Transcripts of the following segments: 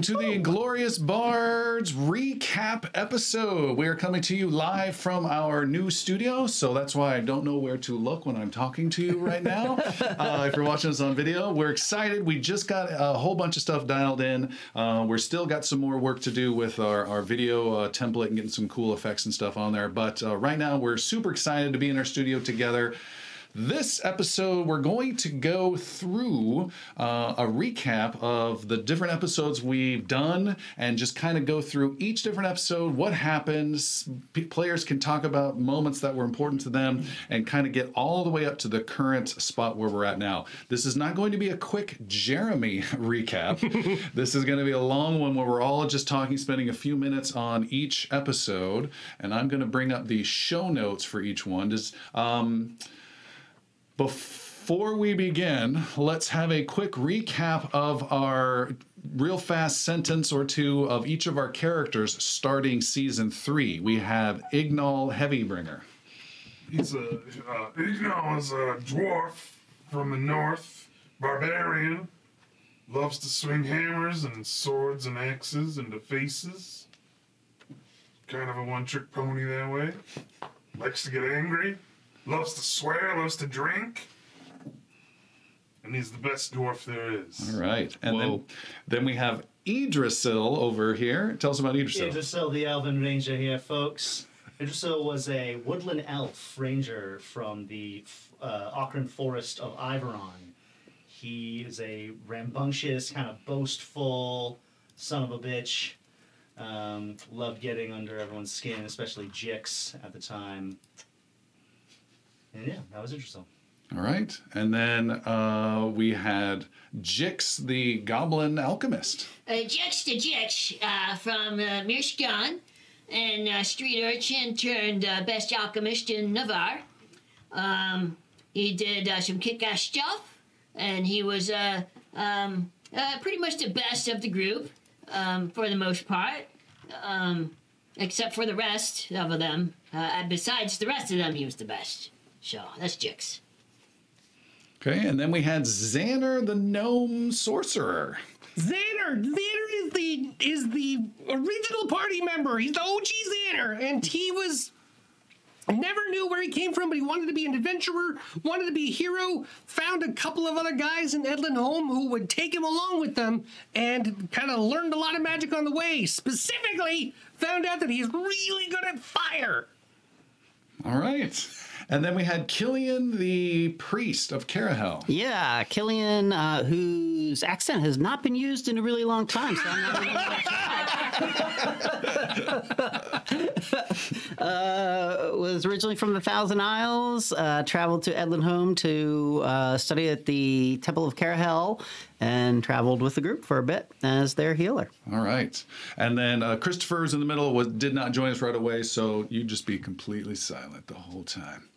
welcome to the Inglorious Bards recap episode. We are coming to you live from our new studio, so that's why I don't know where to look when I'm talking to you right now. uh, if you're watching us on video, we're excited. We just got a whole bunch of stuff dialed in. Uh, we're still got some more work to do with our, our video uh, template and getting some cool effects and stuff on there. But uh, right now, we're super excited to be in our studio together. This episode, we're going to go through uh, a recap of the different episodes we've done and just kind of go through each different episode, what happens. P- players can talk about moments that were important to them and kind of get all the way up to the current spot where we're at now. This is not going to be a quick Jeremy recap. this is going to be a long one where we're all just talking, spending a few minutes on each episode. And I'm going to bring up the show notes for each one. Just, um, before we begin, let's have a quick recap of our real fast sentence or two of each of our characters starting season three. We have Ignal Heavybringer. He's a uh, Ignal is a dwarf from the north, barbarian, loves to swing hammers and swords and axes into faces. Kind of a one-trick pony that way. Likes to get angry, loves to swear, loves to drink. And he's the best dwarf there is. All right. And then, Whoa. then we have Idrisil over here. Tell us about Idrisil. Idrisil, the Elven Ranger here, folks. Idrisil was a woodland elf ranger from the uh, Auckland Forest of Iveron. He is a rambunctious, kind of boastful son of a bitch. Um, loved getting under everyone's skin, especially Jix at the time. And yeah, that was interesting. All right. And then uh, we had Jix, the goblin alchemist. uh, Jex to Jex uh, from uh, Mirshgan and uh, Street Urchin turned uh, Best Alchemist in Navarre. Um, he did uh, some kick ass stuff, and he was uh, um, uh, pretty much the best of the group um, for the most part, um, except for the rest of them. Uh, and besides the rest of them, he was the best. So that's Jix. Okay. And then we had Xander, the gnome sorcerer. Xander, Xander is the is the original party member. He's the OG Xander, and he was never knew where he came from, but he wanted to be an adventurer, wanted to be a hero. Found a couple of other guys in Edlin Home who would take him along with them, and kind of learned a lot of magic on the way. Specifically, found out that he's really good at fire. All right. And then we had Killian, the priest of Carahel. Yeah, Killian, uh, whose accent has not been used in a really long time. So uh, was originally from the Thousand Isles, uh, traveled to Edlin Home to uh, study at the Temple of Carahel, and traveled with the group for a bit as their healer. All right. And then uh, Christopher's in the middle, was, did not join us right away, so you just be completely silent the whole time.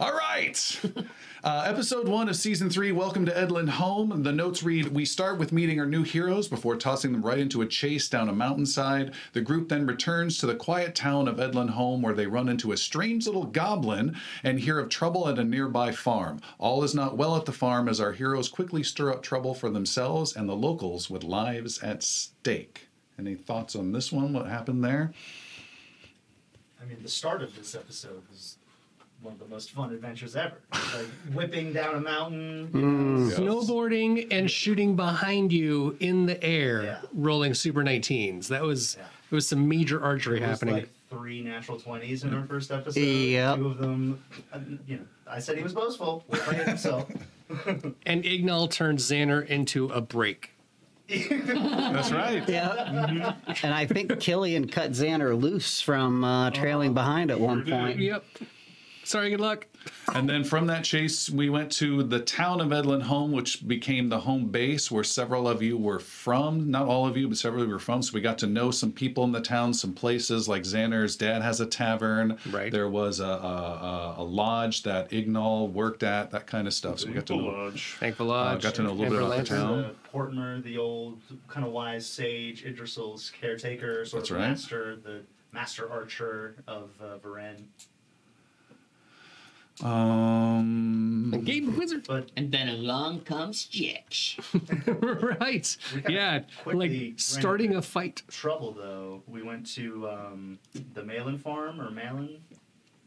All right. Uh, episode one of season three, Welcome to Edlin Home. The notes read We start with meeting our new heroes before tossing them right into a chase down a mountainside. The group then returns to the quiet town of Edlin Home where they run into a strange little goblin and hear of trouble at a nearby farm. All is not well at the farm as our heroes quickly stir up trouble for themselves and the locals with lives at stake. Any thoughts on this one? What happened there? I mean, the start of this episode was one of the most fun adventures ever. Like whipping down a mountain. You know, Yes. Snowboarding and shooting behind you in the air, Yeah. rolling Super 19s. That was Yeah. it was some major archery There was happening. like three natural twenties in our first episode. Yep. Two of them, uh, you know, I said he was boastful. Well, by himself. and Ignal turned Xander into a break. That's right. Yeah. and I think Killian cut Xander loose from uh, trailing behind at one point. Yep. Sorry, good luck. And then from that chase, we went to the town of Edlin Home, which became the home base where several of you were from. Not all of you, but several of you were from. So we got to know some people in the town, some places like Xander's dad has a tavern. Right. There was a, a, a, a lodge that Ignal worked at, that kind of stuff. So we got to know, Lodge. Thankful uh, Lodge. got to know a little bit about the town. Uh, Portmer, the old kind of wise sage, Idrisil's caretaker, sort That's of right. master, the master archer of uh, Varen. Um, And Gabe the Wizard. But And then along comes Jix. right. Yeah. Like starting a fight. trouble though. We went to um, the Malin farm or Malin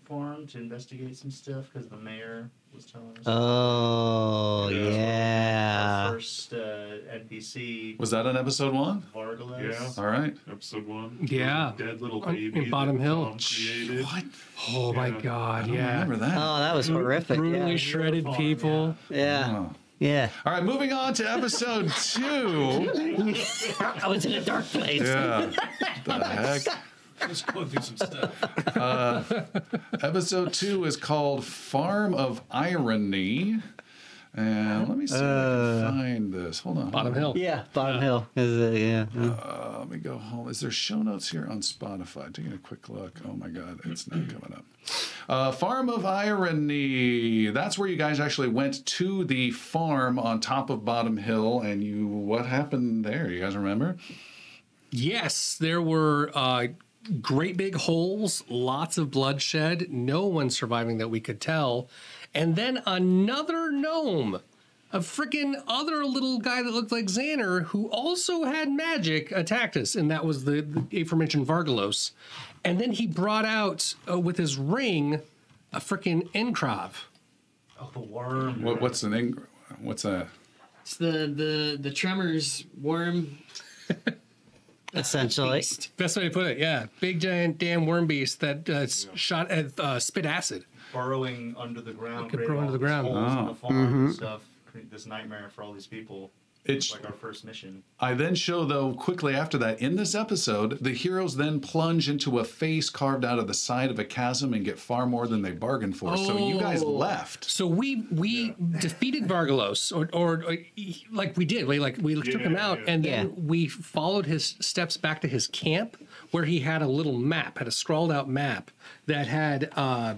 farm to investigate some stuff because the mayor was telling us. Oh Yeah. Our yeah. first uh, NPC, was that on episode one? Vargalos. Yeah. All right. Episode one. Yeah. Dead little On- baby. in Bottom Hill. Created. What? Oh my Yeah. I god, don't yeah. remember that. Oh, that was horrific. Brutally Yeah. shredded Farm, people. Yeah. Oh. Yeah. All right, moving on to episode two. I was in a dark place. Yeah. the heck? Just going through some stuff. Episode two is called Farm of Irony. And let me see if I can find this. Hold on. Bottom. Hill. Yeah, Bottom Hill. Is uh, yeah. Uh, let me go home. Is there show notes here on Spotify? Taking a quick look. Oh my God, it's not coming up. Uh, farm of Irony. That's where you guys actually went to the farm on top of Bottom Hill. And you, what happened there? You guys remember? Yes, there were uh, great big holes, lots of bloodshed, no one surviving that we could tell. And then another gnome, a freaking other little guy that looked like Xander, who also had magic, attacked us. And that was the, the aforementioned Vargalos. And then he brought out uh, with his ring a freaking Enkrov. Oh, the worm. What, what's an ing- What's that? It's the the the tremors worm. Essentially. beast. Best way to put it, yeah. Big giant damn worm beast that uh, s- shot at uh, spit acid. burrowing under the ground. could creating burrow all under the these ground. holes in Oh. the farm and stuff. Create This nightmare for all these people. It's It's like our first mission. I then show, though, quickly after that, in this episode, the heroes then plunge into a face carved out of the side of a chasm and get far more than they bargained for. So you guys Oh. left. So we we defeated Vargalos, or, or, or like we did, we like we took him out, yeah. and then Yeah. we followed his steps back to his camp, where he had a little map, had a scrawled out map that had uh,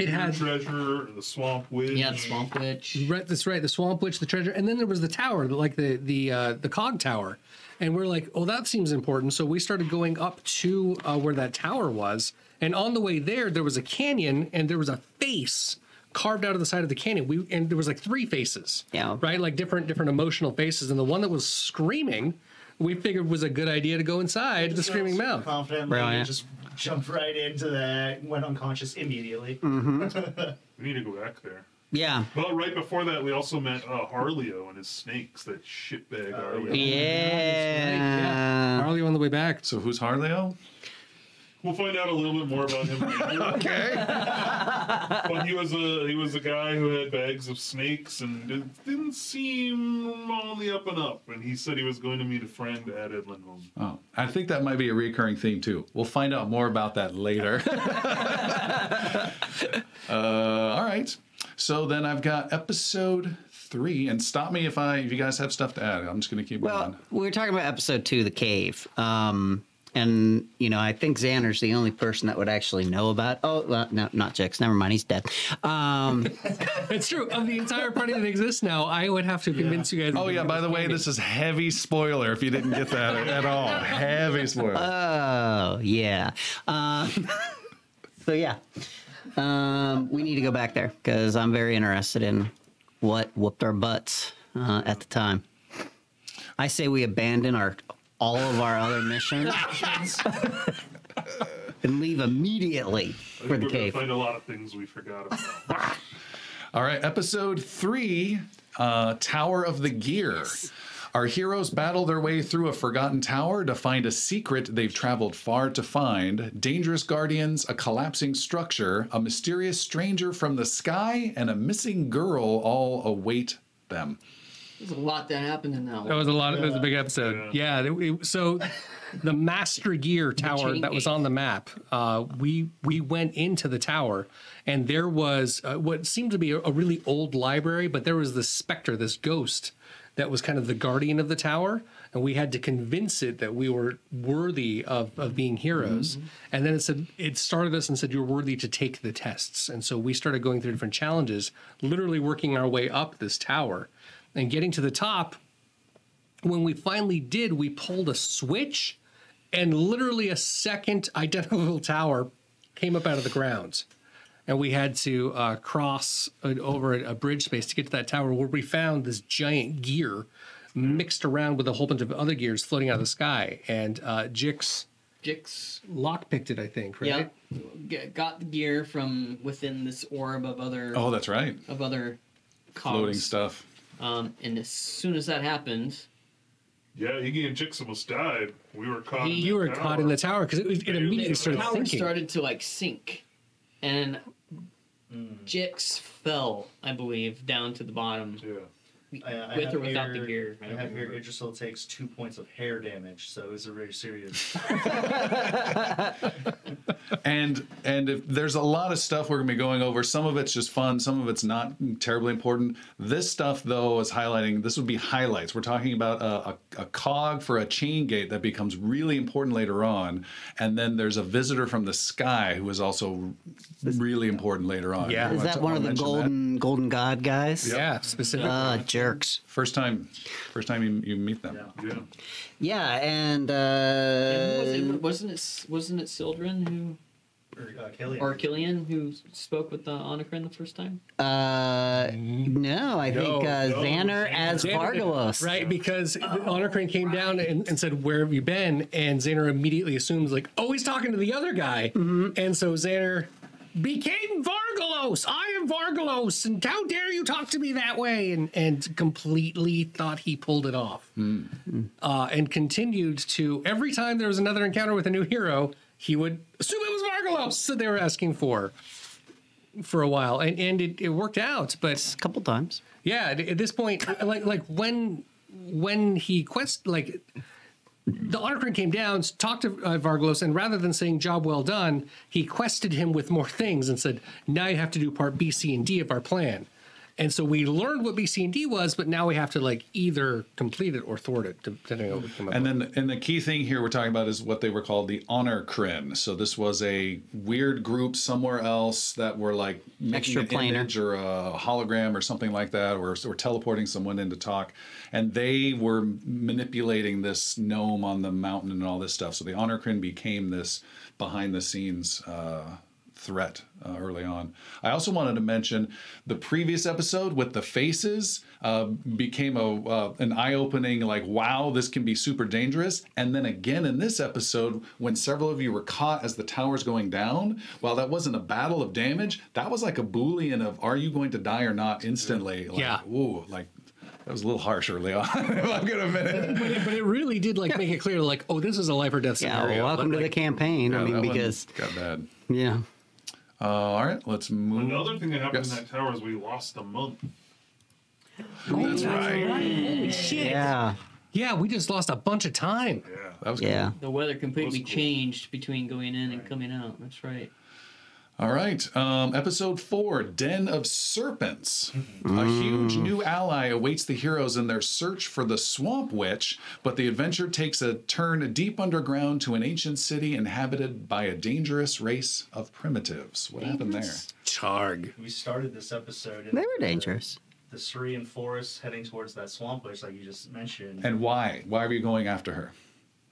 it had treasure, the swamp witch. Yeah, the swamp witch. Right, that's right. The swamp witch, the treasure, and then there was the tower, like the the uh, the cog tower. And we're like, oh, that seems important. So we started going up to uh, where that tower was, and on the way there, there was a canyon, and there was a face carved out of the side of the canyon. We and there was like three faces. Yeah. Right, like different different emotional faces, and the one that was screaming, we figured it was a good idea to go inside the screaming super mouth. Confidently, Brilliant. just jumped right into that. Went unconscious immediately. Mm. We need to go back there. Yeah. Well, right before that, we also met uh, Harleo and his snakes. That shitbag Harleo. Yeah. Harley on the way back. So who's Harleo? We'll find out a little bit more about him. later. Okay. but he was a he was a guy who had bags of snakes and it didn't seem on the up and up. And he said he was going to meet a friend at Edlin Home. Oh, I think that might be a recurring theme too. We'll find out more about that later. uh, all right. So then I've got episode three, and stop me if I if you guys have stuff to add. I'm just going to keep Well, going. we were talking about episode two, the cave. Um, and you know, I think Xander's the only person that would actually know about. Oh, well, no, not Jix. Never mind, he's dead. Um, It's true. Of the entire party that exists now, I would have to convince you guys. Oh yeah. By the way, this is heavy spoiler. If you didn't get that at all, heavy spoiler. oh, yeah. Um, so yeah, um, we need to go back there because I'm very interested in what whooped our butts uh, at the time. I say we abandon our all of our other missions and leave immediately for the we're going to cave. find a lot of things we forgot about. All right, episode three uh, Tower of the Gear. Our heroes battle their way through a forgotten tower to find a secret they've traveled far to find, dangerous guardians, a collapsing structure, a mysterious stranger from the sky, and a missing girl all await them. There's a lot that happened in that That was a lot. Of, it was a big episode. Yeah. it- it- so, the Master Gear Tower that was on the map, uh, we we went into the tower, and there was uh, what seemed to be a, a really old library, but there was this specter, this ghost, that was kind of the guardian of the tower, and we had to convince it that we were worthy of, of being heroes. And then it said it started us and said you're worthy to take the tests, and so we started going through different challenges, literally working our way up this tower, and getting to the top when we finally did, we pulled a switch and literally a second identical tower came up out of the ground. and we had to uh, cross uh, over a, a bridge space to get to that tower where we found this giant gear mixed around with a whole bunch of other gears floating out of the sky. And uh, Jix Jix lockpicked it, I think, right? Yep. G- got the gear from within this orb of other Oh, that's right. of other Floating stuff. Um, and as soon as that happened, Yeah, Iggy and Jix almost died. We were caught. in He- the You were tower. caught in the tower because it, was- it Yeah, immediately the the started tower thinking. started to like sink, and Jix fell, I believe, down to the bottom. Yeah. I, I With or without the gear, I I don't have here. Idrisil takes two points of hair damage, so it's a very serious. And and if there's a lot of stuff we're gonna be going over. Some of it's just fun. Some of it's not terribly important. This stuff though is highlighting. This would be highlights. We're talking about a, a, a cog for a chain gate that becomes really important later on. And then there's a visitor from the sky who is also really important later on. Yeah. Is that one of the mention that? golden golden god guys? Yeah, specifically. Uh, jerks. First time, first time you, you meet them. Yeah. Yeah. Yeah, and And was uh, it? Wasn't it? Wasn't it Sildren who Or uh, Killian. or Killian who spoke with the Onokrin the first time? uh, no, I think No, uh, no, Xander as Xander did- Vargalos. Right, because Onokrin came down and, and said, "Where have you been?" And Xander immediately assumes, like, "Oh, he's talking to the other guy." And so Xander became Vargalos. I am Vargalos, and how dare you talk to me that way? And and completely thought he pulled it off, uh, and continued to every time there was another encounter with a new hero, he would assume it was Vargalos that they were asking for. For a while, and and it, it worked out, but A couple times. yeah, at, at this point, like like when when he quest like the Ottercrin came down, talked to uh, Vargalos, and rather than saying "job well done," he quested him with more things and said, "Now you have to do part B, C, and D of our plan." And so we learned what B, C, and D was, but now we have to like either complete it or thwart it, depending on what we come up And with. then, and the key thing here we're talking about is what they were called the honor crin. So this was a weird group somewhere else that were like making an Extraplanar. image or a hologram or something like that, or, or teleporting someone in to talk. And they were manipulating this gnome on the mountain and all this stuff. So the honor crin became this behind the scenes. Uh, threat uh, early on. I also wanted to mention the previous episode with the faces uh, became a uh, an eye opening like wow this can be super dangerous. And then again in this episode when several of you were caught as the tower's going down, while that wasn't a battle of damage, that was like a boolean of are you going to die or not instantly. Like, Yeah. Ooh, like that was a little harsh early on. I'm gonna admit it. But it, but it really did like make it clear, like, oh, this is a life or death Yeah, scenario. well, welcome to the Like, campaign. I mean, that one because got bad. yeah, Uh, all right, let's move. Another thing that happened Yes. in that tower is we lost a month. That's right. Holy shit! yeah, Yeah, we just lost a bunch of time. Yeah. That was yeah. The weather completely cool. changed between going in and coming out. That's right. All right. Um, episode four Den of Serpents. A huge new ally awaits the heroes in their search for the Swamp Witch, but the adventure takes a turn deep underground to an ancient city inhabited by a dangerous race of primitives. What happened there? Charg. We started this episode. In They were dangerous. The Syrian forest heading towards that swamp Witch, like you just mentioned. And why? Why were you going after her?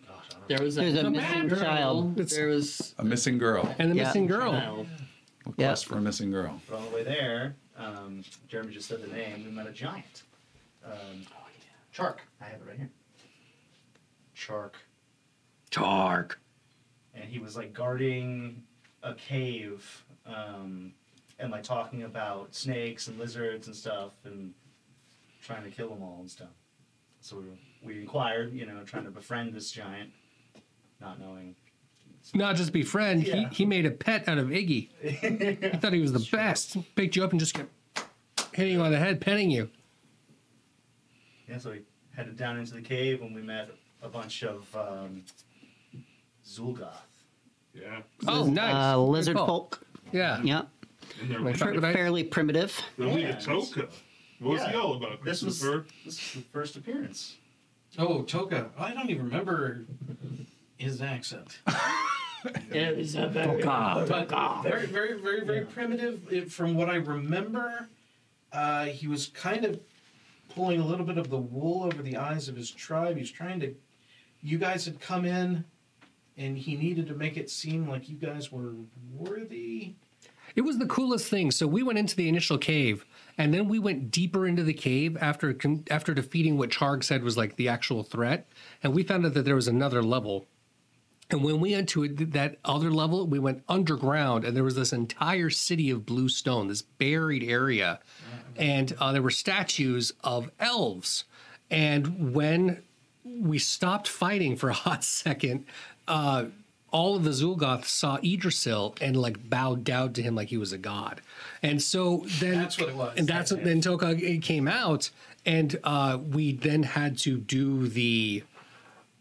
Gosh, I don't know. There was There's a a, missing girl. child. There was A missing girl. And the Yeah. missing girl. child. A Yeah. quest for a missing girl. But on the way there, um, Jeremy just said the name. We met a giant. Um, Chark. I have it right here. Chark. Charg. And he was like guarding a cave um, and like talking about snakes and lizards and stuff and trying to kill them all and stuff. So we, we inquired, you know, trying to befriend this giant, not knowing. Not just befriend, Yeah. he, he made a pet out of Iggy. He thought he was the best. Picked you up and just kept hitting you on the head, petting you. Yeah, so we headed down into the cave and we met a bunch of um, Zulgoth. Yeah. Oh, nice. Uh, Good lizard folk. Yeah. Yeah, And they're My fairly primitive. the leader Yeah. Toka. What was Yeah. he all about? This was this was the first appearance. Oh, Toka. I don't even remember his accent. It was a very, But very, very, very, very primitive. It, from what I remember, uh, he was kind of pulling a little bit of the wool over the eyes of his tribe. He's trying to. You guys had come in, and he needed to make it seem like you guys were worthy. It was the coolest thing. So we went into the initial cave, and then we went deeper into the cave after after defeating what Charg said was like the actual threat, and we found out that there was another level. And when we went to that other level, we went underground, and there was this entire city of blue stone, this buried area, and uh, there were statues of elves. And when we stopped fighting for a hot second, uh, all of the Zulgoths saw Idrisil and like bowed down to him like he was a god. And so then That's what it was. And that's what then Toka came out, and uh, we then had to do the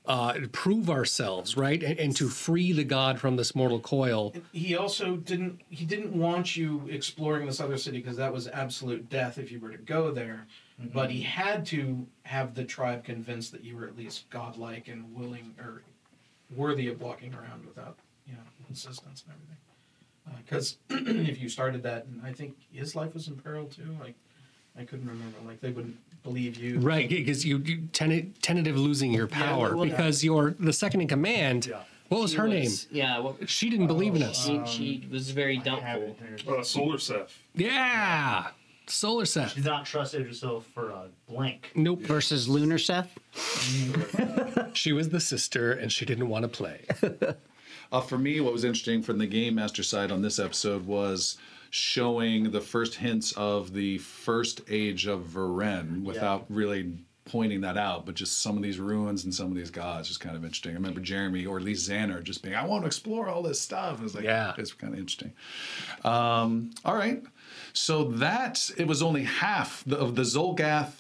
uh, prove ourselves, right, and, and to free the god from this mortal coil. he also didn't he didn't want you exploring this other city because that was absolute death if you were to go there. But he had to have the tribe convinced that you were at least godlike and willing or worthy of walking around without you know insistence and everything. Because if you started that and i think his life was in peril too like i couldn't remember like they wouldn't believe you Right, because you, you ten- tentative losing your power well, because you're the second in command. What was She her name? Yeah, well, She didn't believe in us. she, she was very doubtful. Uh, Solar Seth. Yeah, Solar She Seth. did not trust herself for a blank. Nope. Versus Lunar Seth. She was the sister, and she didn't want to play. Uh, for me, what was interesting from the game master side on this episode was showing the first hints of the first age of Varen without really pointing that out, but just some of these ruins and some of these gods is kind of interesting. I remember Jeremy or at least Xander just being, I want to explore all this stuff. It was like, Yeah. it's kind of interesting. Um, all right. So that, it was only half the, of the Zulgoth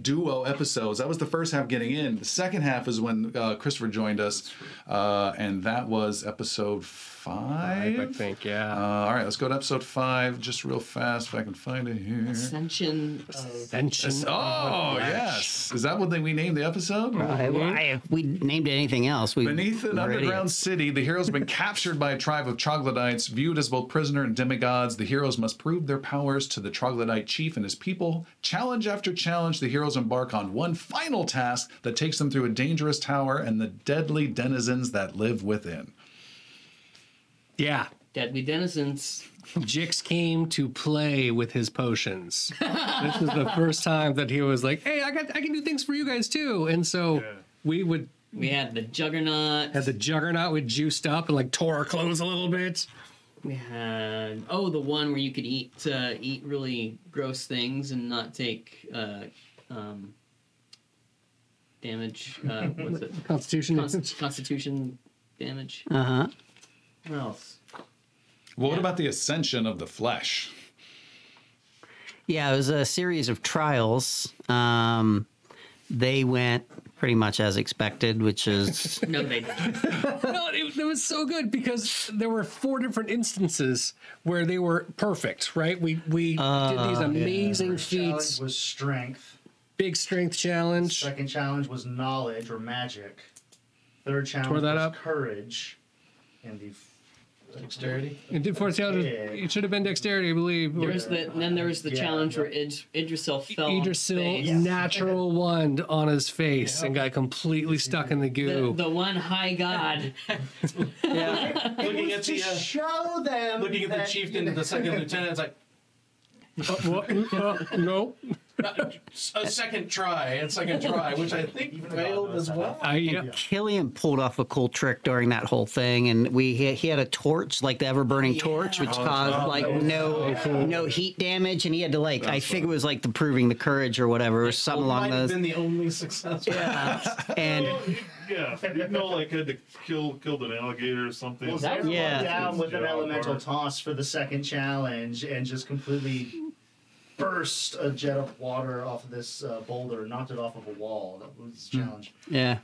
duo episodes. That was the first half getting in. The second half is when uh, Christopher joined us, uh, and that was episode five. I think, yeah. Uh, all right, let's go to episode five, just real fast if I can find it here. Ascension of Ascension. Oh yes, is that what they, we named the episode? I, I, if we named it anything else, we Beneath an underground idiots. city, the heroes have been captured by a tribe of troglodytes. Viewed as both prisoner and demigods, the heroes must prove their powers to the troglodyte chief and his people. Challenge after challenge, the heroes embark on one final task that takes them through a dangerous tower and the deadly denizens that live within. Yeah. Deadly Denizens. Jix came to play with his potions. this was the first time that he was like, "Hey, I got, I can do things for you guys too." And so Yeah. we would We had the Juggernaut. had the Juggernaut we juiced up and like tore our clothes a little bit. We had oh the one where you could eat uh, eat really gross things and not take uh, um, damage. Uh, what's it? Constitution. Const- Constitution damage. Uh huh. What else? Well, what about the ascension of the flesh? Yeah, it was a series of trials. Um, they went pretty much as expected, which is No, they didn't. no, it, it was so good because there were four different instances where they were perfect. Right? We we did these amazing First challenge feats. was strength. Big strength challenge. Second challenge was knowledge or magic. Third challenge that was up. courage. And the dexterity It did fourth challenge. It should have been dexterity, I believe. There was the then there was the Yeah, challenge yeah. where Id, Idrisil fell. on his Idrisil face. natural wand on his face and got completely stuck in the The, goo. the one high god. yeah. looking at the uh, show them. looking at the that, chieftain and the second lieutenant it's like Uh, what? Uh, no, a second try and second try which i think failed as well I yeah. Killian pulled off a cool trick during that whole thing, and we he, he had a torch, like the ever burning torch, which oh, caused like no no heat damage, and he had to like I think it was like the proving the courage or whatever, or something Well, along might have those. been the only success. Yeah, And Yeah, you know, like had to kill killed an alligator or something. Well, Zach Yeah. yeah. down with an elemental or- toss for the second challenge and just completely burst a jet of water off of this uh, boulder, knocked it off of a wall. That was the challenge. yeah,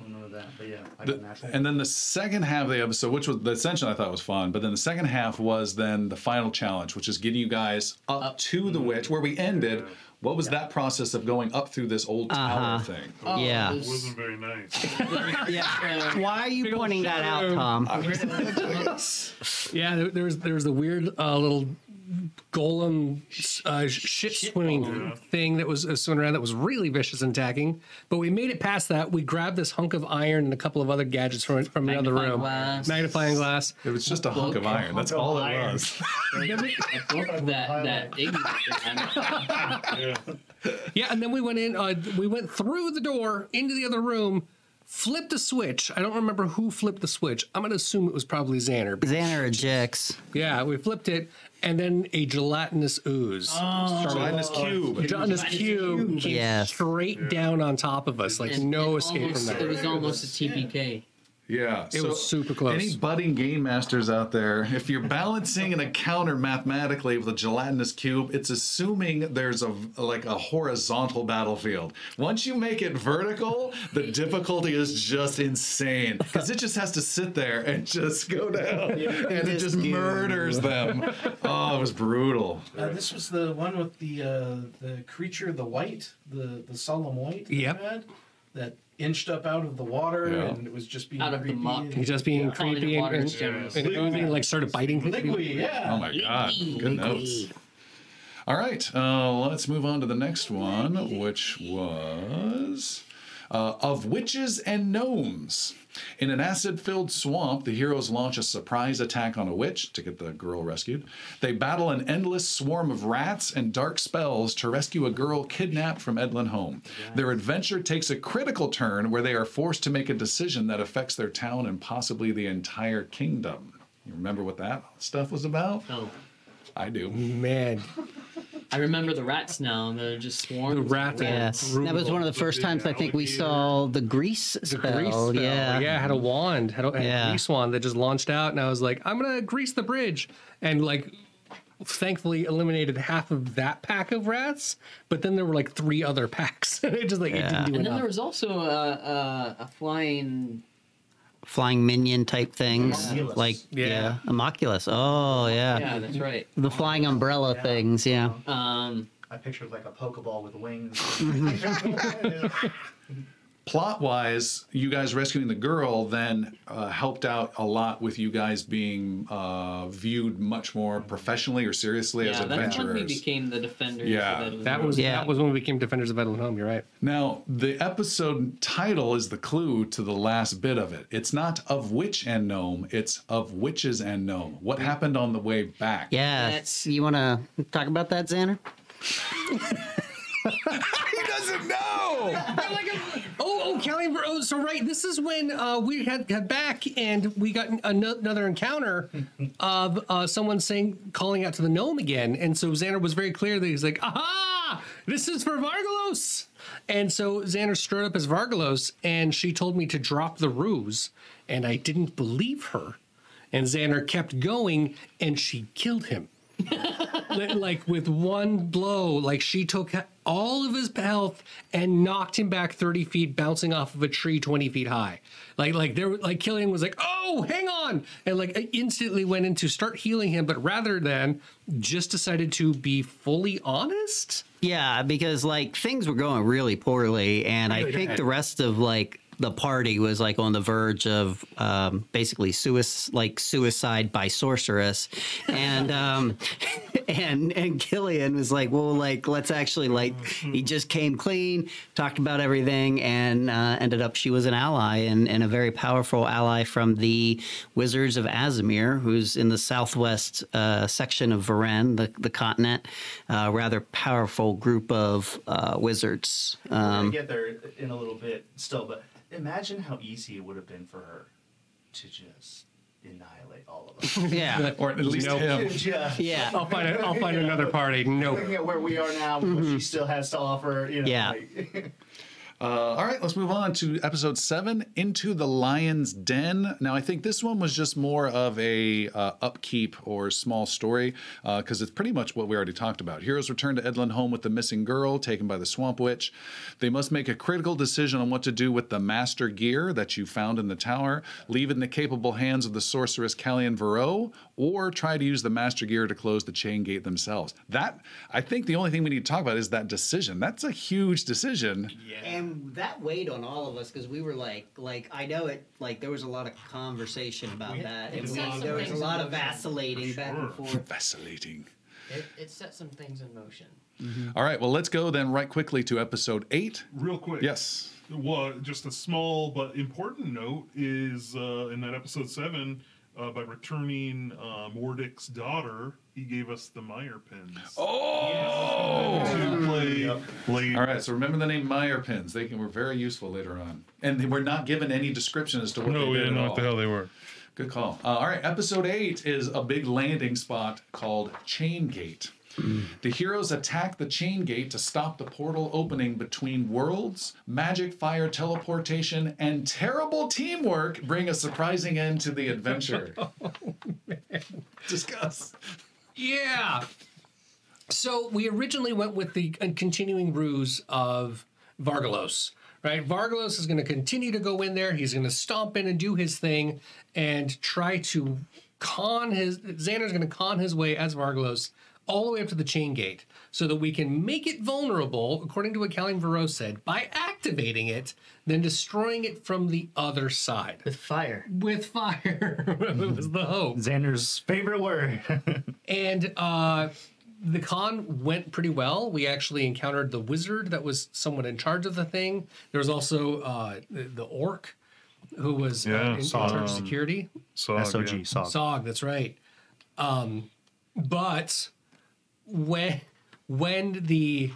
I remember that, but yeah, I The- got and then the second half of the episode, which was the ascension, I thought was fun. But then the second half was then the final challenge, which is getting you guys up, to the witch where we ended. What was that process of going up through this old tower Uh-huh. thing? yeah. It wasn't very nice. yeah. Why are you pointing that out, Tom? Yeah, there, there was there was the weird uh, little golem uh, shit swimming thing that was uh, swimming around that was really vicious and attacking. But we made it past that. We grabbed this hunk of iron and a couple of other gadgets from from another Magnifying room. glass. Magnifying glass. It was just a hunk of iron. That's of all it iron. was. that that Iggy. Yeah, and then we went in. Uh, we went through the door into the other room. Flipped a switch. I don't remember who flipped the switch. I'm gonna assume it was probably Xander. Xander ejects. Yeah, we flipped it, and then a gelatinous ooze. Oh. Gelatinous cube. Gelatinous cube came Yes. straight down on top of us, like And no it escape almost- from It was almost a TPK. Yeah, It was super close. Any budding game masters out there, if you're balancing an encounter mathematically with a gelatinous cube, it's assuming there's a like a horizontal battlefield. Once you make it vertical, the difficulty is just insane because it just has to sit there and just go down, and it Just just murders them. Oh, it was brutal. Uh, this was the one with the uh, the creature, the white, the the solemn white. that Yep. that inched up out of the water, Yeah. and it was just being Out of the creepy muck. and- He's just being Calling it creepy and, water and, is generous. and oozing, and, like started biting things. Liquidy, yeah. Oh my god, good notes. All right, uh, let's move on to the next one, which was uh, of witches and gnomes. In an acid filled swamp, the heroes launch a surprise attack on a witch to get the girl rescued. They battle an endless swarm of rats and dark spells to rescue a girl kidnapped from Edlin home. Their adventure takes a critical turn where they are forced to make a decision that affects their town and possibly the entire kingdom. You remember what that stuff was about? No. I do. Man, I remember the rats now. and They're just swarms. the of rat. Yes. That was one of the first times I think we saw the grease The spell. grease spell. Yeah. yeah, had a wand, had a, had Yeah. a grease wand that just launched out, and I was like, I'm gonna grease the bridge, and like, thankfully eliminated half of that pack of rats, but then there were like three other packs, and it just like it didn't do And then there was also a, a, a flying. Flying minion type things. Homunculus. Like, Yeah. yeah. Homunculus. Oh, yeah. Yeah, that's right. The flying umbrella Yeah. things, yeah. Um, I pictured like a Pokeball with wings. plot wise, you guys rescuing the girl then uh, helped out a lot with you guys being uh, viewed much more professionally or seriously as adventurers yeah, that's when we became the defenders. Yeah, of that was Yeah. that was when we became defenders of Edlin Home. You're right. now, the episode title is the clue to the last bit of it. It's not of witch and gnome, it's of witches and gnome. What happened on the way back? Yeah. That's- You want to talk about that, Xander? he doesn't know! Oh, oh, Kelly. Oh, so right. This is when uh, we had got back and we got an- another encounter of uh, someone saying, calling out to the gnome again. And so Xander was very clear that he's like, aha, this is for Vargalos. And so Xander strode up as Vargalos and she told me to drop the ruse. And I didn't believe her. And Xander kept going and she killed him. Li- like with one blow, like she took all of his health and knocked him back 30 feet, bouncing off of a tree 20 feet high. Like, like there, like Killian was like, "Oh, hang on," and like instantly went in to start healing him, but rather than just decided to be fully honest. Yeah, because like things were going really poorly, and I think bad. the rest of like the party was like on the verge of um, basically suicide, like suicide by sorceress, and um, and and Killian was like, well, like let's actually like he just came clean, talked about everything, and uh, ended up she was an ally and, and a very powerful ally from the Wizards of Azamir, who's in the southwest uh, section of Varen, the the continent, uh, rather powerful group of uh, wizards. We're gonna Um, get there in a little bit still, but imagine how easy it would have been for her to just annihilate all of us. yeah, Or at least Nope. him. just yeah. I'll find a, I'll find another party. Nope. looking at where we are now, what she mm-hmm. still has to offer. You know, Yeah. like- Uh, all right, let's move on to episode seven, Into the Lion's Den. Now, I think this one was just more of a uh, upkeep or small story because it's pretty much what we already talked about. Heroes return to Edlin home with the missing girl taken by the Swamp Witch. They must make a critical decision on what to do with the master gear that you found in the tower, leave it in the capable hands of the sorceress Callian Varro, or try to use the master gear to close the chain gate themselves. That, I think the only thing we need to talk about is that decision. That's a huge decision. And that weighed on all of us because we were like, like I know it. Like there was a lot of conversation about that, and we, there was a lot of the- vacillating back and forth. Vacillating. It, it set some things in motion. All right, well, let's go then right quickly to episode eight. Real quick. Yes. Well, just a small but important note is uh, in that episode seven, uh, by returning uh, Mordic's daughter, he gave us the Meyer pins. Oh! To play later. All right, so remember the name Meyer pins. They can, were very useful later on. And they were not given any description as to what they were. No, they we did didn't at know all. what the hell they were. Good call. Uh, all right, episode eight is a big landing spot called Chain Gate. Mm. The heroes attack the chain gate to stop the portal opening between worlds. Magic, fire, teleportation, and terrible teamwork bring a surprising end to the adventure. oh, man. Discuss. Yeah. So we originally went with the continuing ruse of Vargalos, right? Vargalos is going to continue to go in there. He's going to stomp in and do his thing and try to con his. Xander's going to con his way as Vargalos all the way up to the chain gate so that we can make it vulnerable, according to what Callian Varro said, by activating it, then destroying it from the other side. With fire. With fire. it was the hope. Xander's favorite word. And uh, the con went pretty well. We actually encountered the wizard that was someone in charge of the thing. There was also uh, the, the orc who was uh, Yeah, in, in charge of him. security. So, SOG, yeah. Sog. Sog, that's right. Um, but when when the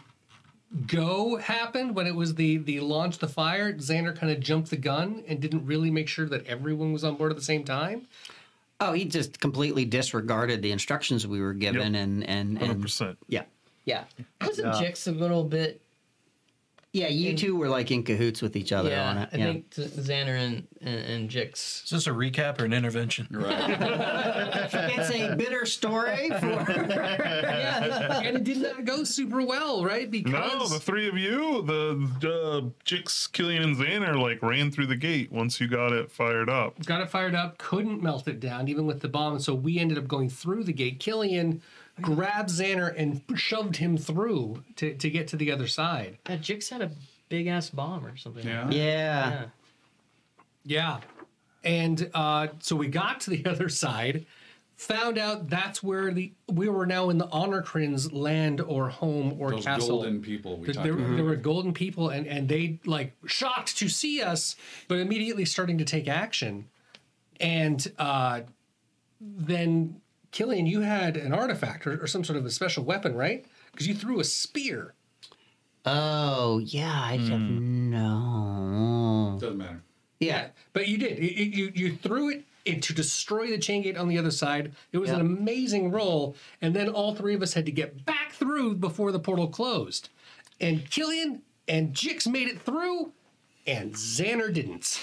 go happened, when it was the the launch the fire, Xander kind of jumped the gun and didn't really make sure that everyone was on board at the same time. Oh, he just completely disregarded the instructions we were given, and and and 100%. yeah, yeah, Wasn't uh, Jix a little bit? Yeah. You two were like in cahoots with each other on Yeah, it. I yeah. think Xander and, and, and Jix. Is this a recap or an intervention? Right. it's a bitter story for. yeah, and it did not go super well, right? Because No, the three of you, the uh, Jix, Killian, and Xander, like ran through the gate once you got it fired up. got it fired up, couldn't melt it down, even with the bomb. So we ended up going through the gate. Killian grabbed Xander and shoved him through to, to get to the other side. Yeah, Jix had a big ass bomb or something. Yeah. Like yeah. yeah. Yeah. And uh, so we got to the other side, found out that's where the we were now in the Honorcrin's land or home or Those castle. golden people we Th- talked there, about. there were golden people and, and they like shocked to see us but immediately starting to take action and uh, then killian you had an artifact or, or some sort of a special weapon right because you threw a spear Oh yeah, I don't hmm. know. Doesn't matter. Yeah, but you did you, you, you threw it in to destroy the chain gate on the other side it was an Yeah. amazing roll and then all three of us had to get back through before the portal closed and killian and jix made it through and xander didn't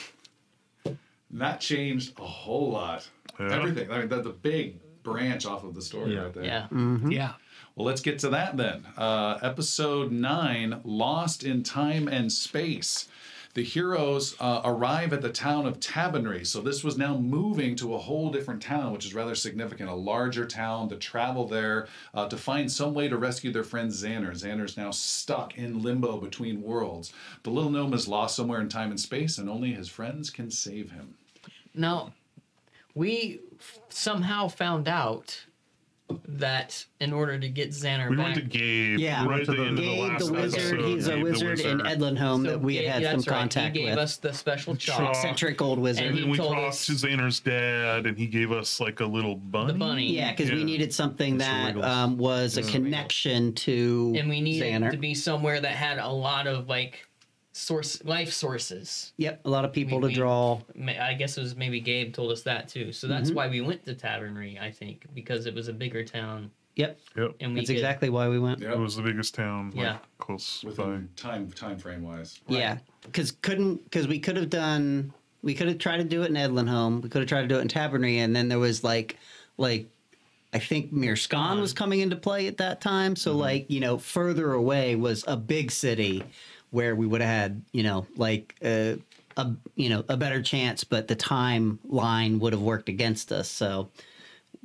That changed a whole lot. Yeah. Everything. I mean, that's a big branch off of the story Yeah. right there. Yeah. yeah Well, let's get to that then. Uh, episode nine Lost in Time and Space. The heroes uh, arrive at the town of Tabernary. So, this was now moving to a whole different town, which is rather significant. A larger town to travel there uh, to find some way to rescue their friend Xander. Xander's now stuck in limbo between worlds. The little gnome is lost somewhere in time and space, and only his friends can save him. Now, we f- somehow found out that in order to get Xander We back, went to Gabe. Yeah. right at the end of the Gabe last the wizard. episode. He's a Gabe the wizard in Edlinholme so that we had Gabe- had some right, contact He gave with. us the special chalk, Chalk. Eccentric old wizard. And And then we told talked us- to Xander's dad, and he gave us like a little bunny. the bunny. yeah, because we needed something that um, was a connection to and we needed Xander. to be somewhere that had a lot of like source life sources. Yep, a lot of people We- to we- draw. Ma- I guess it was maybe Gabe told us that too. So Mm-hmm. that's why we went to Tavernry, I think, because it was a bigger town Yep, Yep. and we that's could, exactly why we went. Yep. It was the biggest town, like, Yeah. close by. Within time time frame wise. Yeah, because couldn't because we could have done we could have tried to do it in Edlinholme. We could have tried to do it in Tabernary, and then there was like like I think Mirskan was coming into play at that time. So like you know further away was a big city where we would have had you know like a, a you know a better chance, but the timeline would have worked against us. So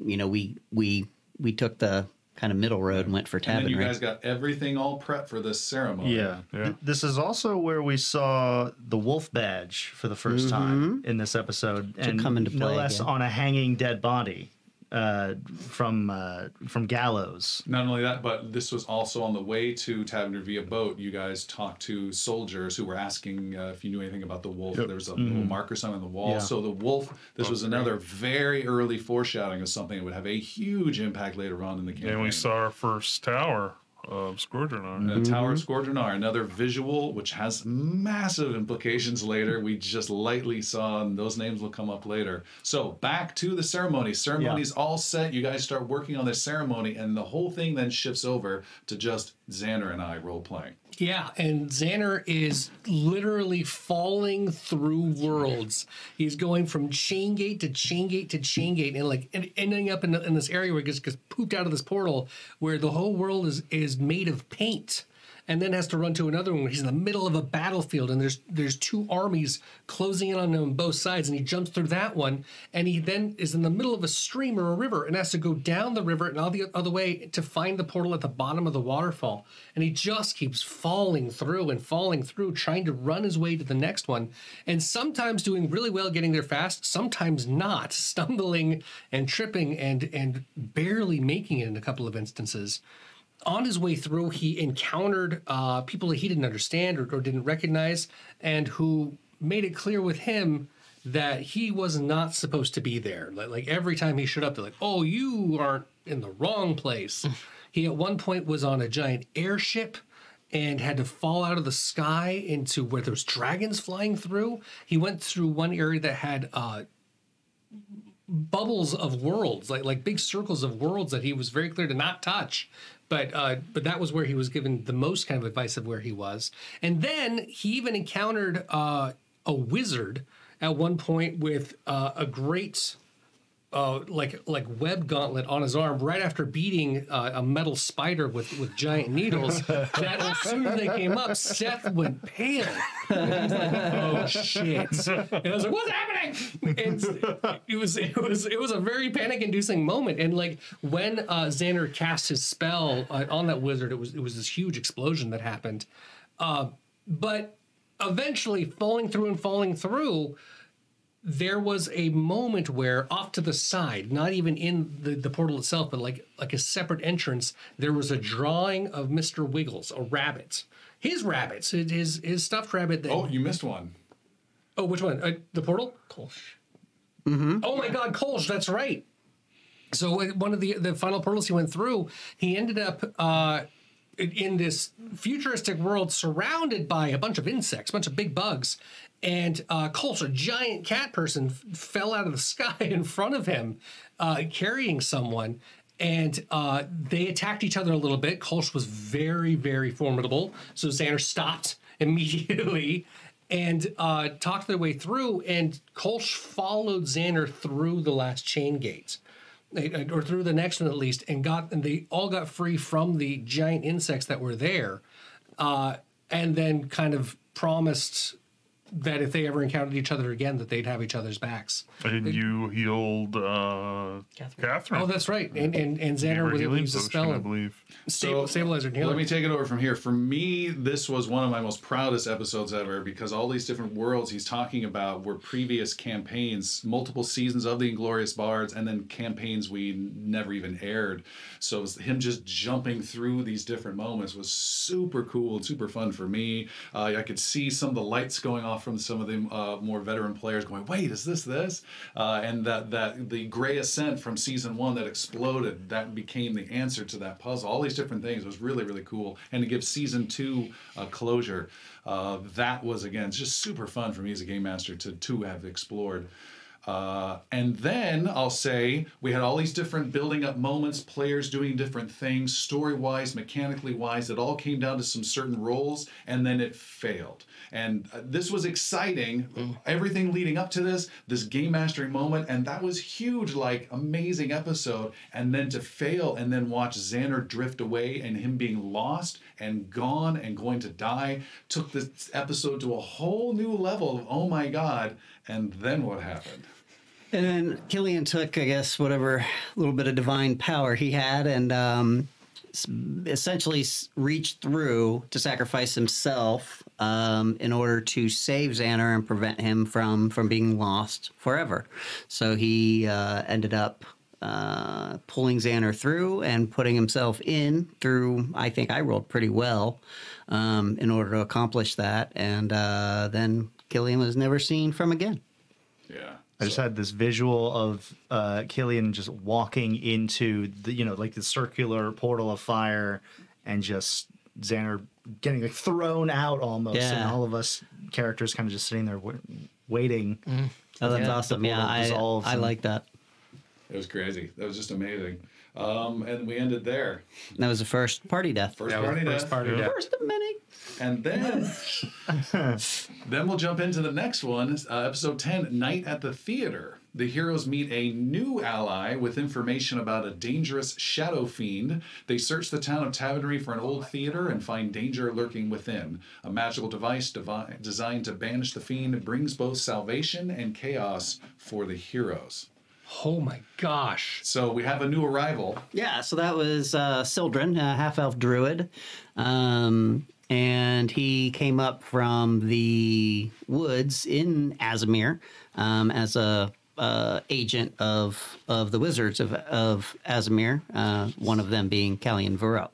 you know we we we took the kind of middle road and went for And then Tabernary. you guys got everything all prepped for this ceremony. Yeah. Yeah. Th- This is also where we saw the wolf badge for the 1st mm-hmm. time in this episode. And come into play no play less again. on a hanging dead body. Uh, from uh, from Gallows. Not only that, but this was also on the way to Tavender via boat. You guys talked to soldiers who were asking uh, if you knew anything about the wolf. There was a little marker sign on the wall. Yeah. So the wolf, this was another very early foreshadowing of something that would have a huge impact later on in the campaign. And we saw our first tower of Scourgeonar. The mm-hmm. Tower of Scourgeonar, another visual which has massive implications later. We just lightly saw, and those names will come up later. So back to the ceremony. Ceremony's all set. You guys start working on this ceremony, and the whole thing then shifts over to just Xander and I role playing. Yeah, and Xander is literally falling through worlds. He's going from chain gate to chain gate to chain gate, and like and ending up in, in this area where he gets, gets pooped out of this portal, where the whole world is is made of paint, and then has to run to another one. Where he's in the middle of a battlefield, and there's there's two armies closing in on him on both sides, and he jumps through that one, and he then is in the middle of a stream or a river, and has to go down the river and all the other way to find the portal at the bottom of the waterfall, and he just keeps falling through and falling through, trying to run his way to the next one, and sometimes doing really well getting there fast, sometimes not, stumbling and tripping and and barely making it in a couple of instances on his way through, he encountered uh, people that he didn't understand or, or didn't recognize, and who made it clear with him that he was not supposed to be there. Like, like every time he showed up, they're like, "Oh, you aren't in the wrong place." he at one point was on a giant airship and had to fall out of the sky into where there was dragons flying through. He went through one area that had uh, bubbles of worlds, like like big circles of worlds that he was very clear to not touch. But uh, but that was where he was given the most kind of advice of where he was. And then he even encountered uh, a wizard at one point with uh, a great. Uh, like like web gauntlet on his arm right after beating uh, a metal spider with, with giant needles. that as soon as they came up, Seth went pale. And like, "Oh shit!" And I was like, "What's happening?" And it was it was it was a very panic-inducing moment. And like when uh, Xander cast his spell uh, on that wizard, it was it was this huge explosion that happened. Uh, but eventually, falling through and falling through, there was a moment where off to the side, not even in the, the portal itself, but like like a separate entrance, there was a drawing of Mr. Wiggles, a rabbit. His rabbits, his his stuffed rabbit. That, Oh, you missed one. Oh, which one? Uh, the portal? Kolsch. Oh my God, Kolsch, that's right. So uh, one of the the final portals he went through, he ended up uh, in- in this futuristic world surrounded by a bunch of insects, a bunch of big bugs, and uh, a giant cat person, f- fell out of the sky in front of him, uh, carrying someone. And uh, they attacked each other a little bit. Kolsch was very, very formidable. So Xander stopped immediately and uh, talked their way through. And Kolsch followed Xander through the last chain gate, eh, or through the next one at least, and got and they all got free from the giant insects that were there, uh, and then kind of promised that if they ever encountered each other again, that they'd have each other's backs. And you healed uh, Catherine. Oh, that's right. And and, and Xander was able to use the potion, spell I believe. stable, stabilizer and healer. Let me take it over from here. For me, this was one of my most proudest episodes ever because all these different worlds he's talking about were previous campaigns, multiple seasons of the Inglorious Bards, and then campaigns we never even aired. So it was him just jumping through these different moments was super cool and super fun for me. Uh, I could see some of the lights going off from some of the uh, more veteran players going, "Wait, is this this?" Uh, and that that the gray ascent from season one that exploded that became the answer to that puzzle. All these different things was really really cool, and to give season two a closure, uh, that was again just super fun for me as a game master to to have explored. Uh, and then I'll say we had all these different building up moments, players doing different things, story wise, mechanically wise. It all came down to some certain roles, and then it failed. And uh, this was exciting. Everything leading up to this, this game mastering moment, and that was huge, like amazing episode. And then to fail, and then watch Xander drift away, and him being lost and gone and going to die, took this episode to a whole new level of oh my god. And then what happened? And then Killian took, I guess, whatever little bit of divine power he had and um, essentially reached through to sacrifice himself um, in order to save Xander and prevent him from, from being lost forever. So he uh, ended up uh, pulling Xander through and putting himself in through. I think I rolled pretty well um, in order to accomplish that, and uh, then Killian was never seen from again. Yeah. I just had this visual of uh, Killian just walking into the, you know, like the circular portal of fire, and just Xander getting like thrown out almost, and all of us characters kind of just sitting there wa- waiting. Oh, that's Yeah. awesome! Yeah, portal I, dissolves I and- like that. It was crazy. That was just amazing. Um, and we ended there. That was the first party death. First That was party first death. party death. First of many. And then, then we'll jump into the next one, uh, episode 10 Night at the Theater. The heroes meet a new ally with information about a dangerous shadow fiend. They search the town of Tavernry for an old theater and find danger lurking within. A magical device devi- designed to banish the fiend brings both salvation and chaos for the heroes. Oh my gosh. So we have a new arrival. Yeah, so that was uh, Sildren, a half elf druid. Um, and he came up from the woods in Azamir um, as a uh, agent of of the wizards of, of Azamir, uh, one of them being Callian Varro.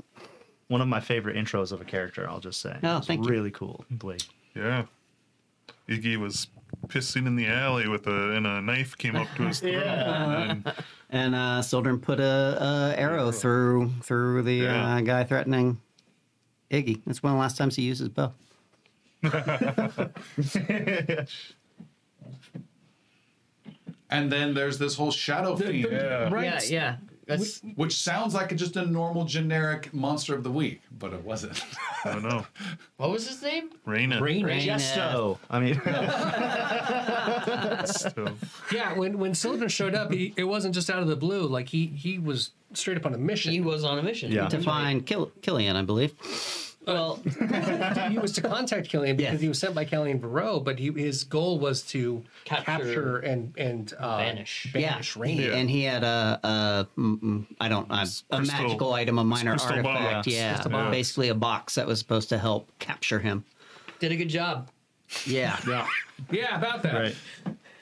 One of my favorite intros of a character, I'll just say. Oh, It's thank you. really cool. Blake. Yeah. Iggy was pissing in the alley with a and a knife came up to his throat. And And uh, Sildren put a, a arrow through through the Yeah. uh, guy threatening Iggy. That's one of the last times he uses bow. And then there's this whole shadow fiend, yeah. Right. Yeah, yeah. That's which sounds like just a normal generic monster of the week, but it wasn't. I don't know. what was his name? Raina. Rain. Gesto. I mean, So, Yeah, when when Sylvan showed up, he, it wasn't just out of the blue. Like he he was straight up on a mission. He was on a mission. Yeah. To find Kill- Killian, I believe. Well, he was to contact Killian because Yeah. he was sent by Killian Varro, but he, his goal was to Capture- capture, and and uh, Banish. banish yeah, Rain. and he had a, a mm, mm, I don't, a, a crystal- magical item, a minor crystal artifact. box. Yeah, Crystal box. basically a box that was supposed to help capture him. did a good job. Yeah, Yeah, yeah, about that. right.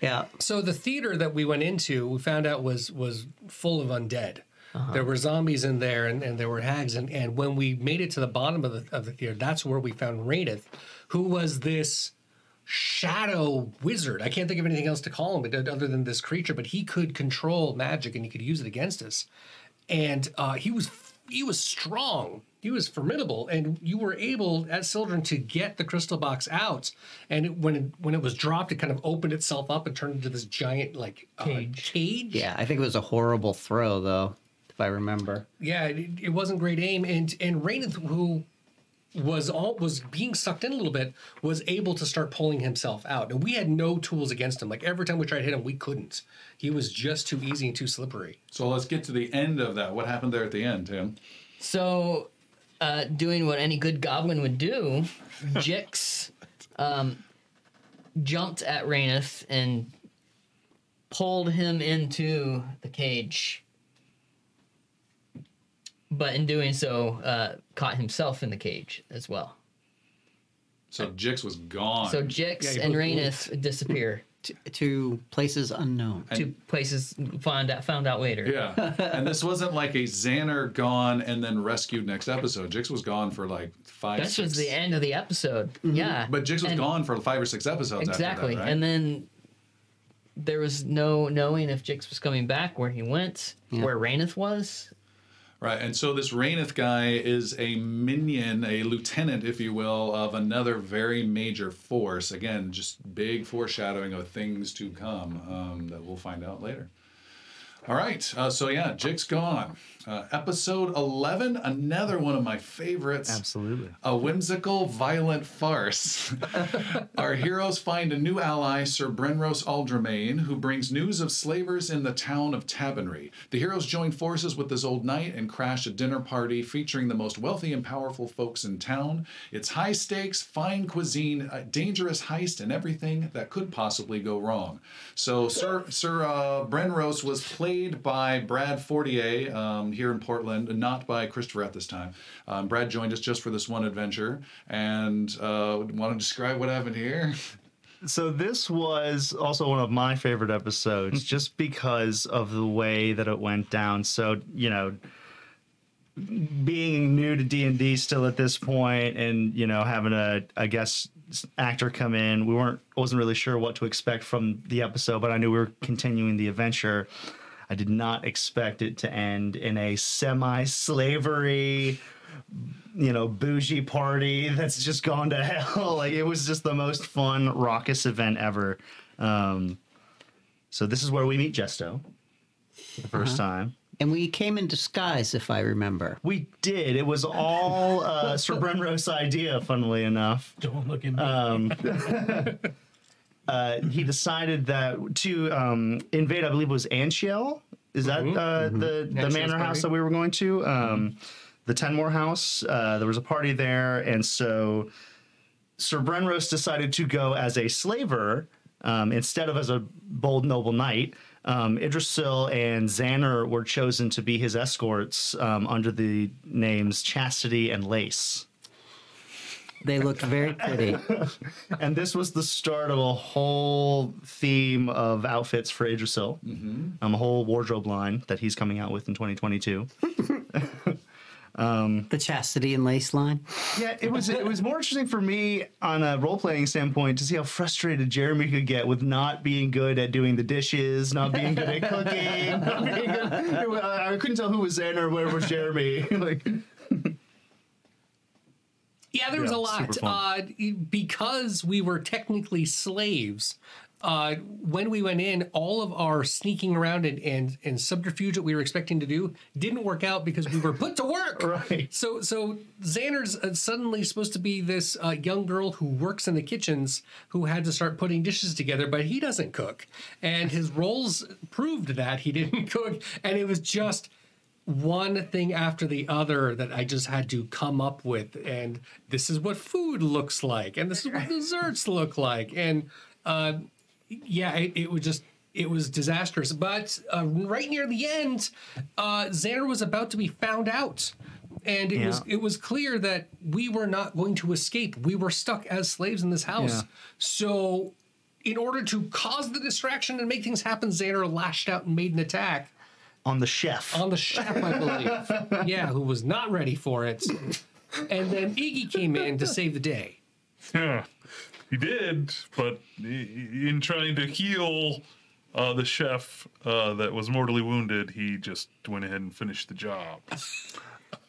yeah. So the theater that we went into, we found out was was full of undead. There were zombies in there, and, and there were hags. And, and when we made it to the bottom of the of the theater, that's where we found Raineth, who was this shadow wizard. I can't think of anything else to call him but other than this creature. But he could control magic, and he could use it against us. And uh, he was he was strong. He was formidable, and you were able, as children, to get the crystal box out. And it, when it, when it was dropped, it kind of opened itself up and turned into this giant like uh, Cage. cage. Yeah, I think it was a horrible throw, though, if I remember. yeah. It, it wasn't great aim, and and Raineth, who was all was being sucked in a little bit, was able to start pulling himself out. And we had no tools against him. Like every time we tried to hit him, we couldn't. He was just too easy and too slippery. so let's get to the end of that. What happened there at the end, Tim? So, uh, doing what any good goblin would do, Jix um, jumped at Raineth and pulled him into the cage. But in doing so, uh, caught himself in the cage as well. So Jix was gone. So Jix Yeah, and both Raineth disappear To, to places unknown. to places found out found out later. yeah, and this wasn't like a Xander gone and then rescued next episode. Jix was gone for like five. This six, was the end of the episode. Yeah. But Jix was And- gone for five or six episodes. Exactly. After that, right? And then there was no knowing if Jix was coming back, where he went, Yeah. where Raineth was. Right, and so this Raineth guy is a minion, a lieutenant, if you will, of another very major force. Again, just big foreshadowing of things to come um, that we'll find out later. All right, uh, so yeah, Jix's gone. Uh, episode 11, another one of my favorites. Absolutely. A whimsical, violent farce. Our heroes find a new ally, Sir Brenros Aldermain, who brings news of slavers in the town of Tabernry. The heroes join forces with this old knight and crash a dinner party featuring the most wealthy and powerful folks in town. It's high stakes, fine cuisine, a dangerous heist, and everything that could possibly go wrong. So, Sir, Sir uh, Brenros was played by Brad Fortier um, here in Portland, not by Christopher at this time. Um, Brad joined us just for this one adventure and uh, want to describe what happened here. So this was also one of my favorite episodes, just because of the way that it went down. So you know, being new to D and D still at this point, and you know, having a a guest actor come in, we weren't wasn't really sure what to expect from the episode, but I knew we were continuing the adventure. I did not expect it to end in a semi-slavery you know, bougie party that's just gone to hell. Like it was just the most fun, raucous event ever. Um, so this is where we meet Jesto for the 1st time. And we came in disguise, if I remember. We did. It was all uh, Sir Brenro's idea, funnily enough. Don't look at me. Um, uh, he decided that to um, invade, I believe it was Anchiel. Is that uh, the, the Anchiel's manor house party. that we were going to? Um, The Tenmore house. Uh, there was a party there. And so Sir Brenros decided to go as a slaver um, instead of as a bold noble knight. Um, Idrisil and Xander were chosen to be his escorts um, under the names Chastity and Lace. They looked very pretty. And this was the start of a whole theme of outfits for Idrisil. Um, a whole wardrobe line that he's coming out with in 2022. the chastity and lace line. Yeah, it was it was more interesting for me on a role playing standpoint to see how frustrated Jeremy could get with not being good at doing the dishes, not being good at cooking. not being good- I I couldn't tell who was Xander, where was Jeremy. like, Yeah, there was Yeah, a lot. Uh, because we were technically slaves, uh, when we went in, all of our sneaking around and, and, and subterfuge that we were expecting to do didn't work out because we were put to work. Right. So, so Xander's uh, suddenly supposed to be this uh, young girl who works in the kitchens who had to start putting dishes together, but he doesn't cook. And his roles proved that he didn't cook. And it was just one thing after the other that I just had to come up with. And this is what food looks like, and this is what desserts look like. And uh, yeah, it, it was just. It was disastrous, but uh, right near the end, uh, Xander was about to be found out, and it was it was clear that we were not going to escape. We were stuck as slaves in this house. Yeah. So, in order to cause the distraction and make things happen, Xander lashed out and made an attack on the chef. on the chef, I believe. yeah, who was not ready for it. And then Iggy came in to save the day. Yeah, he did, but in trying to heal uh, the chef uh, that was mortally wounded, he just went ahead and finished the job.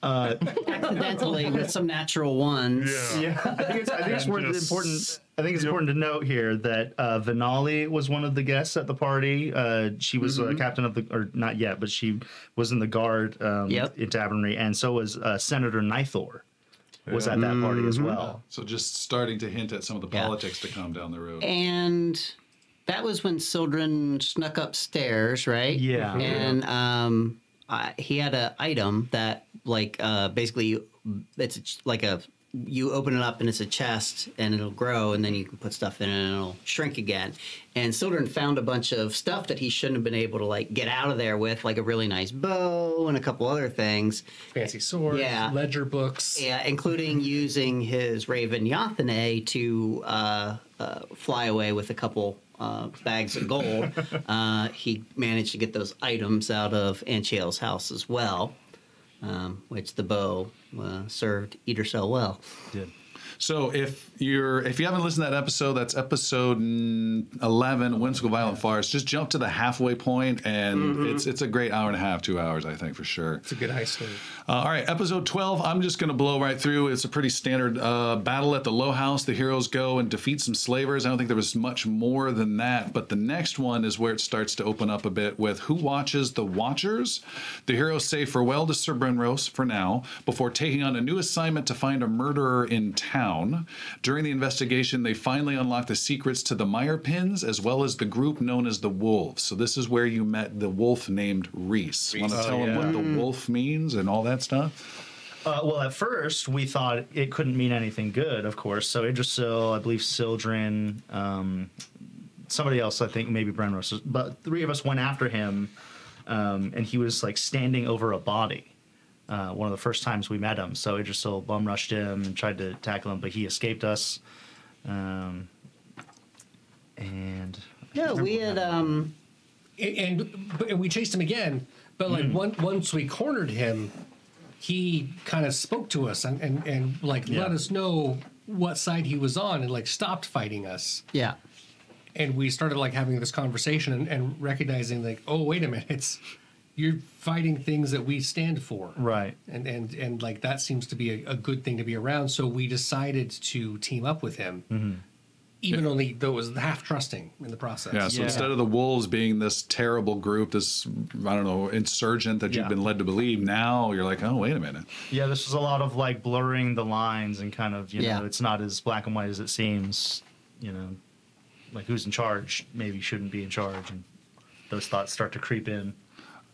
Accidentally with some natural ones. Yeah. Yeah, I think it's, I think it's worth just- important. I think it's Yep. important to note here that uh, Vanali was one of the guests at the party. Uh, she was uh, captain of the, or not yet, but she was in the guard um, Yep. in Tavernry, and so was uh, Senator Nythor was at that party as well. So just starting to hint at some of the Yeah. politics to come down the road. And that was when Sildren snuck upstairs, right? Yeah. And um, I, he had an item that, like, uh, basically, it's like a you open it up and it's a chest and it'll grow and then you can put stuff in it and it'll shrink again. And Sildren found a bunch of stuff that he shouldn't have been able to like get out of there with, like a really nice bow and a couple other things. Fancy swords, Yeah. ledger books. Yeah, including using his Raven Yathane to uh, uh, fly away with a couple uh, bags of gold. uh, he managed to get those items out of Anchiel's house as well, um, which the bow uh, served Idrisil well. Did. So if you're if you haven't listened to that episode, that's episode eleven, Whimsical Violent Farce. Just jump to the halfway point, and it's it's a great hour and a half, two hours, I think for sure. It's a good high story. Uh, all right, episode 12. I'm just going to blow right through. It's a pretty standard uh, battle at the Low House. The heroes go and defeat some slavers. I don't think there was much more than that. But the next one is where it starts to open up a bit with who watches the Watchers. The heroes say farewell to Sir Brenros for now before taking on a new assignment to find a murderer in town. During the investigation, they finally unlock the secrets to the Meyer pins as well as the group known as the Wolves. So this is where you met the wolf named Reese. Want to tell them what the wolf means and all that stuff? Uh, well, at first we thought it couldn't mean anything good, of course. So Idrisil, I believe Sildren, um, somebody else, I think maybe Brenros, but three of us went after him, um, and he was like standing over a body. Uh, one of the first times we met him, so Idrisil bum rushed him and tried to tackle him, but he escaped us. Um, and Yeah, we had um and, and we chased him again. But like one, once we cornered him, he kind of spoke to us and, and, and like let us know what side he was on and like stopped fighting us. yeah. And we started like having this conversation and, and recognizing like, oh wait a minute, it's you're fighting things that we stand for. right. And and and like that seems to be a, a good thing to be around. So we decided to team up with him. Mm-hmm. Even only though it was half trusting in the process. Yeah, so Yeah. instead of the wolves being this terrible group, this I don't know insurgent that you've been led to believe, now you're like, oh wait a minute. Yeah, this was a lot of like blurring the lines and kind of you Yeah. know it's not as black and white as it seems. You know, like who's in charge maybe shouldn't be in charge, and those thoughts start to creep in.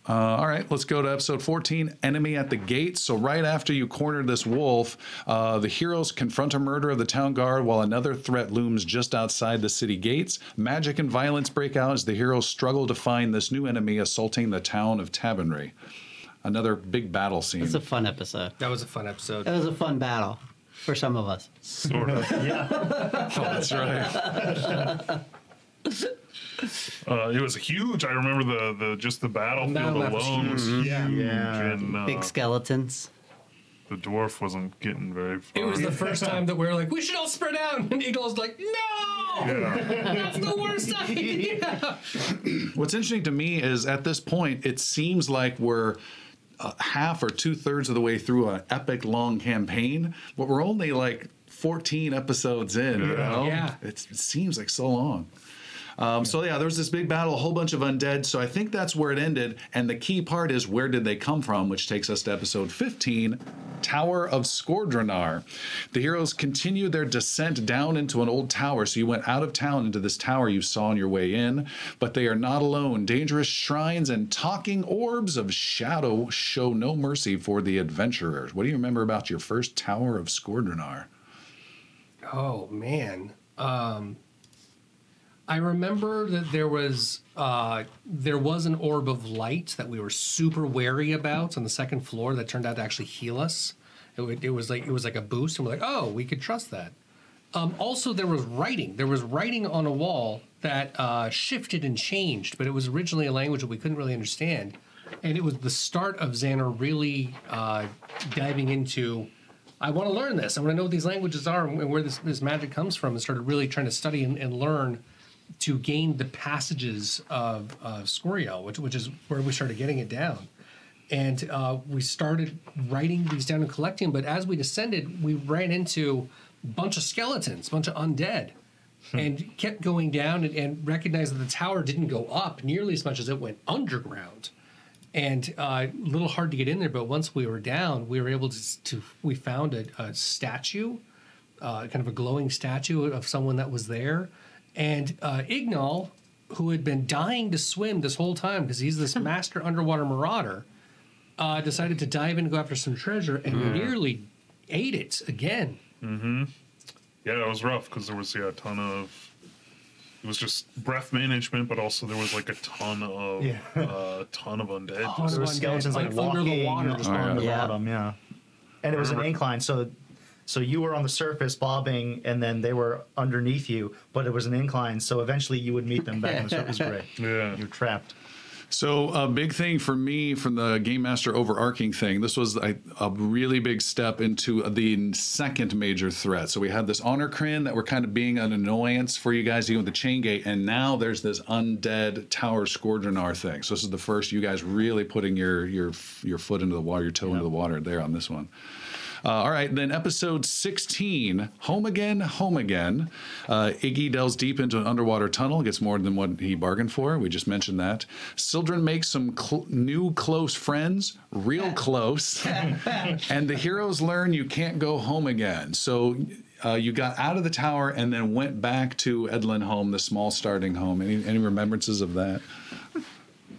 Uh, all right, let's go to episode 14 Enemy at the Gate. So, right after you cornered this wolf, uh, the heroes confront a murder of the town guard while another threat looms just outside the city gates. Magic and violence break out as the heroes struggle to find this new enemy assaulting the town of Tabernary. Another big battle scene. It's a fun episode. That was a fun episode. It was a fun battle for some of us. Sort of. That's right. Uh, it was huge. I remember the, the just the battlefield Battle map was alone was huge, Yeah. Yeah. and uh, Big skeletons. the dwarf wasn't getting very far. It was the first time that we were like, we should all spread out. And Eagle's like, no! yeah. That's the worst idea. What's interesting to me is at this point, it seems like we're uh, half or two thirds of the way through an epic long campaign, but we're only like 14 episodes in. You know? Yeah. It's, it seems like so long. Um, so yeah, there was this big battle, a whole bunch of undead. So I think that's where it ended. And the key part is where did they come from, which takes us to episode 15, Tower of Skordronar. The heroes continued their descent down into an old tower. So you went out of town into this tower you saw on your way in. But they are not alone. Dangerous shrines and talking orbs of shadow show no mercy for the adventurers. What do you remember about your first Tower of Skordronar? Oh, man. Um, I remember that there was uh, there was an orb of light that we were super wary about on the second floor that turned out to actually heal us. It, it was like it was like a boost, and we're like, oh, we could trust that. Um, also, there was writing. There was writing on a wall that uh, shifted and changed, but it was originally a language that we couldn't really understand. And it was the start of Xander really uh, diving into. I want to learn this. I want to know what these languages are and where this, this magic comes from, and started really trying to study and, and learn to gain the passages of, of Scoriel, which, which is where we started getting it down. And uh, we started writing these down and collecting. But as we descended, we ran into a bunch of skeletons, a bunch of undead, and kept going down and, and recognized that the tower didn't go up nearly as much as it went underground. And uh, a little hard to get in there, but once we were down, we were able to, to we found a, a statue, uh, kind of a glowing statue of someone that was there. And uh, Ignal, who had been dying to swim this whole time because he's this master underwater marauder, uh, decided to dive in and go after some treasure and nearly ate it again. Mm-hmm. Yeah, it was rough because there was yeah a ton of. It was just breath management, but also there was like a ton of Yeah. uh, ton of undead. Oh, There were skeletons like, like, under the water. just Oh, on the yeah. bottom, yeah. And it was an incline, so so you were on the surface bobbing, and then they were underneath you, but it was an incline, so eventually you would meet them back on the surface grid. Yeah. You're trapped. So a big thing for me from the game master overarching thing, this was a, a really big step into the second major threat. So we had this honor crin that were kind of being an annoyance for you guys, even with the chain gate, and now there's this undead tower Skordronar thing. So this is the first you guys really putting your your your foot into the water, your toe into the water there on this one. Uh, all right, then episode 16, Home Again, Home Again. Uh, Iggy delves deep into an underwater tunnel, gets more than what he bargained for. We just mentioned that. Sildren makes some cl- new close friends, real close. and the heroes learn you can't go home again. So uh, you got out of the tower and then went back to Edlin home, the small starting home. Any, any remembrances of that?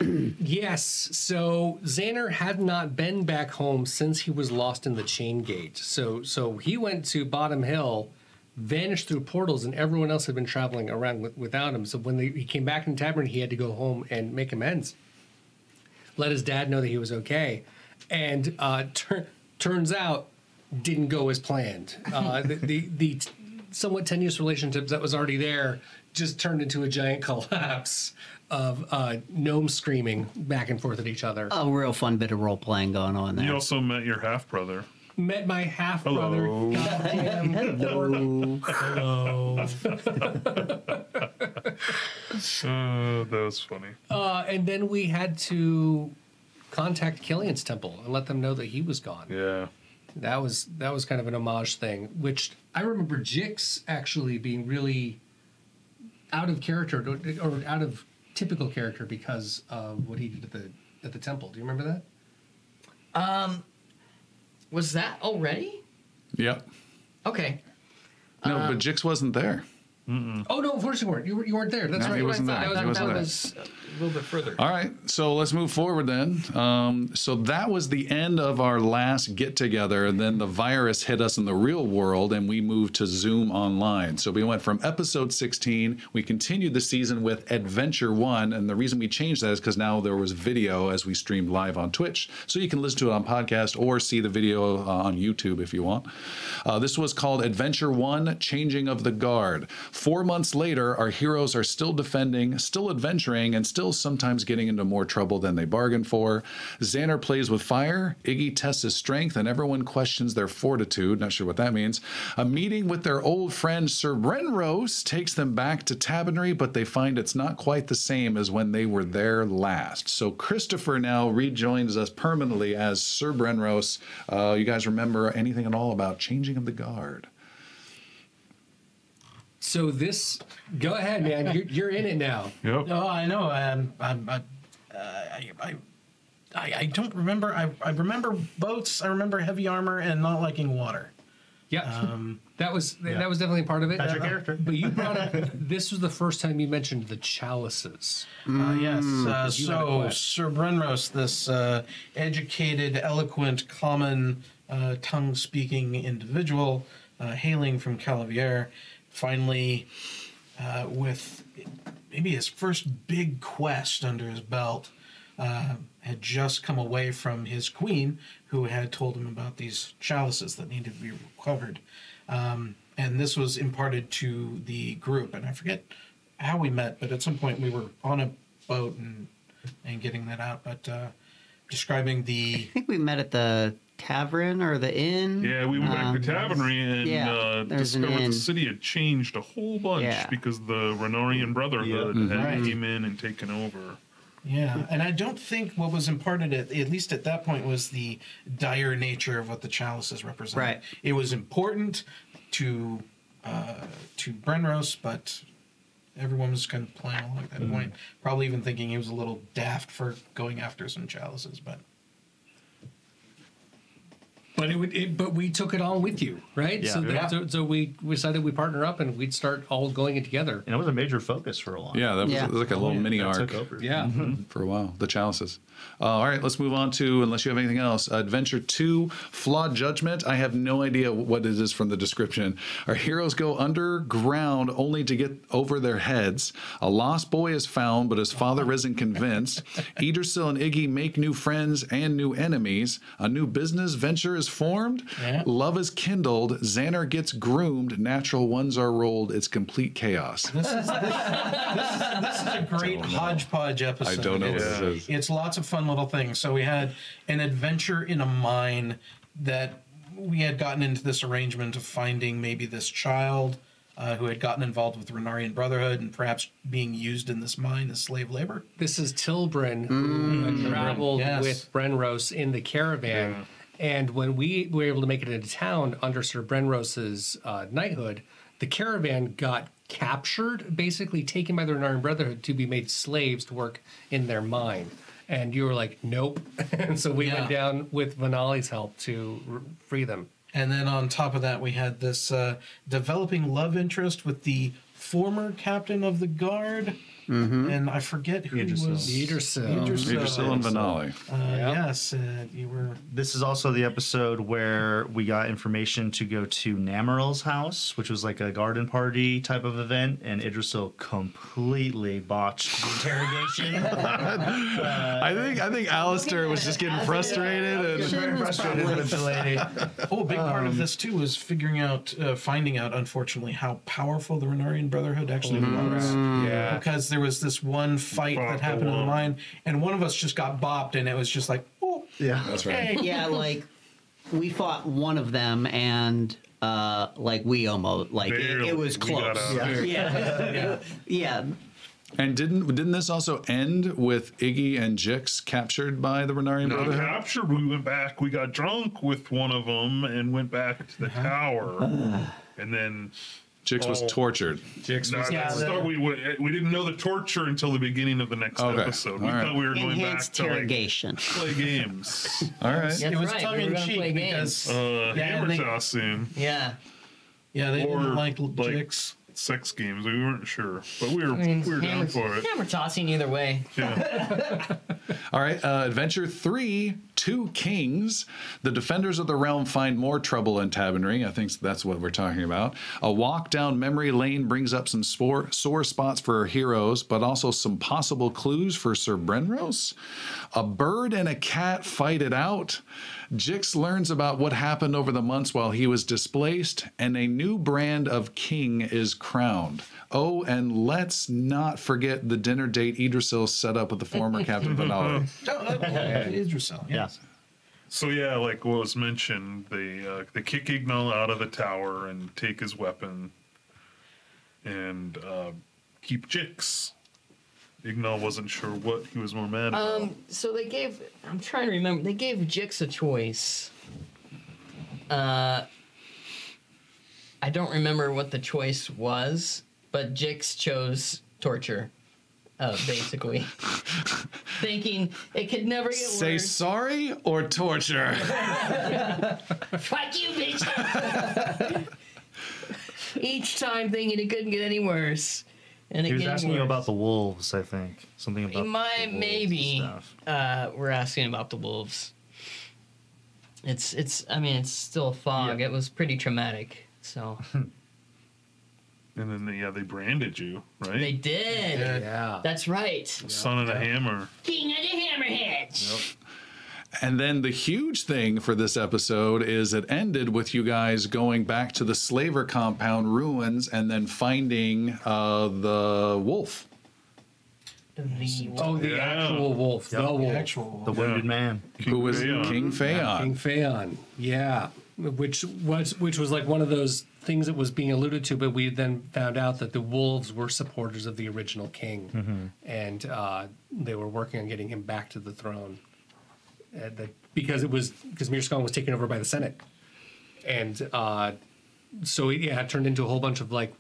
Yes. So Xander had not been back home since he was lost in the chain gate. So so he went to Bottom Hill, vanished through portals, and everyone else had been traveling around with, without him. So when they, he came back in the Tavern, he had to go home and make amends. Let his dad know that he was okay, and uh, tur- turns out didn't go as planned. Uh, the, the the somewhat tenuous relationship that was already there just turned into a giant collapse of uh, gnomes screaming back and forth at each other. A real fun bit of role playing going on there. You also met your half brother. Met my half brother. Hello. Goddamn. Hello. Uh, that was funny. Uh, and then we had to contact Killian's temple and let them know that he was gone. Yeah. That was that was kind of an homage thing, which I remember Jix actually being really out of character or or out of typical character because of what he did at the at the temple. Do you remember that? Um, was that already? Yep. Okay. No, Um, but Jix wasn't there. Oh no, of course you weren't. You, were, you weren't there. That's No, right. he wasn't what I there. thought. He wasn't that there. was a little bit further. All right, so let's move forward then. Um, so that was the end of our last get together. And then the virus hit us in the real world, and we moved to Zoom online. So we went from episode 16. We continued the season with Adventure One, and the reason we changed that is because now there was video as we streamed live on Twitch, so you can listen to it on podcast or see the video uh, on YouTube if you want. Uh, this was called Adventure One: Changing of the Guard. Four months later, our heroes are still defending, still adventuring, and still sometimes getting into more trouble than they bargained for. Xander plays with fire, Iggy tests his strength, and everyone questions their fortitude. Not sure what that means. A meeting with their old friend Sir Brenros takes them back to Tabernary, but they find it's not quite the same as when they were there last. So Christopher now rejoins us permanently as Sir Brenros. Uh, you guys remember anything at all about changing of the guard? So this, go ahead, man. You're, you're in it now. Yep. No, I know. Um, I'm, I, uh, I, I, I, I don't remember. I, I remember boats. I remember heavy armor and not liking water. Yeah. Um, That was that was definitely part of it. That's your character. But you brought up this was the first time you mentioned the chalices. Uh, yes. Uh, you had a so, quest. Sir Brenros, this uh, educated, eloquent, common uh, tongue speaking individual uh, hailing from Calavier, finally, uh, with maybe his first big quest under his belt, uh, had just come away from his queen, who had told him about these chalices that needed to be recovered. Um, and this was imparted to the group. And I forget how we met, but at some point we were on a boat and and getting that out. But uh, describing the I think we met at the tavern or the inn. Yeah, we went back Um, to Tavernary and yeah, uh, there's an discovered the city had changed a whole bunch Yeah. because the Renarian Brotherhood Yeah. had Right. came in and taken over. yeah, and I don't think what was imparted at at least at that point was the dire nature of what the chalices represent. Right. It was important to uh, to Brenros, but everyone was kind of playing along at that point. Probably even thinking he was a little daft for going after some chalices, but. But it would. It, but we took it on with you, right? Yeah. So, that, Yeah. so so we decided we partner up and we'd start all going it together. And it was a major focus for a while. Yeah, that was, Yeah. it was like a little mini That arc. took over. Yeah. for a while. The chalices. Uh, all right, let's move on to, unless you have anything else, Adventure 2 Flawed Judgment. I have no idea what it is from the description. Our heroes go underground only to get over their heads. A lost boy is found, but his father isn't convinced. Idrisil and Iggy make new friends and new enemies. A new business venture is formed. Yeah. Love is kindled. Xander gets groomed. Natural ones are rolled. It's complete chaos. This is this, this is this is a great hodgepodge episode. I don't know what It's, this is. it's lots of fun little things. So we had an adventure in a mine that we had gotten into this arrangement of finding maybe this child uh, who had gotten involved with the Renarian Brotherhood and perhaps being used in this mine as slave labor. This is Tilbrin who had traveled Yes. with Brenros in the caravan. And when we were able to make it into town under Sir Brenros's uh, knighthood, the caravan got captured, basically taken by the Renarian Brotherhood to be made slaves to work in their mine. And you were like, nope. and so we Yeah. went down with Vanali's help to r- free them. And then on top of that, we had this uh, developing love interest with the former captain of the guard. And I forget who Idrisil. was Idrisil. Idrisil and Vanali. Uh, Yes, uh, you were. This is also the episode where we got information to go to Namoril's house, which was like a garden party type of event, and Idrisil completely botched the interrogation. I think I think Alistair was just getting frustrated and very frustrated with the lady. Oh, a big part of this too was figuring out, uh, finding out, unfortunately, how powerful the Renarian Brotherhood actually was. Yeah. Because there was this one fight that happened in the mine, and one of us just got bopped, and it was just like, oh, Yeah. that's right. yeah, like we fought one of them, and uh, like we almost like it, Barely. it was We got close. out. yeah, yeah. And didn't didn't this also end with Iggy and Jix captured by the Renarian Not Brotherhood? captured. We went back. We got drunk with one of them and went back to the tower. and then Jix was Oh. tortured. Jix no, was Yeah, that's the- the- we, we we didn't know the torture until the beginning of the next Okay. episode. We All right. thought we were going back Enhanced to like interrogation. play games. All right. That's it was right, tongue we were in gonna cheek play because games. Uh, Yeah, hammer they- tossing, Yeah. yeah, they or didn't like like Jix. Sex games. We weren't sure, but we were I mean, we were down for it. hammer tossing either way. Yeah. All right, uh, Adventure 3 Two Kings. The defenders of the realm find more trouble in Tavernry. I think that's what we're talking about. A walk down memory lane brings up some sore, sore spots for our heroes, but also some possible clues for Sir Brenros. A bird and a cat fight it out. Jix learns about what happened over the months while he was displaced, and a new brand of king is crowned. Oh, and let's not forget the dinner date Idrisil set up with the former Captain Vanali. Oh, Idrisil, Yeah. So yeah, like what was mentioned, they uh, they kick Ignal out of the tower and take his weapon, and uh, keep Jix. Ignal wasn't sure what he was more mad about. Um, so they gave. I'm trying to remember. They gave Jix a choice. Uh, I don't remember what the choice was, but Jix chose torture. Uh, basically, thinking it could never get worse. Say worse. sorry or torture. Fuck you, bitch. Each time thinking it couldn't get any worse, and it He was getting asking you about the wolves, I think. Something about He might, the wolves maybe. stuff. Uh, we're asking about the wolves. It's it's. I mean, it's still a fog. It was pretty traumatic. So and then they, yeah, they branded you, right? they did. Yeah. That's right. Son of the hammer. King of the Hammerheads. And then the huge thing for this episode is it ended with you guys going back to the slaver compound ruins and then finding uh, the wolf. The Oh, the Yeah. actual wolf. The wolf. actual. The wounded man. who was Phaon. King Phaon. King Phaon. Yeah. Which was which was like one of those things that was being alluded to, but we then found out that the wolves were supporters of the original king, and uh, they were working on getting him back to the throne. Uh, that, because it was because Mirskon was taken over by the Senate, and uh, so it, yeah, it turned into a whole bunch of like,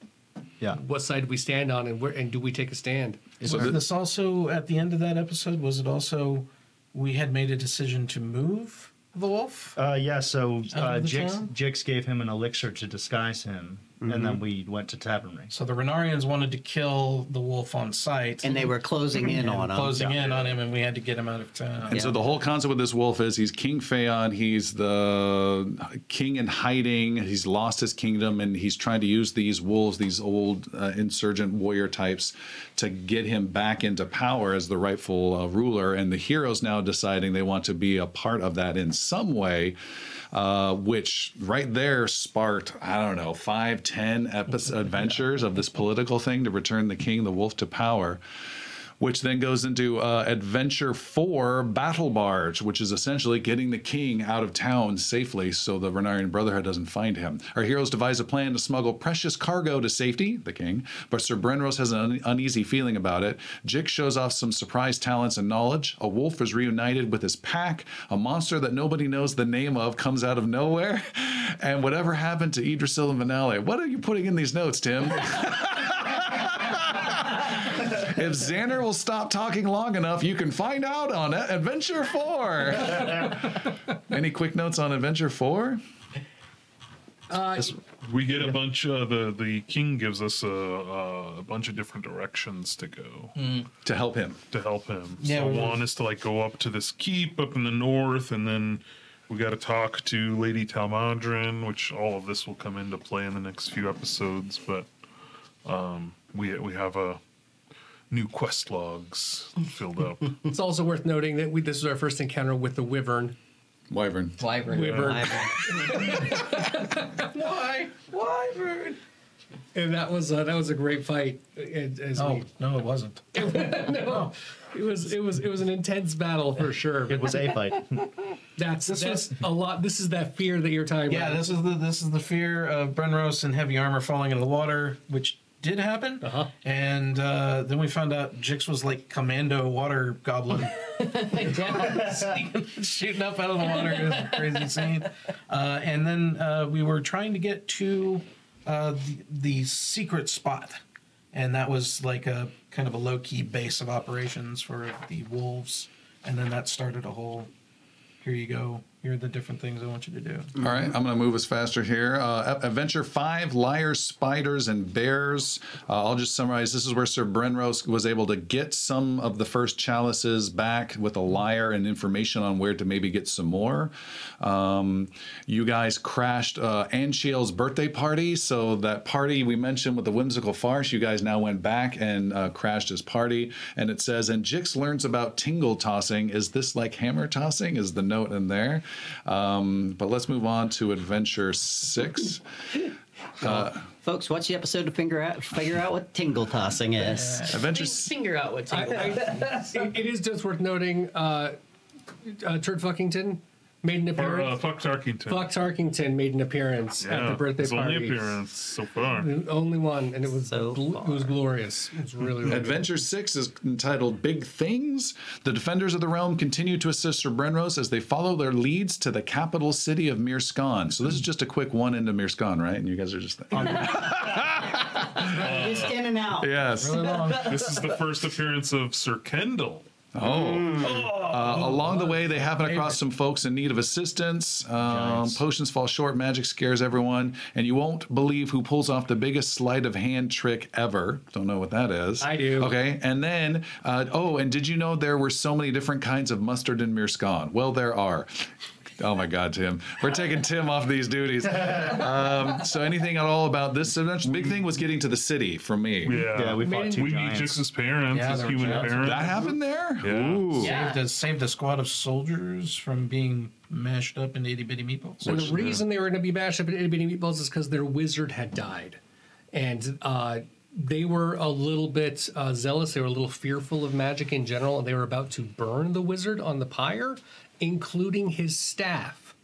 Yeah. what side do we stand on, and where and do we take a stand? Was So this also at the end of that episode? Was it also we had made a decision to move the wolf? Uh, yeah, so uh, Jix. Jix gave him an elixir to disguise him, and then we went to Tavernry. So the Renarians wanted to kill the wolf on sight, And they were closing in on him. closing in on him, and we had to get him out of town. And so the whole concept with this wolf is he's King Phaon. He's the king in hiding. He's lost his kingdom, and he's trying to use these wolves, these old uh, insurgent warrior types, to get him back into power as the rightful uh, ruler. And the heroes now deciding they want to be a part of that in some way. Uh, which right there sparked, I don't know, five, ten episodes, adventures of this political thing to return the king, the wolf, to power which then goes into uh, Adventure 4 Battle Barge, which is essentially getting the king out of town safely so the Renarian Brotherhood doesn't find him. Our heroes devise a plan to smuggle precious cargo to safety, the king, but Sir Brenros has an un- uneasy feeling about it. Jix shows off some surprise talents and knowledge. A wolf is reunited with his pack. A monster that nobody knows the name of comes out of nowhere. And whatever happened to Idrisil and Vanali? What are you putting in these notes, Tim? If Xander will stop talking long enough, you can find out on Adventure 4. Any quick notes on Adventure 4? We get a bunch. Uh, the the king gives us a, a, a bunch of different directions to go to help him. to help him. Yeah, so we- one is to like go up to this keep up in the north, and then we got to talk to Lady Talmadrin, which all of this will come into play in the next few episodes. But um, we we have a new quest logs filled up. It's also worth noting that we this was our first encounter with the wyvern. Wyvern. Wyvern. Wyvern. Why? Why, Vern? And that was uh, that was a great fight. As, as Oh we, no, it wasn't. no, it was it was it was an intense battle for sure. It was a fight. That's that's a lot. This is that fear that you're talking Yeah, about. this is the this is the fear of Brenros in heavy armor falling into the water, which did happen. Uh-huh. And uh, then we found out Jix was like commando water goblin. shooting up out of the water. It was a crazy scene. Uh, and then uh, we were trying to get to uh, the, the secret spot. And that was like a kind of a low key base of operations for the wolves. And then that started a whole here you go. Here are the different things I want you to do. All right, I'm going to move us faster here. Uh, Adventure 5 Liars, Spiders, and Bears. Uh, I'll just summarize. This is where Sir Brenros was able to get some of the first chalices back with a liar and information on where to maybe get some more. Um, you guys crashed uh, Anshiel's birthday party. So, that party we mentioned with the whimsical farce, you guys now went back and uh, crashed his party. And it says, and Jix learns about tingle tossing. Is this like hammer tossing? Is the note in there? Um, but let's move on to Adventure 6. Folks, watch the episode to figure out figure out what tingle tossing is. Adventure Figure out what I, tingle. I, it, it is just worth noting. Uh, uh, Turd Fuckington made an Or uh, appearance. Fuck Tarkington. Fuck Tarkington made an appearance at the birthday his party. only appearance so far. The only one, and it was So gl- it was glorious. It was really, really Adventure 6 is entitled Big Things. The defenders of the realm continue to assist Sir Brenros as they follow their leads to the capital city of Mirskan. So this is just a quick one into Mirskan, right? And you guys are just Just in and out. Yes. This is the first appearance of Sir Kendall. Oh. Uh, along the way, they happen across some folks in need of assistance. Um, potions fall short, magic scares everyone, and you won't believe who pulls off the biggest sleight of hand trick ever. Don't know what that is. I do. Okay, and then, uh, oh, and did you know there were so many different kinds of mustard in Mirskan? Well, there are. Oh my God, Tim. We're taking Tim off these duties. Um, so, anything at all about this adventure? Big thing was getting to the city for me. Yeah, Yeah, we fought two we meet giants. Jix's parents, Yeah, his there were human giants. parents. That happened there? Yeah. Ooh. Yeah. Saved, a, saved a squad of soldiers from being mashed up into itty bitty meatballs. And the reason they were going to be mashed up in itty bitty meatballs is because their wizard had died, and uh, they were a little bit uh, zealous. They were a little fearful of magic in general, and they were about to burn the wizard on the pyre, including his staff.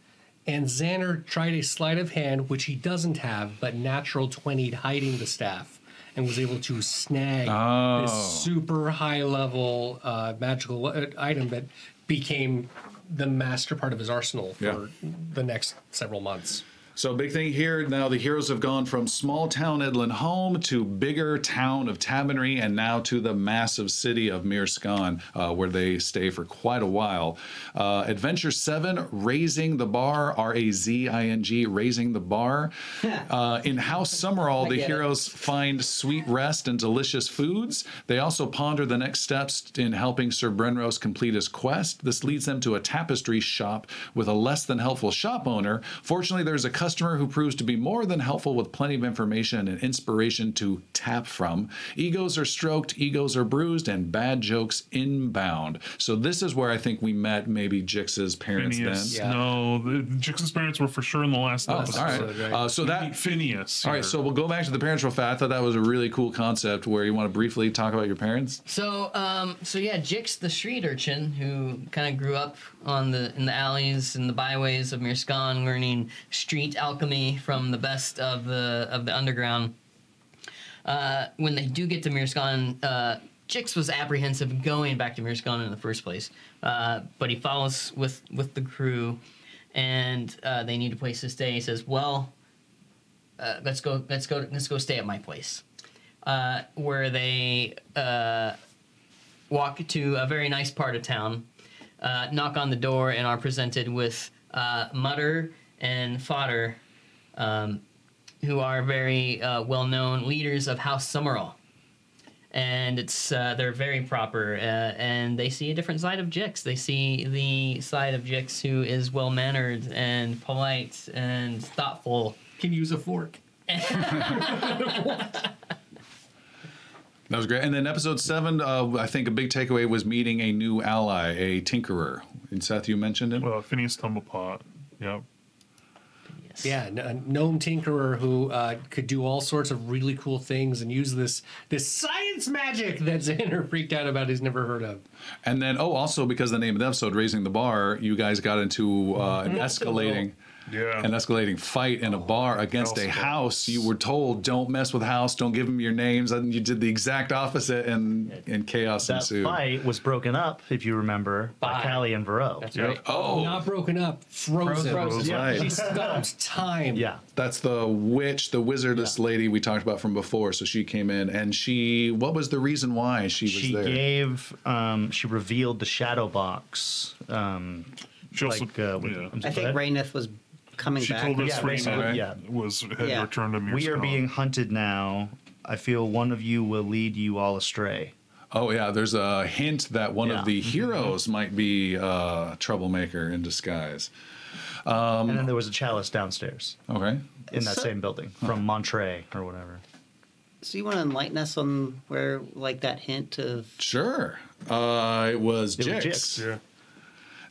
And Xander tried a sleight of hand, which he doesn't have, but natural 20 hiding the staff, and was able to snag Oh. this super high level uh, magical uh, item that became the master part of his arsenal for Yeah. the next several months. So big thing here now the heroes have gone from small town Edlin home to bigger town of Tabernary and now to the massive city of Mirskan uh, where they stay for quite a while. Uh, Adventure 7 Raising the Bar R A Z I N G Raising the Bar. Uh, in House Summerall the get it. heroes find sweet rest and delicious foods. They also ponder the next steps in helping Sir Brenrose complete his quest. This leads them to a tapestry shop with a less than helpful shop owner. Fortunately, there's a customer who proves to be more than helpful with plenty of information and inspiration to tap from. Egos are stroked, egos are bruised, and bad jokes inbound. So this is where I think we met maybe Jix's parents Phineas. then. No, the Jix's parents were for sure in the last Oh, all episode. right. Uh, so that Meet Phineas. all right, here. so we'll go back to the parents real fast. I thought that was a really cool concept where you want to briefly talk about your parents. So, um, so yeah, Jix, the street urchin who kind of grew up on the in the alleys and the byways of Mirskan, learning street alchemy from the best of the of the underground. Uh, when they do get to Mirskan, uh, Jix was apprehensive going back to Mirskan in the first place, uh, but he follows with with the crew, and uh, they need a place to stay. He says, "Well, uh, let's go, let's go, let's go stay at my place." Uh, where they uh, walk to a very nice part of town, knock on the door, and are presented with mutter and fodder um, who are very uh, well-known leaders of House Summerall. And it's uh, they're very proper, uh, and they see a different side of Jix. They see the side of Jix who is well mannered and polite and thoughtful. Can use a fork. That was great. And then episode seven, uh, I think a big takeaway was meeting a new ally, a tinkerer. And Seth, you mentioned him. Well, Phineas Tumblepot. Yep. Yeah, gnome tinkerer who uh, could do all sorts of really cool things and use this this science magic that Xander freaked out about. He's never heard of. And then, oh, also because the name of the episode, Raising the Bar, you guys got into uh, an escalating. Yeah. An escalating fight in a bar against a House. You were told, "Don't mess with house. Don't give them your names." And you did the exact opposite, and and chaos That ensued. fight was broken up, if you remember, by By- Callie and Varro. That's Yep. right. Oh, Not broken up, frozen. Frozen. right. She stopped time. Yeah. That's the witch, the wizardess lady we talked about from before. So she came in, and she. What was the reason why she was She there? gave, um, she revealed the shadow box. Um, She also, like, uh, yeah. I'm think sorry? Raineth was coming She back. told us Yeah, Raina basically, yeah. was had Yeah. returned to Mirskan. we are being hunted now. I feel one of you will lead you all astray. Oh yeah, there's a hint that one Yeah. of the heroes might be a troublemaker in disguise. and then there was a chalice downstairs Okay. in that So- same building from Monterey or whatever. So you want to enlighten us on where, like, that hint of Sure. Uh, it was It was Jix. Jix. Yeah.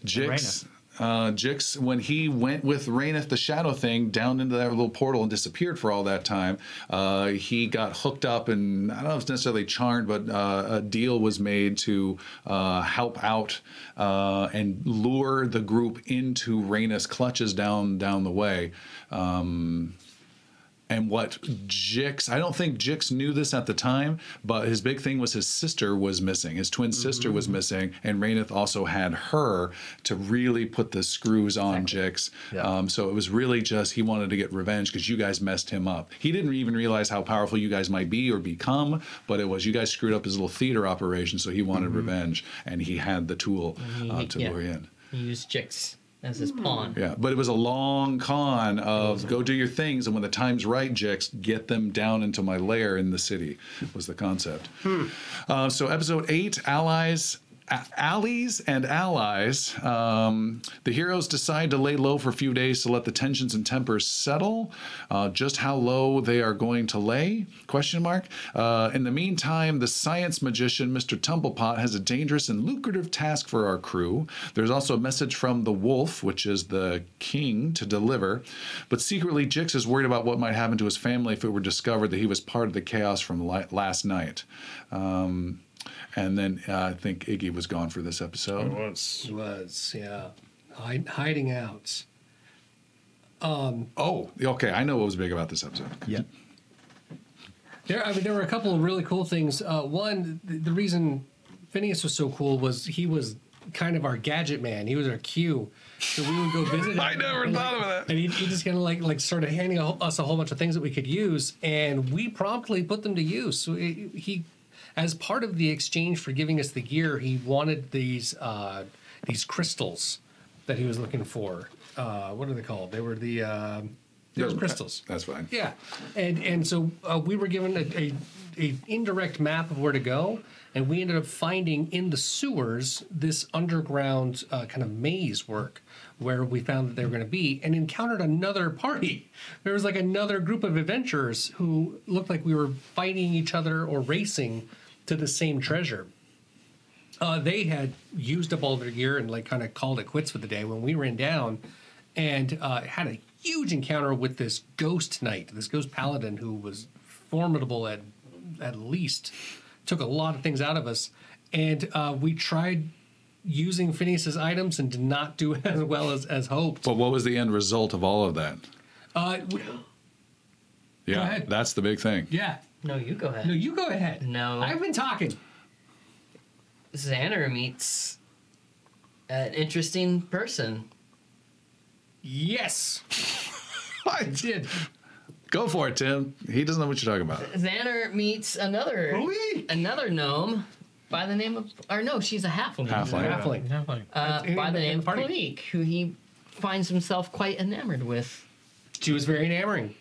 Jix. Uh, Jix, when he went with Raineth the Shadow thing down into that little portal and disappeared for all that time, uh, he got hooked up and I don't know if it's necessarily charmed, but uh, a deal was made to uh, help out uh, and lure the group into Raineth's clutches down down the way. Um, and what Jix, I don't think Jix knew this at the time, but his big thing was his sister was missing. His twin sister was missing, and Raineth also had her to really put the screws on Jix. Yeah. Um, so it was really just he wanted to get revenge because you guys messed him up. He didn't even realize how powerful you guys might be or become, but it was you guys screwed up his little theater operation, so he wanted revenge, and he had the tool uh, to Yeah. lure in. He used Jix as his pawn. Yeah, but it was a long con of go do your things, and when the time's right, Jix, get them down into my lair in the city, was the concept. Uh, so, episode eight, allies. Allies and allies. Um, the heroes decide to lay low for a few days to let the tensions and tempers settle. Uh, just how low they are going to lay? Question mark. Uh, in the meantime, the science magician Mr. Tumblepot has a dangerous and lucrative task for our crew. There's also a message from the wolf, which is the king, to deliver. But secretly, Jix is worried about what might happen to his family if it were discovered that he was part of the chaos from last night. Um, and then uh, I think Iggy was gone for this episode. It episode. was. It was, yeah. Hide, hiding out. Oh, okay. I know what was big about this episode. Yeah. There, I mean, there were a couple of really cool things. Uh, one, the, the reason Phineas was so cool was he was kind of our gadget man. He was our Q. So we would go visit. him, I never and, thought of that. And he, he just kind of like like started handing us a whole bunch of things that we could use, and we promptly put them to use. So he, he as part of the exchange for giving us the gear, he wanted these uh, these crystals that he was looking for. Uh, what are they called? They were the uh, they were crystals. That's fine. Yeah, and and so uh, we were given a, a, a indirect map of where to go, and we ended up finding in the sewers this underground uh, kind of maze work where we found that they were going to be, and encountered another party. There was like another group of adventurers who looked like we were fighting each other or racing to the same treasure. Uh, they had used up all their gear and like kind of called it quits for the day when we ran down and uh, had a huge encounter with this ghost knight, this ghost paladin who was formidable at at least, took a lot of things out of us, and uh, we tried using Phineas's items and did not do as well as as hoped. But what was the end result of all of that? Uh, we- Yeah, ahead. that's the big thing. yeah, No, you go ahead. no, you go ahead. No. I've been talking. Xander meets an interesting person. Yes, I did. Go for it, Tim. He doesn't know what you're talking about. Xander meets another Ooh-wee. another gnome by the name of or no, she's a halfling. Halfling. Halfling. Uh, In- by the name the of party. Clinique, who he finds himself quite enamored with. She was very enamoring.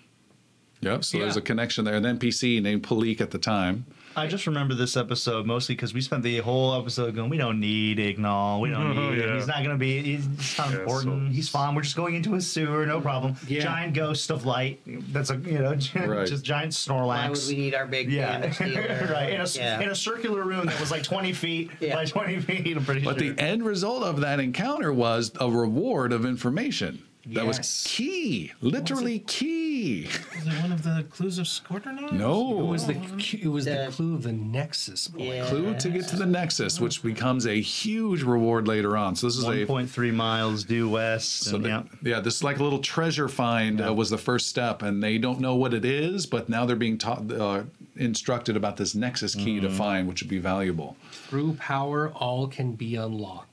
Yep. So there's Yeah. a connection there. An NPC named Palik at the time. I just remember this episode mostly because we spent the whole episode going, we don't need Ignal. We don't need him. yeah. He's not going to be, he's he's not Yeah, important. so- he's fine. We're just going into a sewer. No problem. Yeah. Giant ghost of light. That's a, you know, Right. just giant Snorlax. Why would Snorlax. we need our big Yeah, damage dealer? right. In a, yeah. in a circular room that was like 20 feet Yeah. by 20 feet, I'm pretty But sure. the end result of that encounter was a reward of information. That was key, literally key. Was it one of the clues of Scortonauts? No. It was the it was the The- clue of the Nexus point. Yeah. clue to get to the Nexus, which becomes a huge reward later on. So this is a 1.3 miles due west. so and, the- yeah. yeah, this is like a little treasure find uh, was the first step, and they don't know what it is, but now they're being taught, uh, instructed about this Nexus key to find, which would be valuable. Through power, all can be unlocked.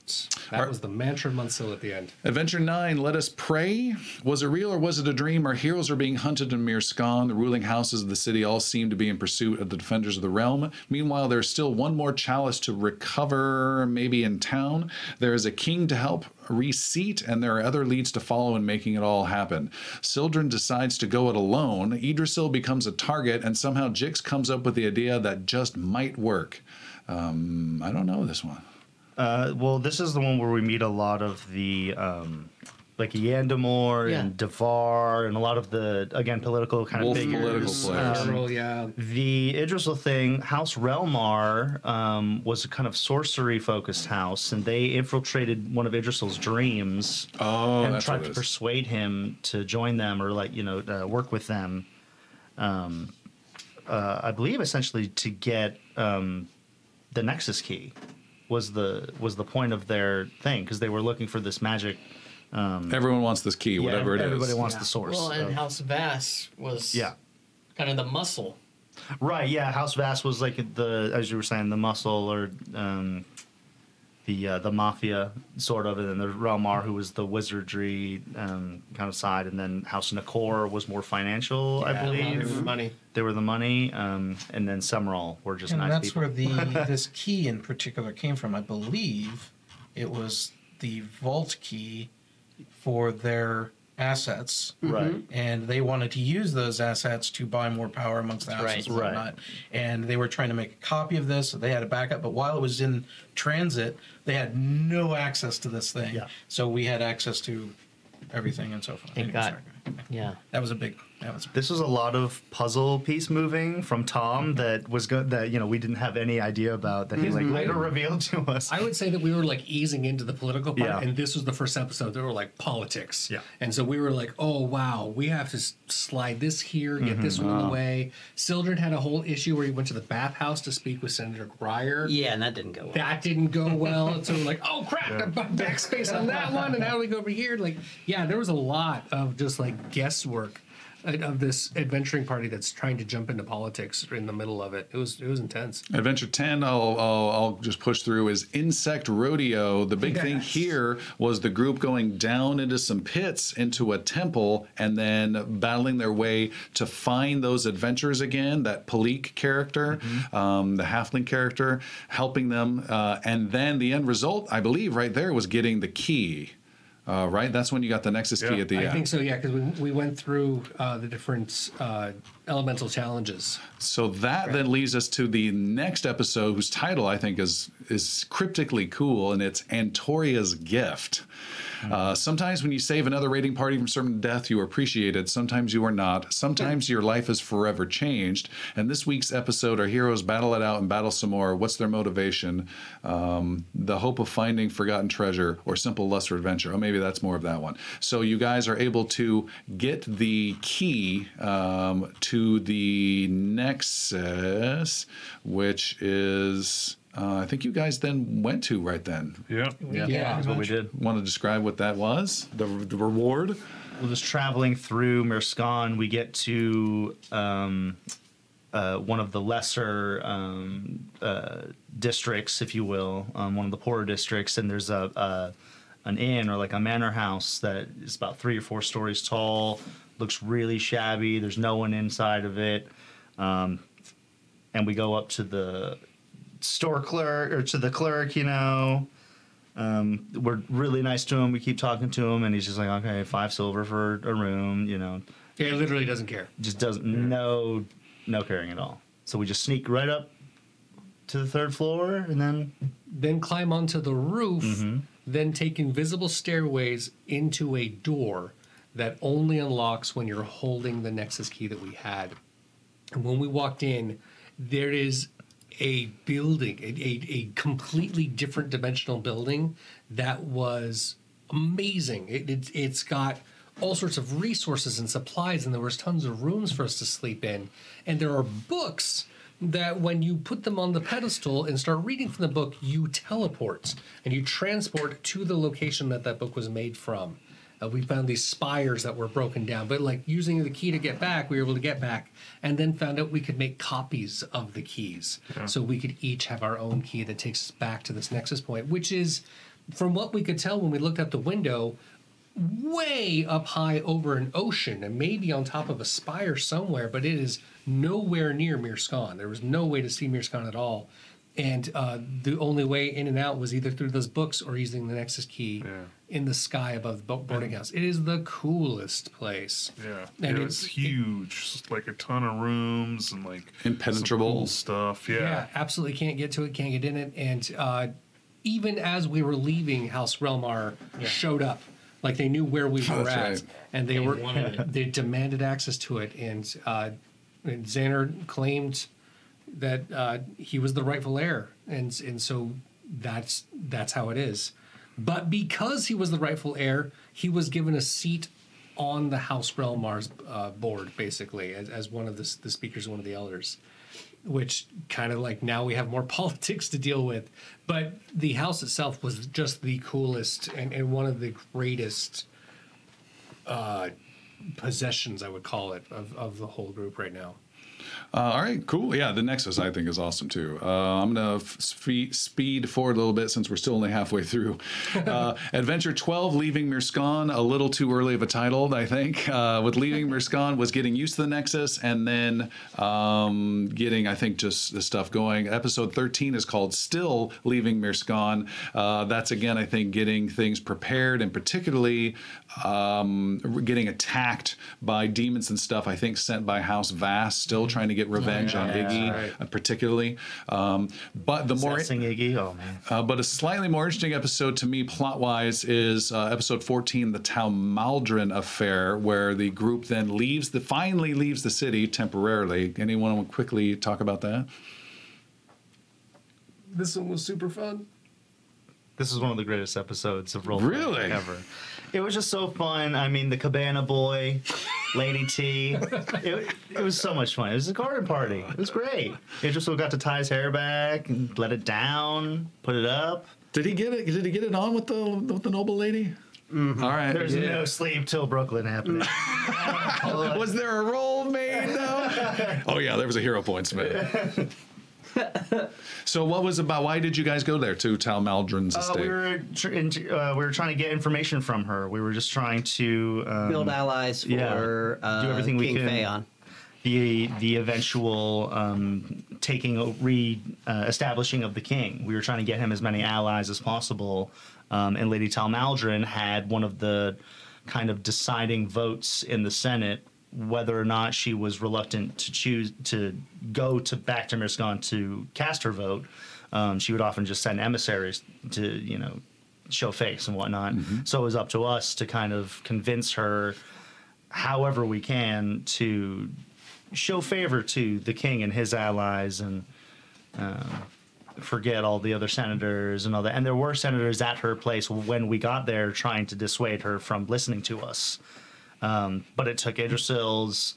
That Are- was the mantra of Munsil at the end. Adventure 9, Let Us Pray. Was it real or was it a dream? Our heroes are being hunted in Mirskan. The ruling houses of the city all seem to be in pursuit of the defenders of the realm. Meanwhile, there's still one more chalice to recover, maybe in town. There is a king to help reseat, and there are other leads to follow in making it all happen. Sildren decides to go it alone. Idrisil becomes a target, and somehow Jix comes up with the idea that just might work. Um, I don't know this one. Uh, well, this is the one where we meet a lot of the um, like Yandamore Yeah. and Devar and a lot of the again political kind Wolf of figures. political players. Um, General, yeah. the Idrisil thing, House Relmar um, was a kind of sorcery focused house, and they infiltrated one of Idrisil's dreams Oh, and that's tried to persuade him to join them or like you know uh, work with them. Um, uh, I believe essentially to get um, the Nexus key was the was the point of their thing because they were looking for this magic. Um, Everyone wants this key, whatever it is. everybody wants the source. Well, and of- House Vass was yeah. kind of the muscle. Right, yeah. House Vass was like the, as you were saying, the muscle or um, the uh, the mafia sort of, and then there's Relmar, who was the wizardry um, kind of side, and then House Nakor was more financial, I Yeah, believe. money. They were the money, um, and then Summerall were just And nice that's people. where the this key in particular came from. I believe it was the vault key for their assets. Right. Mm-hmm. And they wanted to use those assets to buy more power amongst the houses right. and Right. whatnot. And they were trying to make a copy of this. So they had a backup, but while it was in transit, they had no access to this thing. Yeah. So we had access to everything and so forth. It Anyway, got- sorry. Yeah. that was a big. That was. This was a lot of puzzle piece moving from Tom mm-hmm. that was good. That you know we didn't have any idea about that he like mm-hmm. later revealed to us. I would say that we were like easing into the political part, Yeah. and this was the first episode that were like politics. Yeah. And so we were like, oh wow, we have to slide this here, get mm-hmm. this one away. Sildren had a whole issue where he went to the bathhouse to speak with Senator Breyer. Yeah, and that didn't go well. That didn't go well. so we're like, oh crap, yeah. backspace on that one, and how do we go over here? Like, yeah, there was a lot of just like guesswork of this adventuring party that's trying to jump into politics in the middle of it. It was it was intense. Adventure 10, I'll, I'll, I'll just push through, is Insect Rodeo. The big thing here was the group going down into some pits into a temple and then battling their way to find those adventures again. That Palik character, um, the halfling character, helping them. Uh, and then the end result, I believe, right there was getting the key. Uh, right? That's when you got the Nexus key at the I end. think so, yeah, because we, we went through uh, the different uh, elemental challenges. So that then leads us to the next episode, whose title I think is is cryptically cool, and it's Antoria's Gift. Uh, sometimes when you save another raiding party from certain death, you are appreciated. Sometimes you are not. Sometimes your life is forever changed. And this week's episode, our heroes battle it out and battle some more. What's their motivation? Um, the hope of finding forgotten treasure or simple lust for adventure. Oh, maybe that's more of that one. So you guys are able to get the key um, to the Nexus, which is. Uh, I think you guys then went to right then. Yeah. Yeah. That's what we did. Want to describe what that was? The, the reward? Well, just traveling through Mirskan, we get to um, uh, one of the lesser um, uh, districts, if you will, um, one of the poorer districts, and there's a, a an inn or like a manor house that is about three or four stories tall, looks really shabby. There's no one inside of it, um, and we go up to the store clerk or to the clerk, you know. Um, we're really nice to him. We keep talking to him, and he's just like, okay, five silver for a room. You know, Yeah, he literally doesn't care. just doesn't no no caring at all. So we just sneak right up to the third floor, and then Then climb onto the roof, then take invisible stairways into a door that only unlocks when you're holding the Nexus key that we had. And when we walked in, there is a building, a, a, a completely different dimensional building that was amazing. It, it, it's got all sorts of resources and supplies, and there was tons of rooms for us to sleep in. And there are books that when you put them on the pedestal and start reading from the book, you teleport and you transport to the location that that book was made from. Uh, we found these spires that were broken down, but like using the key to get back, we were able to get back, and then found out we could make copies of the keys, so we could each have our own key that takes us back to this nexus point, which is, from what we could tell when we looked out the window, way up high over an ocean and maybe on top of a spire somewhere, but it is nowhere near Mirskan. There was no way to see Mirskan at all. And uh, the only way in and out was either through those books or using the Nexus key Yeah. in the sky above the bo- boarding house. It is the coolest place. Yeah, And it was it's- huge, just like a ton of rooms and like Impenetrable. cool stuff. Yeah. Yeah, absolutely can't get to it, can't get in it. And uh, even as we were leaving, House Relmar showed up. Like they knew where we Oh, were that's at, right. and they were they demanded access to it. And, uh, and Xander claimed that uh, he was the rightful heir, and and so that's that's how it is. But because he was the rightful heir, he was given a seat on the House Relmar's uh, board, basically, as, as one of the, the speakers, one of the elders which kind of like now we have more politics to deal with. But the house itself was just the coolest and, and one of the greatest uh, possessions, I would call it, of, of the whole group right now. Uh, all right, cool. Yeah, the Nexus I think is awesome too. Uh, I'm gonna f- speed forward a little bit since we're still only halfway through. Uh, Adventure 12, leaving Mirskan, a little too early of a title, I think. Uh, with leaving Mirskan was getting used to the Nexus and then um, getting, I think, just the stuff going. Episode 13 is called Still Leaving Mirskan. Uh, that's again, I think, getting things prepared and particularly um, getting attacked by demons and stuff. I think sent by House Vass, still trying to get revenge on Iggy, uh, particularly. Um, but the more Iggy. Oh man. uh, but a slightly more interesting episode to me, plot wise, is uh, episode 14, the Talmaldrin affair, where the group then leaves the finally leaves the city temporarily. Anyone want to quickly talk about that? This one was super fun. This is one of the greatest episodes of Roll Really? ever. It was just so fun. I mean, the Cabana Boy, Lady T. It, it was so much fun. It was a garden party. It was great. Idris got to tie his hair back and let it down, put it up. Did he get it? Did he get it on with the with the noble lady? Mm-hmm. All right. There's no sleep till Brooklyn happening. Was there a roll made though? oh yeah, there was a hero points made. So what was about? Why did you guys go there to Talmaldrin's Uh, estate? we were tr- in, uh, we were trying to get information from her. We were just trying to um, Build allies for yeah, uh, do everything we King can. Phaon. the the eventual um, taking o- re uh, establishing of the king. We were trying to get him as many allies as possible, um, and Lady Talmaldrin had one of the kind of deciding votes in the Senate whether or not she was reluctant to choose to go to back to Mirskan to cast her vote. Um, she would often just send emissaries to you know show face and whatnot. So it was up to us to kind of convince her however we can to show favor to the king and his allies and um, forget all the other senators and all that. And there were senators at her place when we got there trying to dissuade her from listening to us. Um, but it took Idrisil's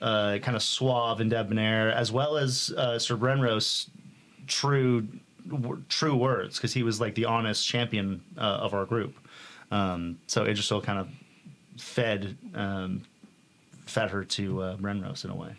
uh, kind of suave and debonair, as well as uh, Sir Brenros' true w- true words, because he was like the honest champion uh, of our group. Um, so Idrisil kind of fed um, fed her to uh, Brenros in a way.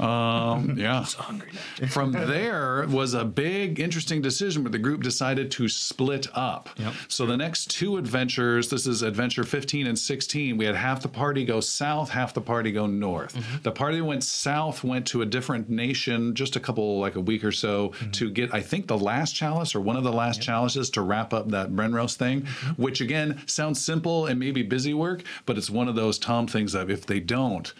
Um, yeah. From there was a big, interesting decision where the group decided to split up. Yep. So the next two adventures, this is adventure 15 and 16, we had half the party go south, half the party go north. The party that went south went to a different nation just a couple, like a week or so, to get, I think, the last chalice or one of the last chalices to wrap up that Brenrose thing, which again sounds simple and maybe busy work, but it's one of those Tom things that if they don't,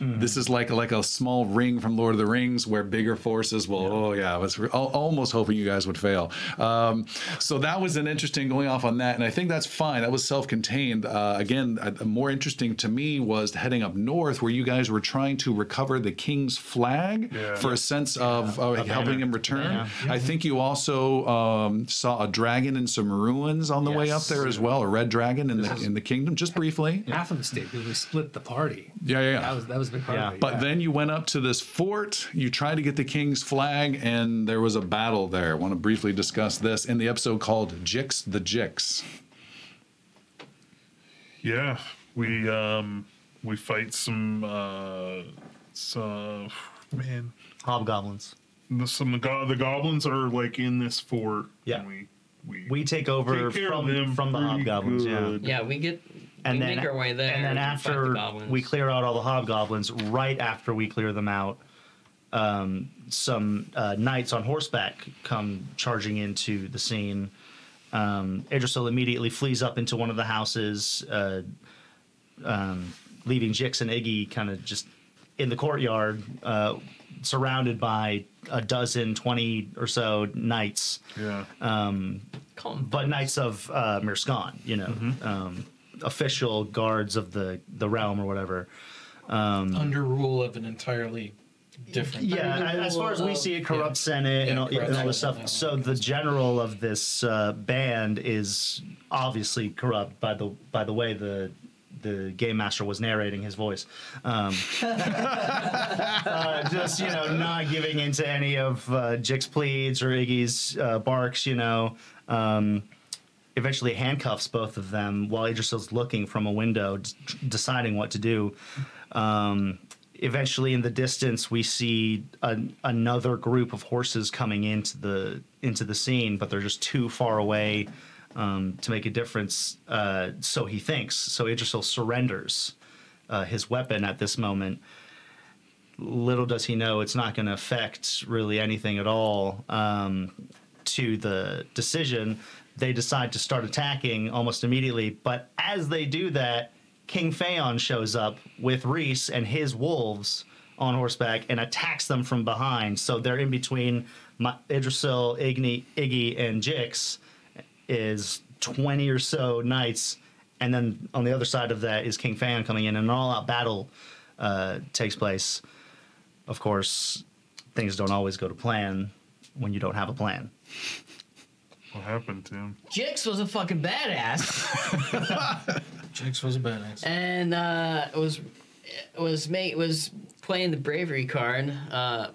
this is like like a small ring from Lord of the Rings where bigger forces will. Oh yeah, I was almost hoping you guys would fail. Um, so that was an interesting going off on that, and I think that's fine. That was self-contained. Uh, again, uh, more interesting to me was heading up north where you guys were trying to recover the king's flag Yeah. for a sense of uh, helping him return. Yeah. I think you also um, saw a dragon and some ruins on the way up there as well, a red dragon in the in the kingdom, just briefly. Half of the state because we split the party. Yeah, yeah, yeah. That was that was a big Yeah. it. But yeah. then you went up to this fort, you tried to get the king's flag, and there was a battle there. I want to briefly discuss this in the episode called Jix the Jix. Yeah, we um we fight some uh some man Hobgoblins. the, some go- the goblins are like in this fort. Yeah. and we we We take over take from them from the pretty hobgoblins. Yeah. Yeah, we get and we then make our way there. and then fight the after we clear out all the hobgoblins, right after we clear them out, um, some uh, knights on horseback come charging into the scene. Um, Idrisil immediately flees up into one of the houses, uh, um, leaving Jix and Iggy kind of just in the courtyard, uh, surrounded by a dozen, twenty or so knights yeah. Call 'em but knights of uh, Mirskan, you know, um, official guards of the the realm or whatever. under rule of an entirely different. Yeah, Under the as far as we see, a corrupt senate and, all, corrupt and all this stuff. So the general of this uh, band is obviously corrupt by the by the way the the game master was narrating his voice. Um, uh, just you know, not giving into any of uh, Jix's pleads or Iggy's uh, barks. You know. Um, eventually handcuffs both of them while Idrisil's looking from a window, d- deciding what to do. Um, eventually, in the distance, we see an, another group of horses coming into the into the scene, but they're just too far away um, to make a difference. Uh, so he thinks. So Idrisil surrenders uh, his weapon at this moment. Little does he know it's not going to affect really anything at all um, to the decision. They decide to start attacking almost immediately, but as they do that, King Phaon shows up with Reese and his wolves on horseback and attacks them from behind. So they're in between my, Idrisil, Igni, Iggy, and Jix is 20 or so knights. And then on the other side of that is King Phaon coming in, and an all out battle uh, takes place. Of course, things don't always go to plan when you don't have a plan. What happened to him? Jix was a fucking badass, Jax was a badass. and uh, was was mate was playing the bravery card. Uh,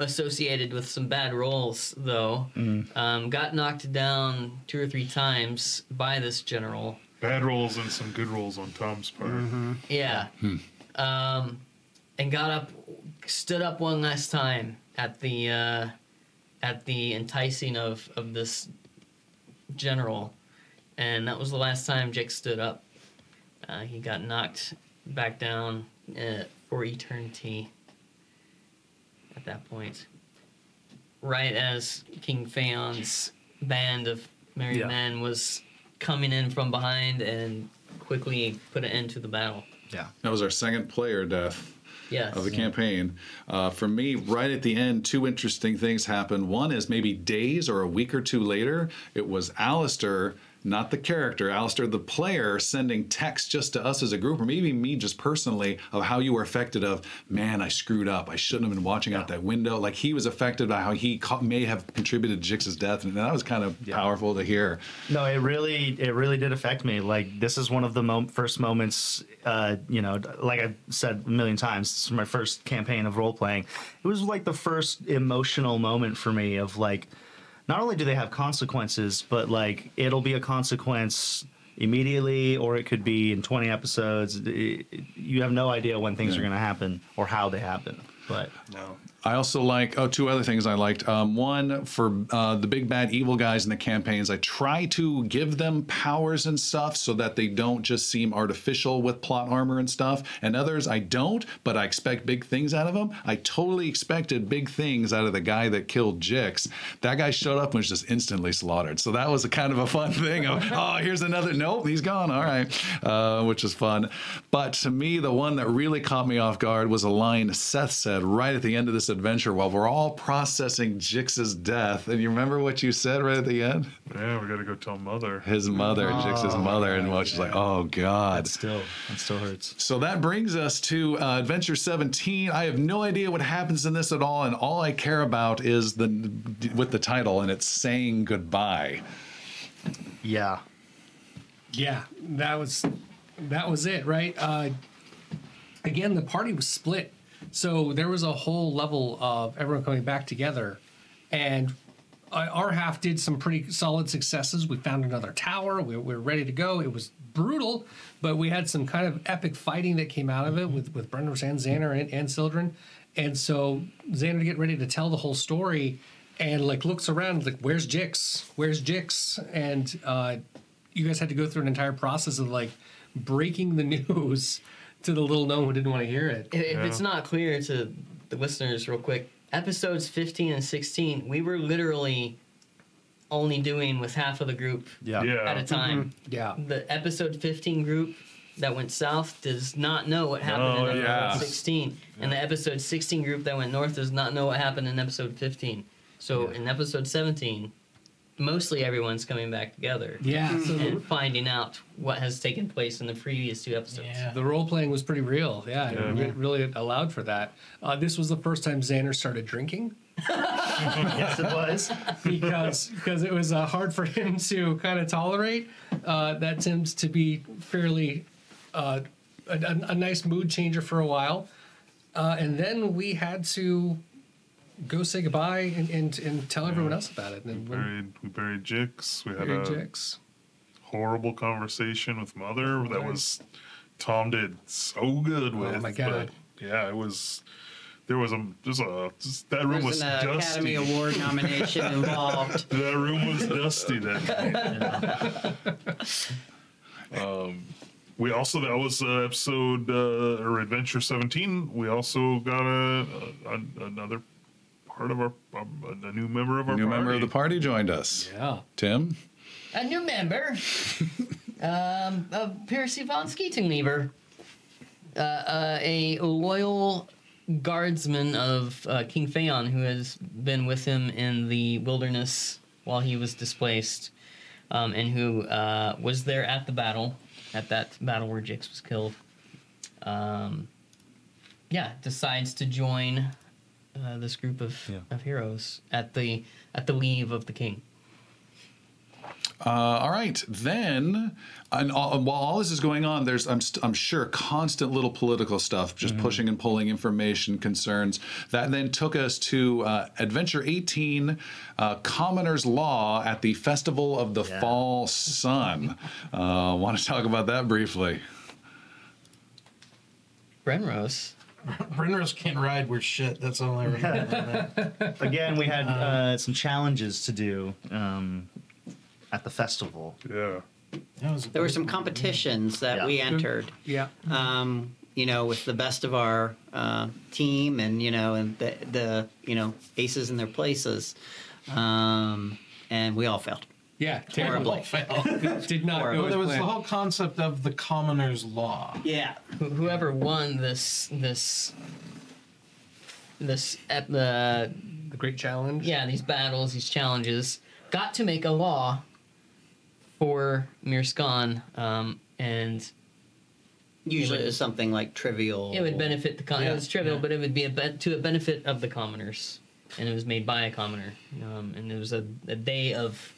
associated with some bad rolls, though, um, got knocked down two or three times by this general. Bad rolls and some good rolls on Tom's part. Yeah. Um, and got up, stood up one last time at the uh, at the enticing of of this general, and that was the last time Jake stood up. Uh, he got knocked back down uh, for eternity. At that point, right as King Phaon's band of merry Yeah. men was coming in from behind and quickly put an end to the battle. Yeah. That was our second player death. Yes. of the campaign. Uh, for me, right at the end, two interesting things happened. One is maybe days or a week or two later, it was Alistair, not the character, Alistair, the player, sending text just to us as a group, or maybe me just personally, of how you were affected. Of man, I screwed up. I shouldn't have been watching out that window. Like he was affected by how he ca- may have contributed to Jix's death, and that was kind of powerful to hear. No, it really, it really did affect me. Like this is one of the mo- first moments, uh, you know, like I've said a million times, this is my first campaign of role playing. It was like the first emotional moment for me of like, not only do they have consequences, but like it'll be a consequence immediately, or it could be in 20 episodes. It- it- you have no idea when things Yeah. are going to happen or how they happen. but No. I also like oh two other things I liked. Um, one for uh, the big bad evil guys in the campaigns, I try to give them powers and stuff so that they don't just seem artificial with plot armor and stuff. And others I don't, but I expect big things out of them. I totally expected big things out of the guy that killed Jix. That guy showed up and was just instantly slaughtered. So that was a kind of a fun thing. Of, oh, here's another. Nope, he's gone. All right, uh, which is fun. But to me, the one that really caught me off guard was a line Seth said right at the end of this adventure while we're all processing Jix's death. And you remember what you said right at the end? Yeah, we gotta go tell mother. His mother, Jix's mother, and what she's like, oh God. still, it still hurts. So that brings us to uh, Adventure 17. I have no idea what happens in this at all, and all I care about is the with the title, and it's saying goodbye. Yeah. Yeah, that was that was it, right? Uh, again, the party was split, so there was a whole level of everyone coming back together, and uh, our half did some pretty solid successes. We found another tower. We, we were ready to go. It was brutal, but we had some kind of epic fighting that came out of it with with Brendan and Xander and, and Sildren, and so Xander get ready to tell the whole story. And like looks around, like, where's Jix? Where's Jix? And uh, you guys had to go through an entire process of like breaking the news to the little known who didn't want to hear it. If, if it's not clear to the listeners, real quick, episodes 15 and 16, we were literally only doing with half of the group Yeah. Yeah. at a mm-hmm. time. Yeah. The episode 15 group that went south does not know what happened Oh, in episode yeah. 16. And the episode 16 group that went north does not know what happened in episode 15. So in episode 17, mostly everyone's coming back together Yeah. So and finding out what has taken place in the previous two episodes. Yeah, the role playing was pretty real. Yeah, Yeah. it re- really allowed for that. Uh, this was the first time Xander started drinking yes, it was. because because it was uh, hard for him to kind of tolerate. Uh, that seems to be fairly uh, a, a, a nice mood changer for a while, uh, and then we had to go say goodbye and, and, and tell everyone else about it. And when Buried, we buried Jix. We had a Jix. horrible conversation with mother that was Tom did so good with. Oh my God. But yeah, it was. There was a just a just, that room There's was an dusty. Academy Award nomination involved. That room was dusty that night. um, we also that was uh, episode uh, or adventure seventeen. We also got a, a, another part of our um, a new member of our New party. member of the party joined us. Yeah. Tim? a new member um, of Percy von Skeetinglever, uh, uh, a loyal guardsman of uh, King Phaon who has been with him in the wilderness while he was displaced, um, and who uh, was there at the battle, at that battle where Jix was killed. Um, yeah, decides to join uh, this group of, Yeah. of heroes at the at the leave of the king. Uh, all right, then, and all, while all this is going on, there's I'm st- I'm sure constant little political stuff, just pushing and pulling information concerns. That then took us to uh, Adventure 18, uh, Commoner's Law at the Festival of the Yeah. Fall Sun. Uh, Want to talk about that briefly? Brenrose. Brenner's can't ride worth shit. That's all I remember. Again, we had uh, some challenges to do um, at the festival. Yeah. That was There were some competitions that Yeah. we entered. Yeah. um, you know, with the best of our uh, team, and you know, and the, the you know aces in their places, um, and we all failed. Yeah. Horribly. Terribly. Did not Horrible. go Well, as there was the planned. whole concept of the commoner's law. Yeah, Wh- whoever won this this this ep- the the great challenge. yeah these battles these challenges got to make a law for Mirskan um, and usually it's something like trivial. it would benefit the con- Yeah, it was trivial yeah. but it would be a be- to a benefit of the commoners and it was made by a commoner um, and it was a, a day of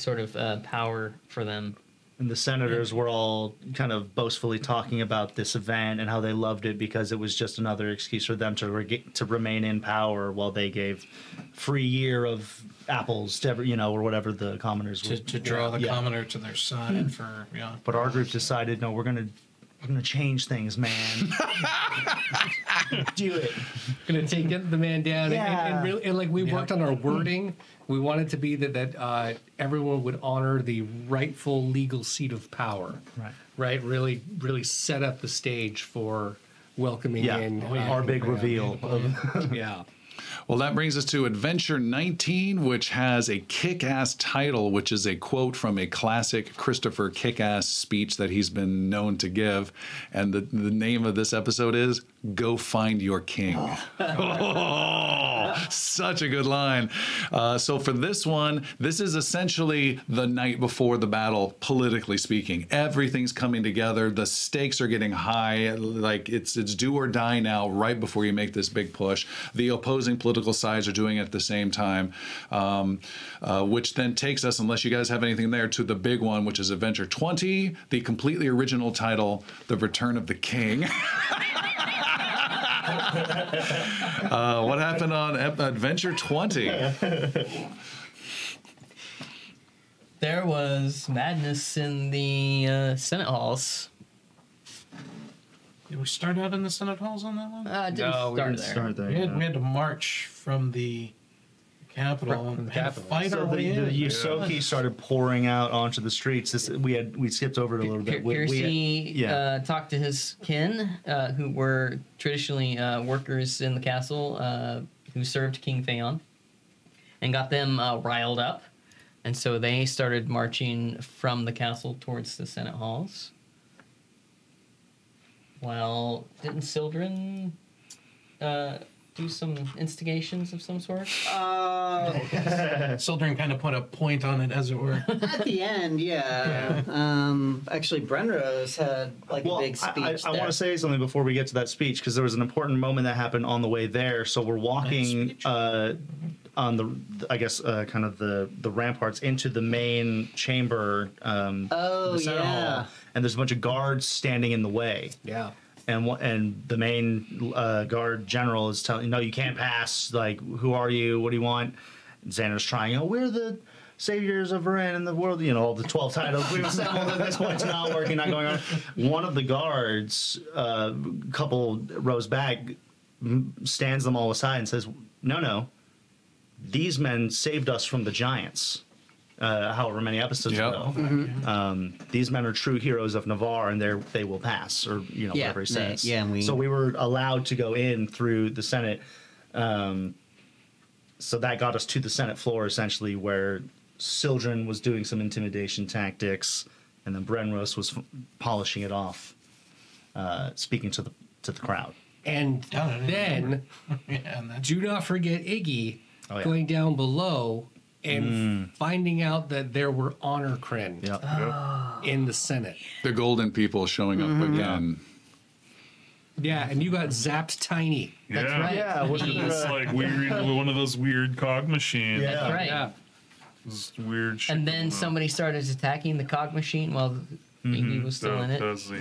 sort of uh, power for them And the senators were all kind of boastfully talking about this event and how they loved it because it was just another excuse for them to reg- to remain in power while they gave free year of apples to every, you know or whatever the commoners To, were. to draw the Yeah. commoner to their side for yeah. But our group decided no, we're going to we're gonna change things, man. Do it. gonna take the man down and, and, Yeah. really, and like we worked on our wording we want it to be that that uh, everyone would honor the rightful legal seat of power. Right. right? Really really set up the stage for welcoming Yeah, in our uh, big reveal. Of, yeah Well, that brings us to Adventure 19, which has a kick ass title, which is a quote from a classic Christopher kick ass speech that he's been known to give. And the, the name of this episode is Go Find Your King. Oh, such a good line. Uh, so, for this one, this is essentially the night before the battle, politically speaking. Everything's coming together. The stakes are getting high. Like it's it's do or die now, right before you make this big push. The opposing political sides are doing it at the same time, um, uh, which then takes us, unless you guys have anything there, to the big one, which is Adventure 20, the completely original title, The Return of the King. uh, what happened on Adventure 20? There was madness in the uh, Senate halls. Did we start out in the Senate halls on that one? Uh, didn't No, we start didn't there. start there. We had, yeah. we had to march from the Capitol From and the had to fight So our the, way in. the Yosoki started pouring out onto the streets. This we had we skipped over it a little bit. We- we- Piercy yeah. uh, talked to his kin, uh, who were traditionally uh, workers in the castle, uh, who served King Phaon, and got them uh, riled up. And so they started marching from the castle towards the Senate halls. Well, didn't Sildren uh, do some instigations of some sort? Uh, Sildren kind of put a point on it, as it were. at the end, yeah. Um, actually, Brenros had like well, a big I- speech. I, I, there. want to say something before we get to that speech because there was an important moment that happened on the way there. So we're walking speech. uh, on the, I guess, uh, kind of the the ramparts into the main chamber. Um, Oh, the yeah. hall, and there's a bunch of guards standing in the way. yeah. And and the main uh, guard general is telling no you can't pass. Like who are you? What do you want? And xander's trying oh we're the saviors of Varan in the world. You know all the 12 titles we've assembled at this point it's not working not going on. One of the guards a couple rows back stands them all aside and says no no. These men saved us from the giants uh, however many episodes Yep. ago um, these men are true heroes of Navarre, and they they will pass, or you know Yeah, whatever he they- yeah, and we- so we were allowed to go in through the Senate. Um, so that got us to the Senate floor, essentially, where Sildren was doing some intimidation tactics, and then Brenros was f- polishing it off, uh, speaking to the to the crowd. and Yeah, I didn't then yeah, and that's do not forget iggy Oh, yeah. going down below and finding out that there were Honorcrin Yeah, in the senate The golden people showing up again. yeah and you got zapped tiny yeah. right. Yeah, wasn't it, uh, like weird, one of those weird cog machines. Yeah. That's right. yeah This weird shit. And then going on. somebody started attacking the cog machine while Iggy was still That- in it. that's the-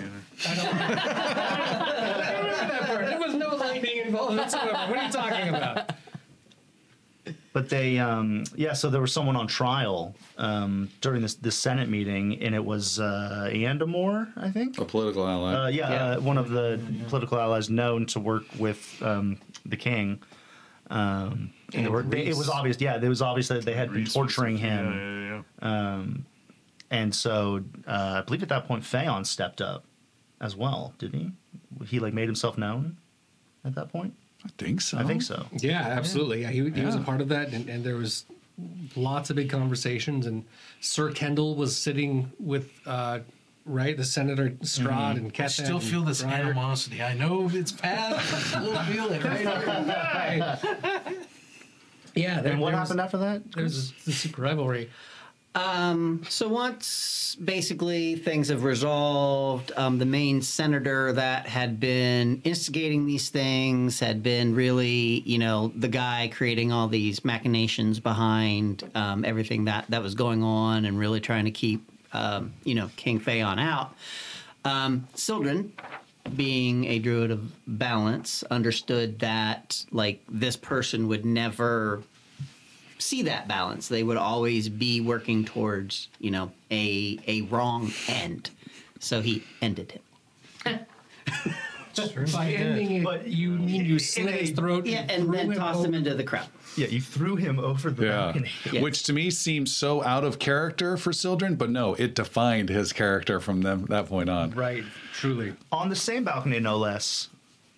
there was no lightning involved whatsoever what are you talking about But they, um, yeah. So there was someone on trial um, during this this Senate meeting, and it was uh, Andamore, I think. A political ally. Uh, yeah, Yeah. Uh, one of the political allies known to work with um, the king. Um, and they were, they, it was obvious, yeah, it was obvious that they had been Reese was- torturing Yeah, him. yeah, yeah. And so uh, I believe at that point, Phaon stepped up as well, didn't he? He like made himself known at that point. I think so. I think so. Yeah, absolutely. Yeah, he, he was a part of that, and, and there was lots of big conversations. And Sir Kendall was sitting with, uh, right, the Senator Strahd and I still feel this Breyer. animosity. I know it's past. I still feel it. Right? Yeah, there, And what there was- happened after that? There's the secret rivalry. Um, so once basically things have resolved, um, the main senator that had been instigating these things had been really, you know, the guy creating all these machinations behind um, everything that that was going on, and really trying to keep, um, you know, King Phaon out. Um, Sildren, being a druid of balance, understood that like this person would never see that balance. They would always be working towards, you know, a a wrong end. So he ended him. By ending it, But you mean you slit his throat Yeah, and threw then tossed him into the crowd. Yeah, you threw him over the Yeah. balcony. Yes. Which to me seems so out of character for Sildren, but no, it defined his character from them that point on. Right, truly. On the same balcony, no less,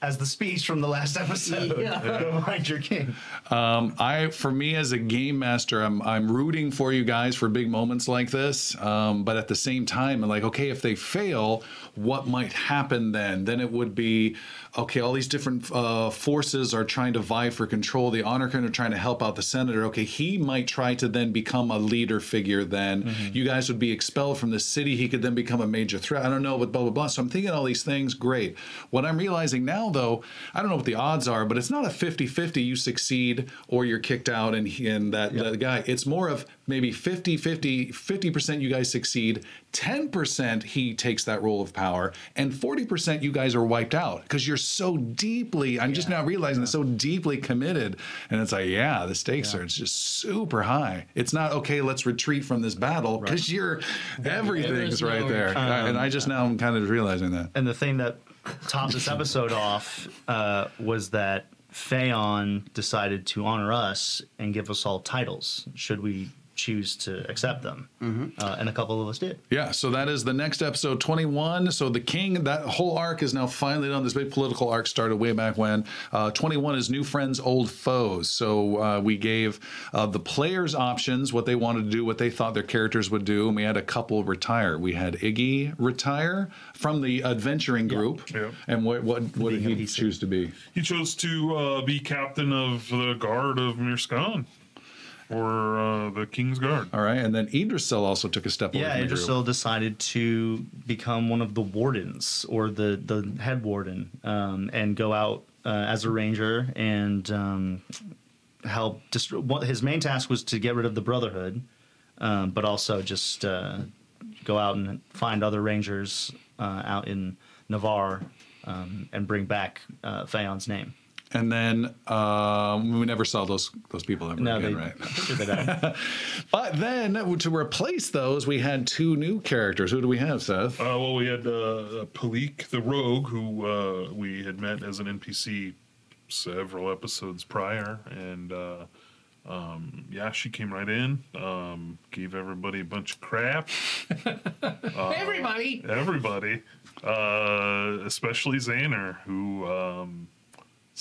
as the speech from the last episode. Go find your king. Um, I, for me as a game master, I'm I'm rooting for you guys for big moments like this. Um, but at the same time, I'm like, okay, if they fail, what might happen then? Then it would be, okay, all these different uh, forces are trying to vie for control. The Honor King are trying to help out the senator. Okay, he might try to then become a leader figure. Then you guys would be expelled from the city. He could then become a major threat. I don't know, but blah blah blah. So I'm thinking all these things. Great. What I'm realizing now, though, I don't know what the odds are, but it's not a 50-50 you succeed or you're kicked out and and that, that guy. It's more of maybe 50 50 50% you guys succeed 10% he takes that role of power and 40% you guys are wiped out because you're so deeply i'm just now realizing it's so deeply committed and it's like yeah the stakes are it's just super high. It's not okay let's retreat from this battle because you're everything's right no there and i just now i'm kind of realizing that. And the thing that topped this episode off uh, was that Phaon decided to honor us and give us all titles, should we choose to accept them. Uh, and a couple of us did. Yeah, so that is the next episode 21. So the king, that whole arc is now finally done. This big political arc started way back when. Uh, 21 is new friends, old foes. So uh, we gave uh, the players options, what they wanted to do, what they thought their characters would do, and we had a couple retire. We had Iggy retire from the adventuring group. Yeah. And what what, what did he Being a PC. choose to be? He chose to uh, be captain of the guard of Mirskan, or uh, the King's Guard. All right, and then Idrisil also took a step away Yeah, from. Idrisil decided to become one of the wardens or the, the head warden um, and go out uh, as a ranger and um, help. Dist- what, his main task was to get rid of the Brotherhood, um, but also just uh, go out and find other rangers uh, out in Navarre um, and bring back uh, Phaon's name. And then um, we never saw those those people ever No, again, they, right? they. But then to replace those, we had two new characters. Who do we have, Seth? Uh, well, we had uh, Palik, the rogue, who uh, we had met as an NPC several episodes prior, and uh, um, yeah, she came right in, um, gave everybody a bunch of crap. Everybody, Everybody, uh, especially Xander, who um,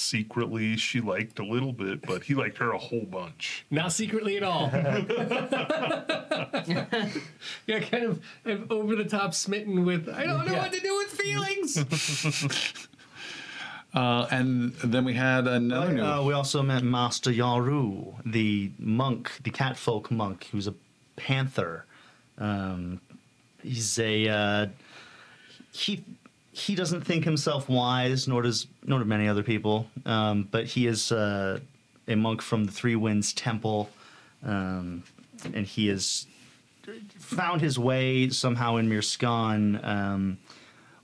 secretly she liked a little bit, but he liked her a whole bunch. not secretly at all. yeah, kind of of over the top smitten with I don't know what to do with feelings. Uh, and then we had another new. Uh, we also met Master Yaru, the monk, the catfolk monk, who's a panther. Um, he's a uh, he. He doesn't think himself wise, nor does nor do many other people. Um, but he is uh, a monk from the Three Winds Temple, um, and he has found his way somehow in Mirskan. Um,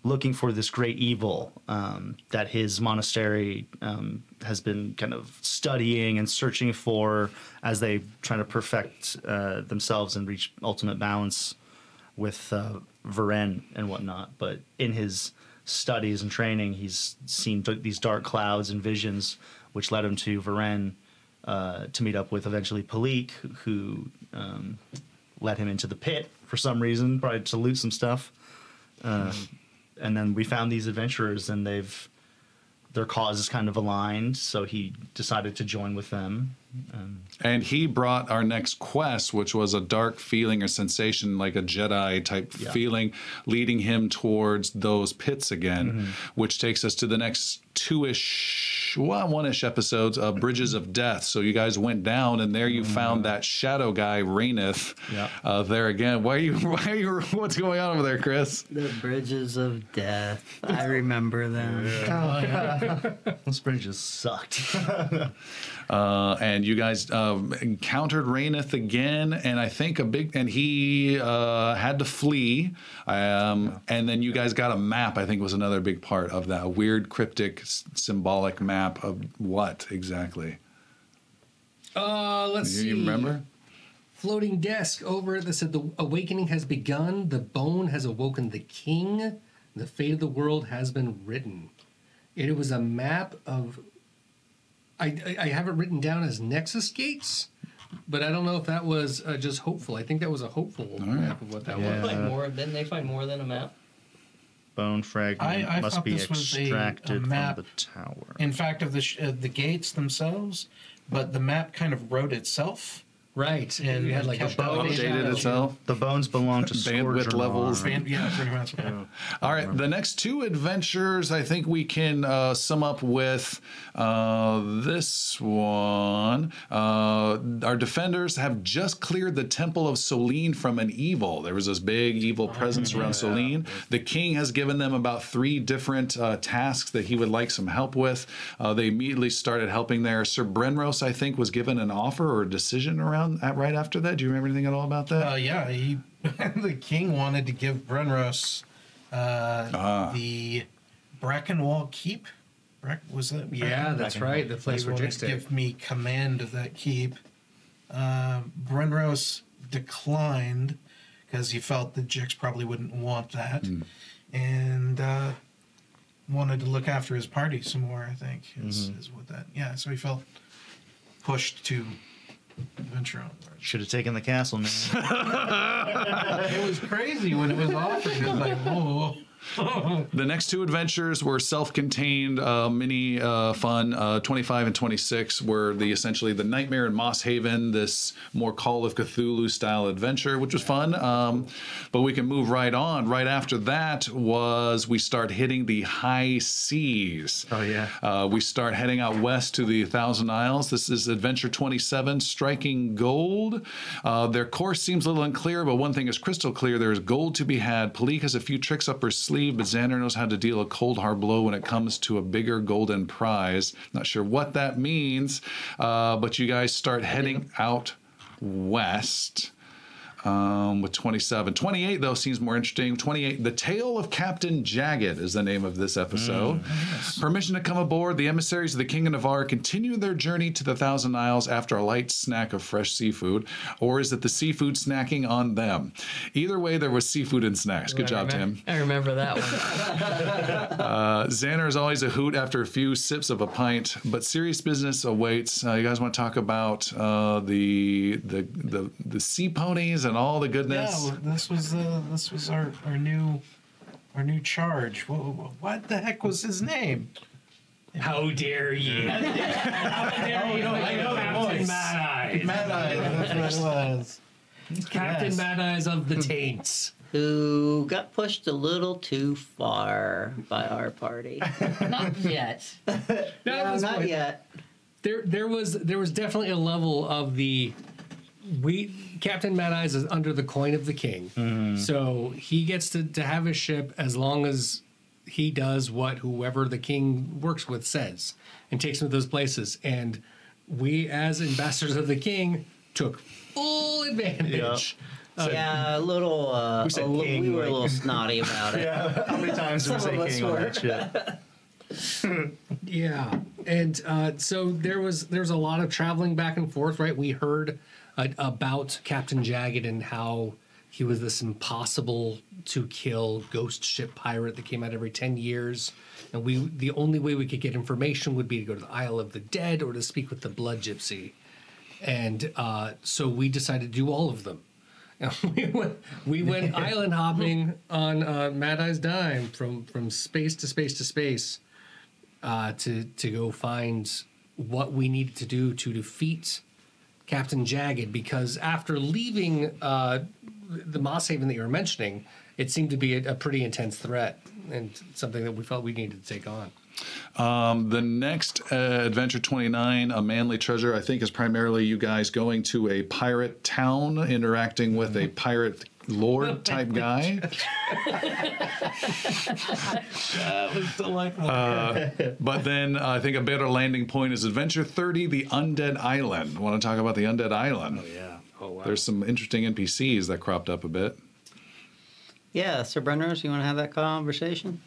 looking for this great evil um, that his monastery um, has been kind of studying and searching for as they try to perfect uh, themselves and reach ultimate balance with uh, Varen and whatnot. But in his studies and training, he's seen th- these dark clouds and visions, which led him to Varen uh, to meet up with eventually Palik, who um, led him into the pit for some reason, probably to loot some stuff and then we found these adventurers and they've their cause is kind of aligned so he decided to join with them um, And he brought our next quest, which was a dark feeling or sensation, like a Jedi type Yeah. feeling, leading him towards those pits again, Mm-hmm. which takes us to the next two ish, one ish episodes of Bridges of Death. So you guys went down, and there you found that shadow guy, Raineth, Mm-hmm. Yeah. uh, there again. Why are you, why are you, what's going on over there, Chris? The bridges of death. I remember them. those bridges sucked Uh, and you guys um, encountered Raineth again, and I think a big, and he uh, had to flee. Um, And then you guys got a map. I think was another big part of that weird, cryptic, s- symbolic map of what exactly? Uh, let's You, see. you remember? Floating desk over that said the awakening has begun. The bone has awoken the king. The fate of the world has been written. it was a map of. I, I I have it written down as Nexus gates, but I don't know if that was uh, just hopeful. I think that was a hopeful map of what that Yeah. was. Find more. Didn't they find more than a map? Bone fragment I- I must thought be this was a- a extracted map. from the tower. In fact, of the sh- uh, the gates themselves, but the map kind of wrote itself. Right, And and you had like a kept bow. Updated itself. the bones belong to Bandwidth levels. Band- yeah, pretty much. Yeah. All right, the next two adventures, I think we can uh, sum up with uh, this one. Uh, our defenders have just cleared the Temple of Solene from an evil. There was this big evil presence around Solene. The king has given them about three different uh, tasks that he would like some help with. Uh, they immediately started helping there. Sir Brenros, I think, was given an offer or a decision around at, right after that. Do you remember anything at all about that? Uh, yeah, he, the king wanted to give Brenros uh, Ah. the Brackenwall Keep. Brack, was that? Yeah, that's right. The place He where wanted Jix to did. give me command of that keep. Uh, Brenros declined because he felt that Jix probably wouldn't want that, and uh, wanted to look after his party some more. I think is, is what that. Yeah, so he felt pushed to venture on. Should have taken the castle, man. it was crazy when it was offered. It was like, whoa. The next two adventures were self-contained, uh, mini uh, fun. Uh, 25 and 26 were the essentially the Nightmare in Moss Haven, this more Call of Cthulhu style adventure, which was fun. Um, but we can move right on. Right after that was we start hitting the high seas. Oh, yeah. Uh, we start heading out west to the Thousand Isles. This is Adventure 27, Striking Gold. Uh, their course seems a little unclear, but one thing is crystal clear. There is gold to be had. Palik has a few tricks up her sleeve, but Xander knows how to deal a cold hard blow when it comes to a bigger golden prize. Not sure what that means, uh, but you guys start heading out west um, with 27. 28, though, seems more interesting. 28, The Tale of Captain Jagged is the name of this episode. Permission to come aboard. The emissaries of the King of Navarre continue their journey to the Thousand Isles after a light snack of fresh seafood, or is it the seafood snacking on them? Either way, there was seafood and snacks. Good job, Tim. I remember that one. Uh, Xander is always a hoot after a few sips of a pint, but serious business awaits. Uh, you guys want to talk about uh, the, the the the sea ponies and all the Yeah, goodness? well, this was uh, this was our, our new our new charge. What, what the heck was his name? How dare you? How dare you? I know the Captain voice. Mad Eyes. Mad Eye. That's what it was. Captain Yes. Mad Eyes of the Taints. Who got pushed a little too far by our party? Not yet. That No, was not what- yet. There, there was there was definitely a level of the we Captain Mad Eyes is under the coin of the king, so he gets to, to have his ship as long as he does what whoever the king works with says and takes him to those places. And we, as ambassadors of the king, took full advantage. yeah, a little. Uh, We said a li- king, we were a little snotty about it. yeah, How many times did we say of us king on that ship? Yeah, and uh, so there was there was a lot of traveling back and forth. Right, we heard uh, about Captain Jagged and how he was this impossible to kill ghost ship pirate that came out every ten years. And we the only way we could get information would be to go to the Isle of the Dead or to speak with the Blood Gypsy. And uh, so we decided to do all of them. We went, we went island hopping on uh, Mad Eye's dime from from space to space to space uh, to to go find what we needed to do to defeat Captain Jagged. Because after leaving uh, the Moss Haven that you were mentioning, it seemed to be a, a pretty intense threat and something that we felt we needed to take on. Um, the next uh, adventure 29, a manly treasure, I think is primarily you guys going to a pirate town, interacting with a pirate lord type guy. That was delightful. Uh, but then uh, I think a better landing point is Adventure 30, the Undead Island. Want to talk about the Undead Island? Oh, Yeah. Oh wow. There's some interesting NPCs that cropped up a bit. Yeah, Sir Brenros, you want to have that conversation?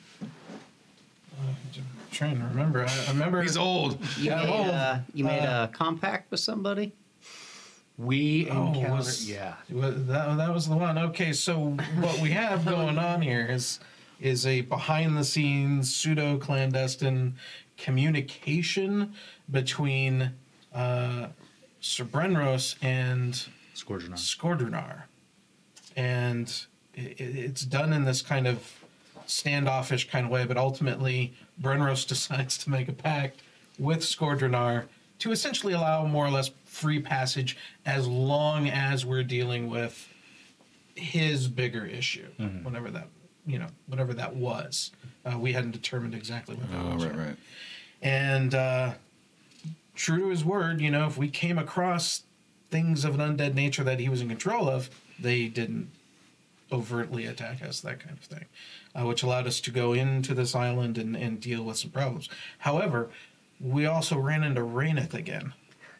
I'm trying to remember. I, I remember. He's old. You Yeah, made, well, uh, you made uh, a compact with somebody? we Oh, encountered. was- yeah. Well, that, that was the one. Okay, so what we have going on here is is a behind the scenes pseudo clandestine communication between uh, Sir Brenros and Scourgeon. Skordrunar. And i i- it's done in this kind of standoffish kind of way, but ultimately Brenros decides to make a pact with Skordrunar to essentially allow more or less free passage as long as we're dealing with his bigger issue, whatever that you know, whatever that was. Uh, we hadn't determined exactly what that Oh, was. right, right. And uh, true to his word, you know, if we came across things of an undead nature that he was in control of, they didn't overtly attack us, that kind of thing, uh, which allowed us to go into this island and, and deal with some problems. However, we also ran into Raineth again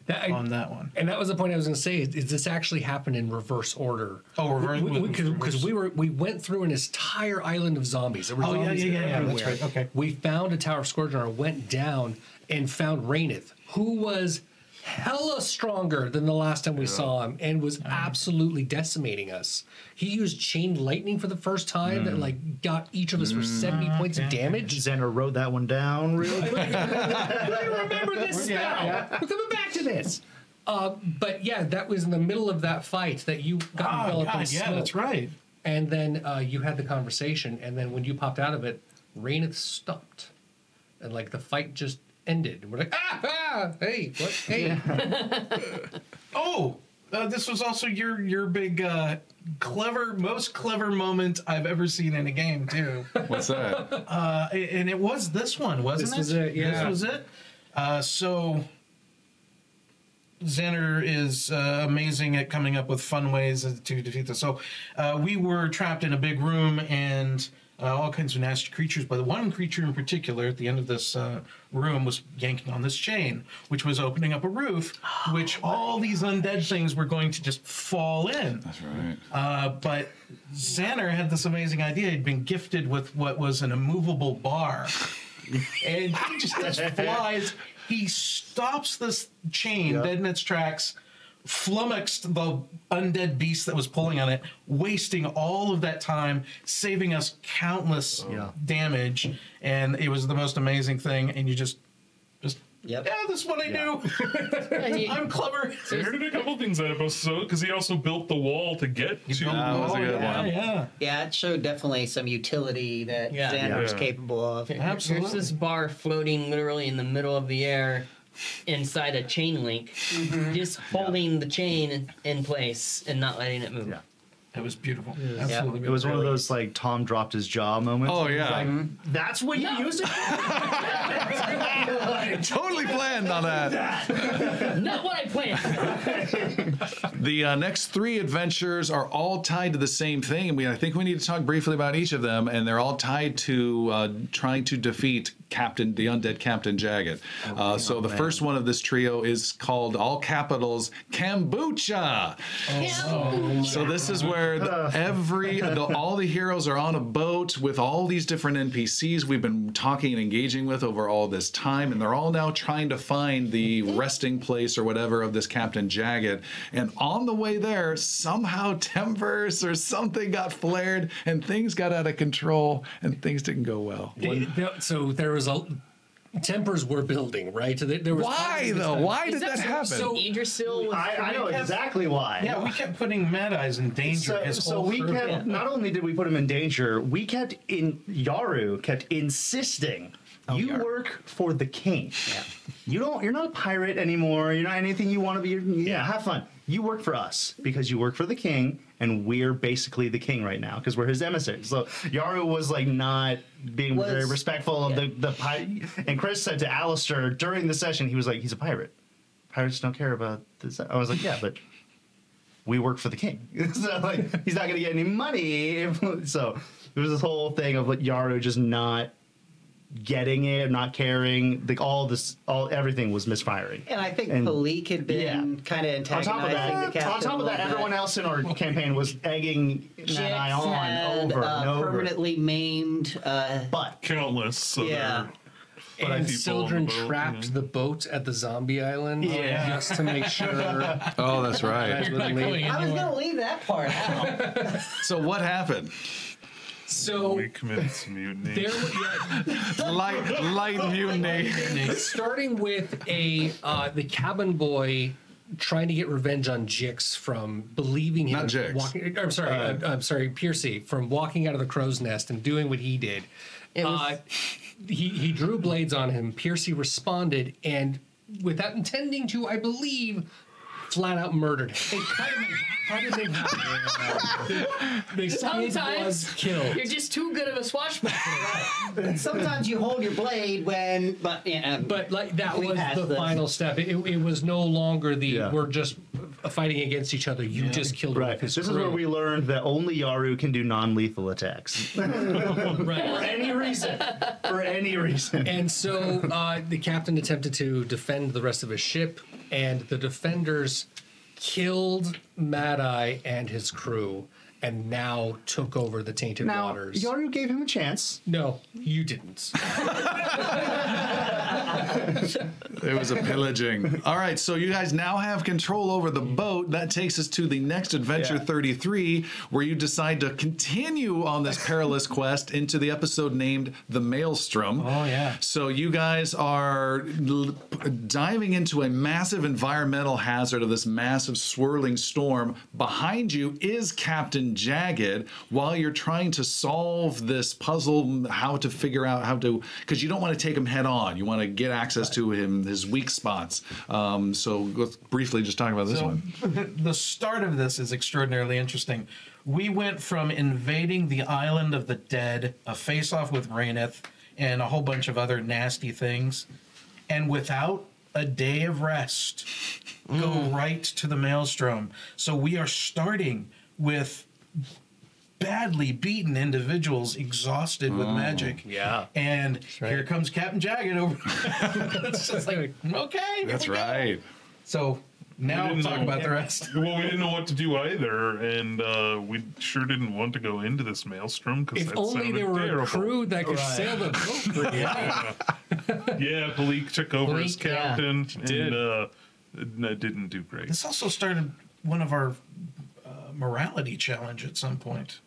That, on that one. and that was the point I was going to say. Is, is this actually happened in reverse order? Oh, reverse- Because reverse. we were we went through an entire island of zombies. There were Oh, yeah, zombies yeah, yeah, yeah, that's everywhere. right, okay. We found a Tower of Scourgeon, went down and found Raineth, who was hella stronger than the last time we saw him and was absolutely decimating us. He used chain lightning for the first time that like got each of us for 70 points of damage. Xander wrote that one down really quick. I remember this spell. We're coming back to this. Uh, but yeah, that was in the middle of that fight that you got Oh, enveloped in God, yeah, that's right. And then uh, you had the conversation, and then when you popped out of it, Raineth stopped, and like the fight just ended. And we're like, ah, ah hey, what, hey, Oh, uh, this was also your your big uh, clever, most clever moment I've ever seen in a game too. What's that? Uh, and it was this one, wasn't it? This it? was it, yeah. This was it. Uh, so Xander is uh, amazing at coming up with fun ways to defeat this. So uh, we were trapped in a big room and uh, all kinds of nasty creatures, but one creature in particular at the end of this uh, room was yanking on this chain, which was opening up a roof, which all these undead things were going to just fall in. That's right. Uh, but Xander had this amazing idea. He'd been gifted with what was an immovable bar. and he just, just flies. He stops this chain dead in its tracks, flummoxed the undead beast that was pulling on it, wasting all of that time, saving us countless oh. Yeah. damage. And it was the most amazing thing. And you just, just, Yep. yeah, this is what I do. I'm clever. I heard a couple things that episode because he also built the wall to get to. That was a good yeah, one. Yeah. Yeah, it showed definitely some utility that Yeah. Xander was capable of. Absolutely. There's this bar floating literally in the middle of the air inside a chain link, mm-hmm. just holding the chain in place and not letting it move. Yeah. It was beautiful. Absolutely. It was one of those like Tom dropped his jaw moments. Oh yeah, That's what you use it for? totally planned on that. Not what I planned. The uh, next three adventures are all tied to the same thing. I mean, I think we need to talk briefly about each of them, and they're all tied to uh, trying to defeat Captain, the undead Captain Jagged. uh, so the first one of this trio is called all capitals Kombucha. So this is where the, every the, all the heroes are on a boat with all these different NPCs we've been talking and engaging with over all this time, and they're all now trying to find the resting place or whatever of this Captain Jagged. And on the way there, somehow timbers or something got flared, and things got out of control, and things didn't go well. They- they- so there was a tempers were building, right? So there, there was Why though? Why did Is that happen? So Idrisil was I, I know exactly why. Yeah, we kept putting Mad Eyes in danger. So, his so whole we crew. kept not only did we put him in danger, we kept in Yaru kept insisting Oh, you Yaru. work for the king. Yeah. You don't you're not a pirate anymore. You're not anything you want to be. Yeah, have fun. You work for us because you work for the king, and we're basically the king right now because we're his emissaries. So Yaru was like not being Was- very respectful of the the pi- and Chris said to Alistair during the session, he was like, he's a pirate. Pirates don't care about this. I was like, yeah, but we work for the king. so like he's not gonna get any money. if- so there was this whole thing of like Yaru just not getting it, not caring. Like all this, all everything was misfiring. And I think And- Palik had been Yeah. kind of On top of the that, captain. on top of that, everyone else in our campaign was egging Jix Nat I on had, over uh, and over. permanently maimed. Uh, But Countless. Other Yeah. But and people on the Sildren boat, trapped yeah. the boat at the zombie island Yeah. just to make sure oh, that's right. I was going to leave that part out. So what happened? So We committed some mutiny. there, yeah, light, light mutiny. starting with a uh, the cabin boy trying to get revenge on Jix from believing him Not Jix. walking. I'm sorry, I'm, I'm sorry, Piercy from walking out of the crow's nest and doing what he did. It was- uh, he he drew blades on him. Piercy responded and, without intending to, I believe. Flat out murdered him. They cut him in half. Cut him in half. The, the Sometimes was killed. You're just too good of a swashbuckler. Sometimes you hold your blade when, but yeah, But like that We was passed the this. final step. It, it was no longer the Yeah. we're just fighting against each other. You just killed one Right. of his This is crew. where we learned that only Yaru can do non-lethal attacks for right. any reason. For any reason. And so uh, the captain attempted to defend the rest of his ship, and the defenders killed Mad Eye and his crew, and now took over the tainted Now, waters. Yaru gave him a chance. no, you didn't. It was a pillaging. All right, so you guys now have control over the boat. That takes us to the next adventure Yeah. 33, where you decide to continue on this perilous quest into the episode named The Maelstrom. Oh, yeah. So you guys are l- diving into a massive environmental hazard of this massive swirling storm. Behind you is Captain Jagged while you're trying to solve this puzzle, how to figure out how to, because you don't want to take him head on. You want to get access to him, his weak spots. Um, so let's briefly just talk about this So one. the start of this is extraordinarily interesting. We went from invading the island of the dead, a face off with Raineth, and a whole bunch of other nasty things, and without a day of rest, go right to the maelstrom. So we are starting with badly beaten individuals exhausted with magic. Yeah. And here comes Captain Jagged over. it's just like, okay. That's right. So now didn't talk know. about the rest. Well, we didn't know what to do either, and uh, we sure didn't want to go into this maelstrom because If that only there were terrible. a crew that could sail the boat for you. Yeah, yeah. Palik took over as Palik, yeah. captain, did. and uh, it didn't do great. This also started one of our morality challenge at some point.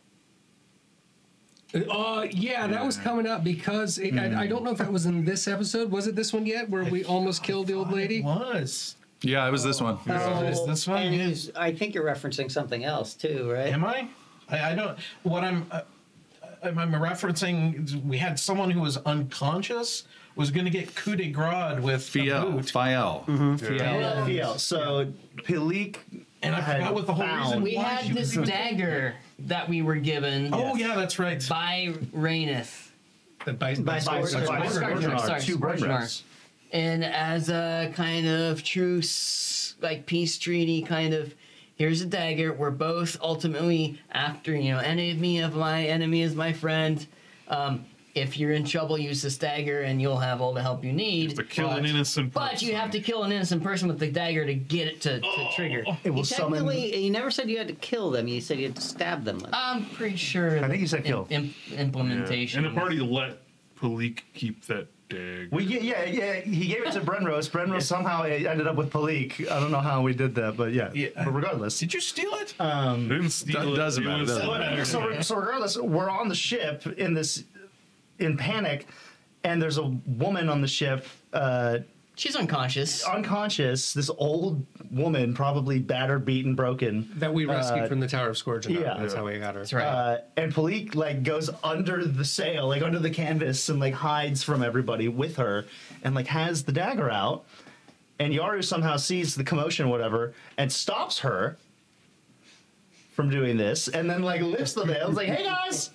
Uh, yeah, that was coming up because it, I, I don't know if that was in this episode. Was it this one yet, where we almost killed the old lady? It was. Yeah, it was this one. Oh, is this one? And Yeah. I think you're referencing something else too, right? Am I? I, I don't. What I'm. Uh, I'm, I'm referencing. We had someone who was unconscious was going to get coup de grace with a Fiel. boot, Fiel. Yeah. yeah. So Palik and I had forgot what the whole found- reason. We why had she this was- dagger that we were given Oh yeah, that's right. by Raineth. The by, By by, sword- by by sword- sword- Sorry, two Scorchnark. Scorchnarks. And as a kind of truce, like peace treaty, kind of, here's a dagger. We're both ultimately after, you know, enemy of my enemy is my friend. Um, if you're in trouble, use the dagger and you'll have all the help you need. To kill an But- innocent But you have to kill an innocent person with the dagger to get it to, to oh. trigger. It will You summon. technically, you never said you had to kill them. You said you had to stab them. With. I'm pretty sure. I think you said im- kill. im- Yeah. implementation. And the party let Palik keep that dagger. We, yeah, yeah, yeah. He gave it to Brenros. Brenros somehow ended up with Palik. I don't know how we did that, but yeah. Yeah. But regardless. Did you steal it? Um, didn't steal That it. doesn't matter, doesn't Whatever. So, so regardless, we're on the ship in this in panic, and there's a woman on the ship, uh, She's unconscious. unconscious. This old woman, probably battered, beaten, broken. that we rescued Uh, from the Tower of Scourgeon. yeah. that's how we got her. That's right. Uh, and Palik like goes under the sail, like under the canvas, and like hides from everybody with her, and like has the dagger out. And Yaru somehow sees the commotion, whatever, and stops her from doing this, and then like lifts the veil. It's like, "Hey guys,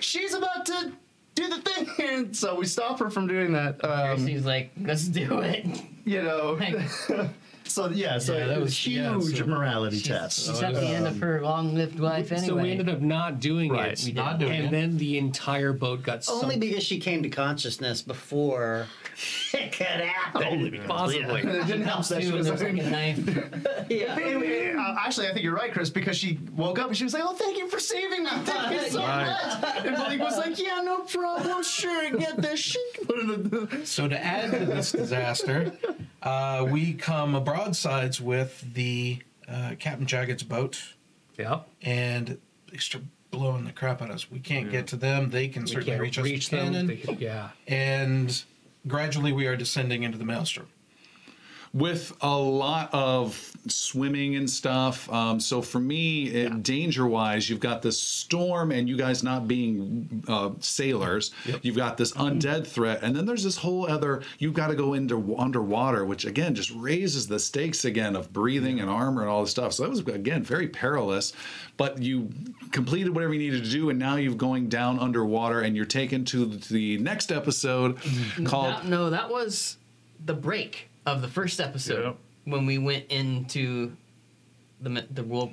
she's about to do the thing," and so we stop her from doing that. Um, She's like, let's do it. you know. so yeah, so Yeah, that it was was- yeah, huge so- morality test. She's at the end of her long-lived life anyway. So we ended up not doing Right. it. We not didn't. and then the entire boat got Only sunk. because she came to consciousness before it could happen. Possibly. it didn't help that she was there's like. Yeah. Anyway, uh, actually, I think you're right, Chris, because she woke up and she was like, "Oh, thank you for saving me. Thank you so Right. much." And Blake was like, "Yeah, no problem. Sure, get this shit." So to add to this disaster, uh, we come broadsides with the uh, Captain Jagged's boat, Yeah. and they start blowing the crap out of us. We can't get to them. They can We certainly can't reach us reach with them. cannon. They- yeah. and gradually we are descending into the maelstrom. With a lot of swimming and stuff. Um, so for me, it, danger-wise, you've got this storm, and you guys not being uh, sailors. You've got this undead threat, and then there's this whole other. You've got to go into underwater, which again just raises the stakes again of breathing and armor and all this stuff. So that was again very perilous. But you completed whatever you needed to do, and now you're going down underwater, and you're taken to the next episode called. That- no, that was the break of the first episode Yep. when we went into the ma- the world.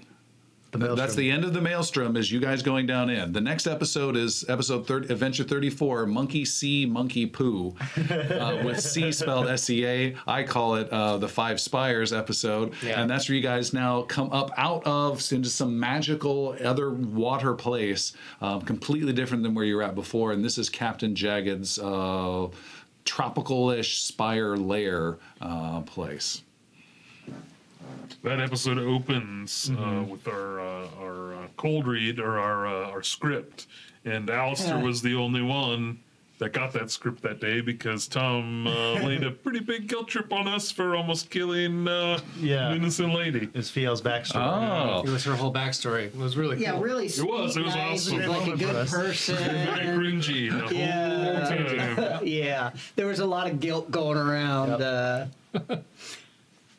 That's the end of the maelstrom. Is you guys going down in? The next episode is episode 30, Adventure Thirty Four, Monkey See, Monkey Poo, uh, with C spelled S E A. I call it uh, the Five Spires episode, Yeah. and that's where you guys now come up out of into some magical other water place, um, completely different than where you were at before. And this is Captain Jagged's uh, tropical-ish spire lair uh, place. That episode opens uh, with our uh, our uh, cold read or our uh, our script, and Alistair was the only one that got that script that day because Tom uh, laid a pretty big guilt trip on us for almost killing uh, Yeah. an innocent lady. Is Fio's backstory. Oh. It was her whole backstory. It was really cool. Yeah, really. It was, it was nice, awesome. Like a good us. Very person. cringy the Yeah. whole time. yeah, there was a lot of guilt going around. Uh,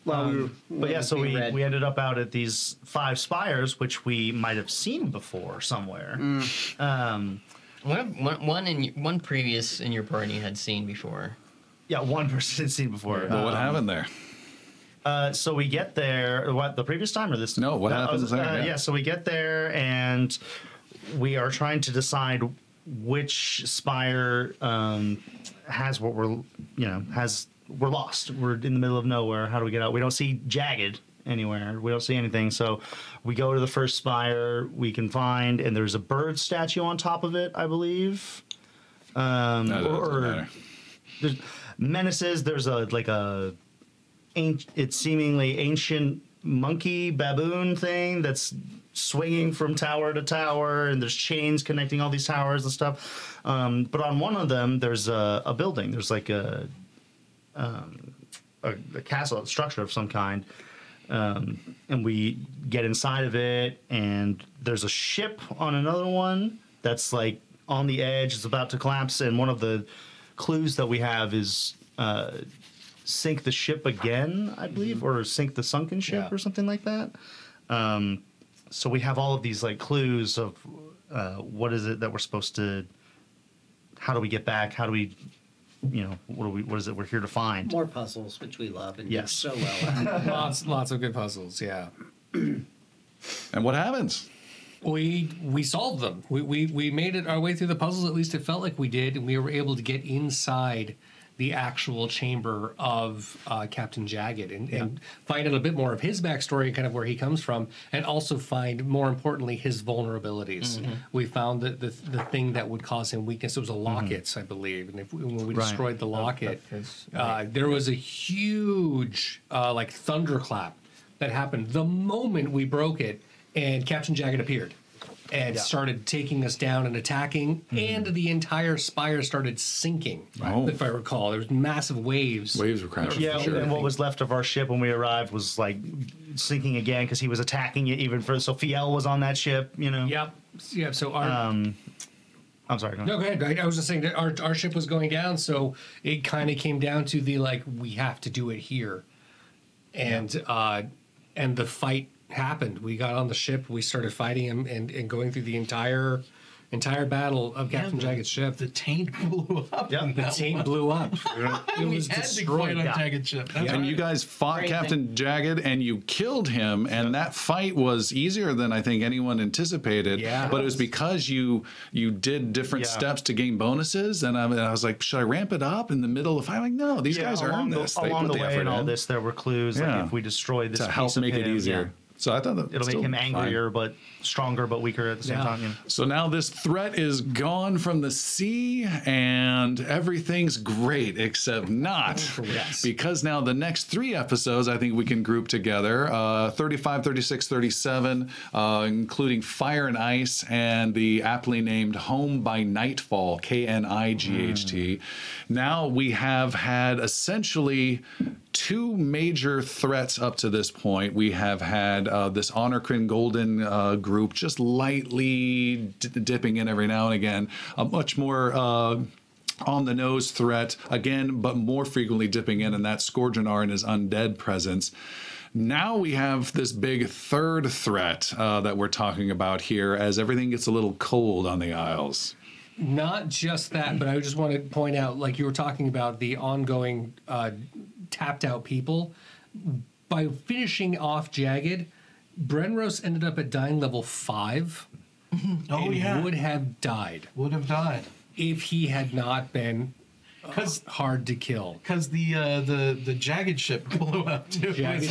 while we But yeah, so we, read. we ended up out at these five spires, which we might have seen before somewhere. Um, One, one, one in one previous in your party had seen before. yeah, one person had seen before. But what Um, happened there? Uh, so we get there. What the previous time or this? No, what Uh, happens uh, there? yeah. Yeah. so we get there and we are trying to decide which spire um, has what we're you know has we're lost. We're in the middle of nowhere. How do we get out? We don't see jagged anywhere. We don't see anything. So we go to the first spire we can find, and there's a bird statue on top of it, I believe. Um, No, or, matter. there's menaces. There's a like a ancient, it's seemingly ancient monkey baboon thing that's swinging from tower to tower, and there's chains connecting all these towers and stuff. Um, but on one of them, there's a, a building. There's like a, um, a a castle, a structure of some kind. Um, and we get inside of it, and there's a ship on another one that's like on the edge. It's about to collapse, and one of the clues that we have is uh, sink the ship again, I believe, or sink the sunken ship, Yeah. or something like that. Um, so we have all of these like clues of uh, what is it that we're supposed to. How do we get back? How do we, you know, what do we? What is it we're here to find? more puzzles, which we love and Yes. so well. lots, lots of good puzzles. Yeah. And what happens? We we solved them. We, we we made it our way through the puzzles. At least it felt like we did, and we were able to get inside the actual chamber of uh, Captain Jagged and, and find out a bit more of his backstory and kind of where he comes from, and also find more importantly his vulnerabilities. We found that the the thing that would cause him weakness. It was a lockets, I believe, and if, when we Right. destroyed the locket, is uh, there was a huge uh, like thunderclap that happened the moment we broke it, and Captain Jagged appeared and started taking us down and attacking, and the entire spire started sinking. Oh. If I recall, there was massive waves. Waves were crashing. Yeah, sure. and what was left of our ship when we arrived was like sinking again because he was attacking it even further. So Fiel was on that ship, you know. Yep. Yeah. So our Um, I'm sorry. Go. No, go ahead. I, I was just saying that our, our ship was going down, so it kind of came down to the like we have to do it here, and uh, and the fight happened. We got on the ship, we started fighting him, and, and going through the entire entire battle of Captain Jagged's ship. The taint blew up. Yeah. The that taint one. blew up. It we was had to destroyed. fight on Yeah. Jagged ship. That's and right. you guys fought Great Captain Jagged and you killed him, and that fight was easier than I think anyone anticipated. Yeah. But it was because you you did different Yeah. steps to gain bonuses, and I, and I was like, should I ramp it up in the middle of fight? Like, no, these Yeah, guys along earned the, this. They along put the, the, way effort in all this, there were clues Yeah. like if we destroy this to piece help of make it him, easier. So I thought that It'll make him fine. angrier, but stronger, but weaker at the same Yeah. time. you know. So now this threat is gone from the sea and everything's great except not. Yes. Because now the next three episodes I think we can group together uh, 35, 36, 37, uh, including Fire and Ice and the aptly named Home by Nightfall, K N I G H T. Now we have had essentially two major threats up to this point. We have had uh, this Honorcrin Golden uh, group just lightly d- dipping in every now and again. A much more. Uh, on the nose threat again, but more frequently dipping in, and that Scourgeonar and his undead presence. Now we have this big third threat uh, that we're talking about here as everything gets a little cold on the Isles. Not just that, but I just want to point out, like you were talking about the ongoing uh, tapped out people. By finishing off Jagged, Brenros ended up at dying level five. Oh and yeah, would have died would have died if he had not been because hard to kill. because the uh, the the jagged ship blew up too. Jagged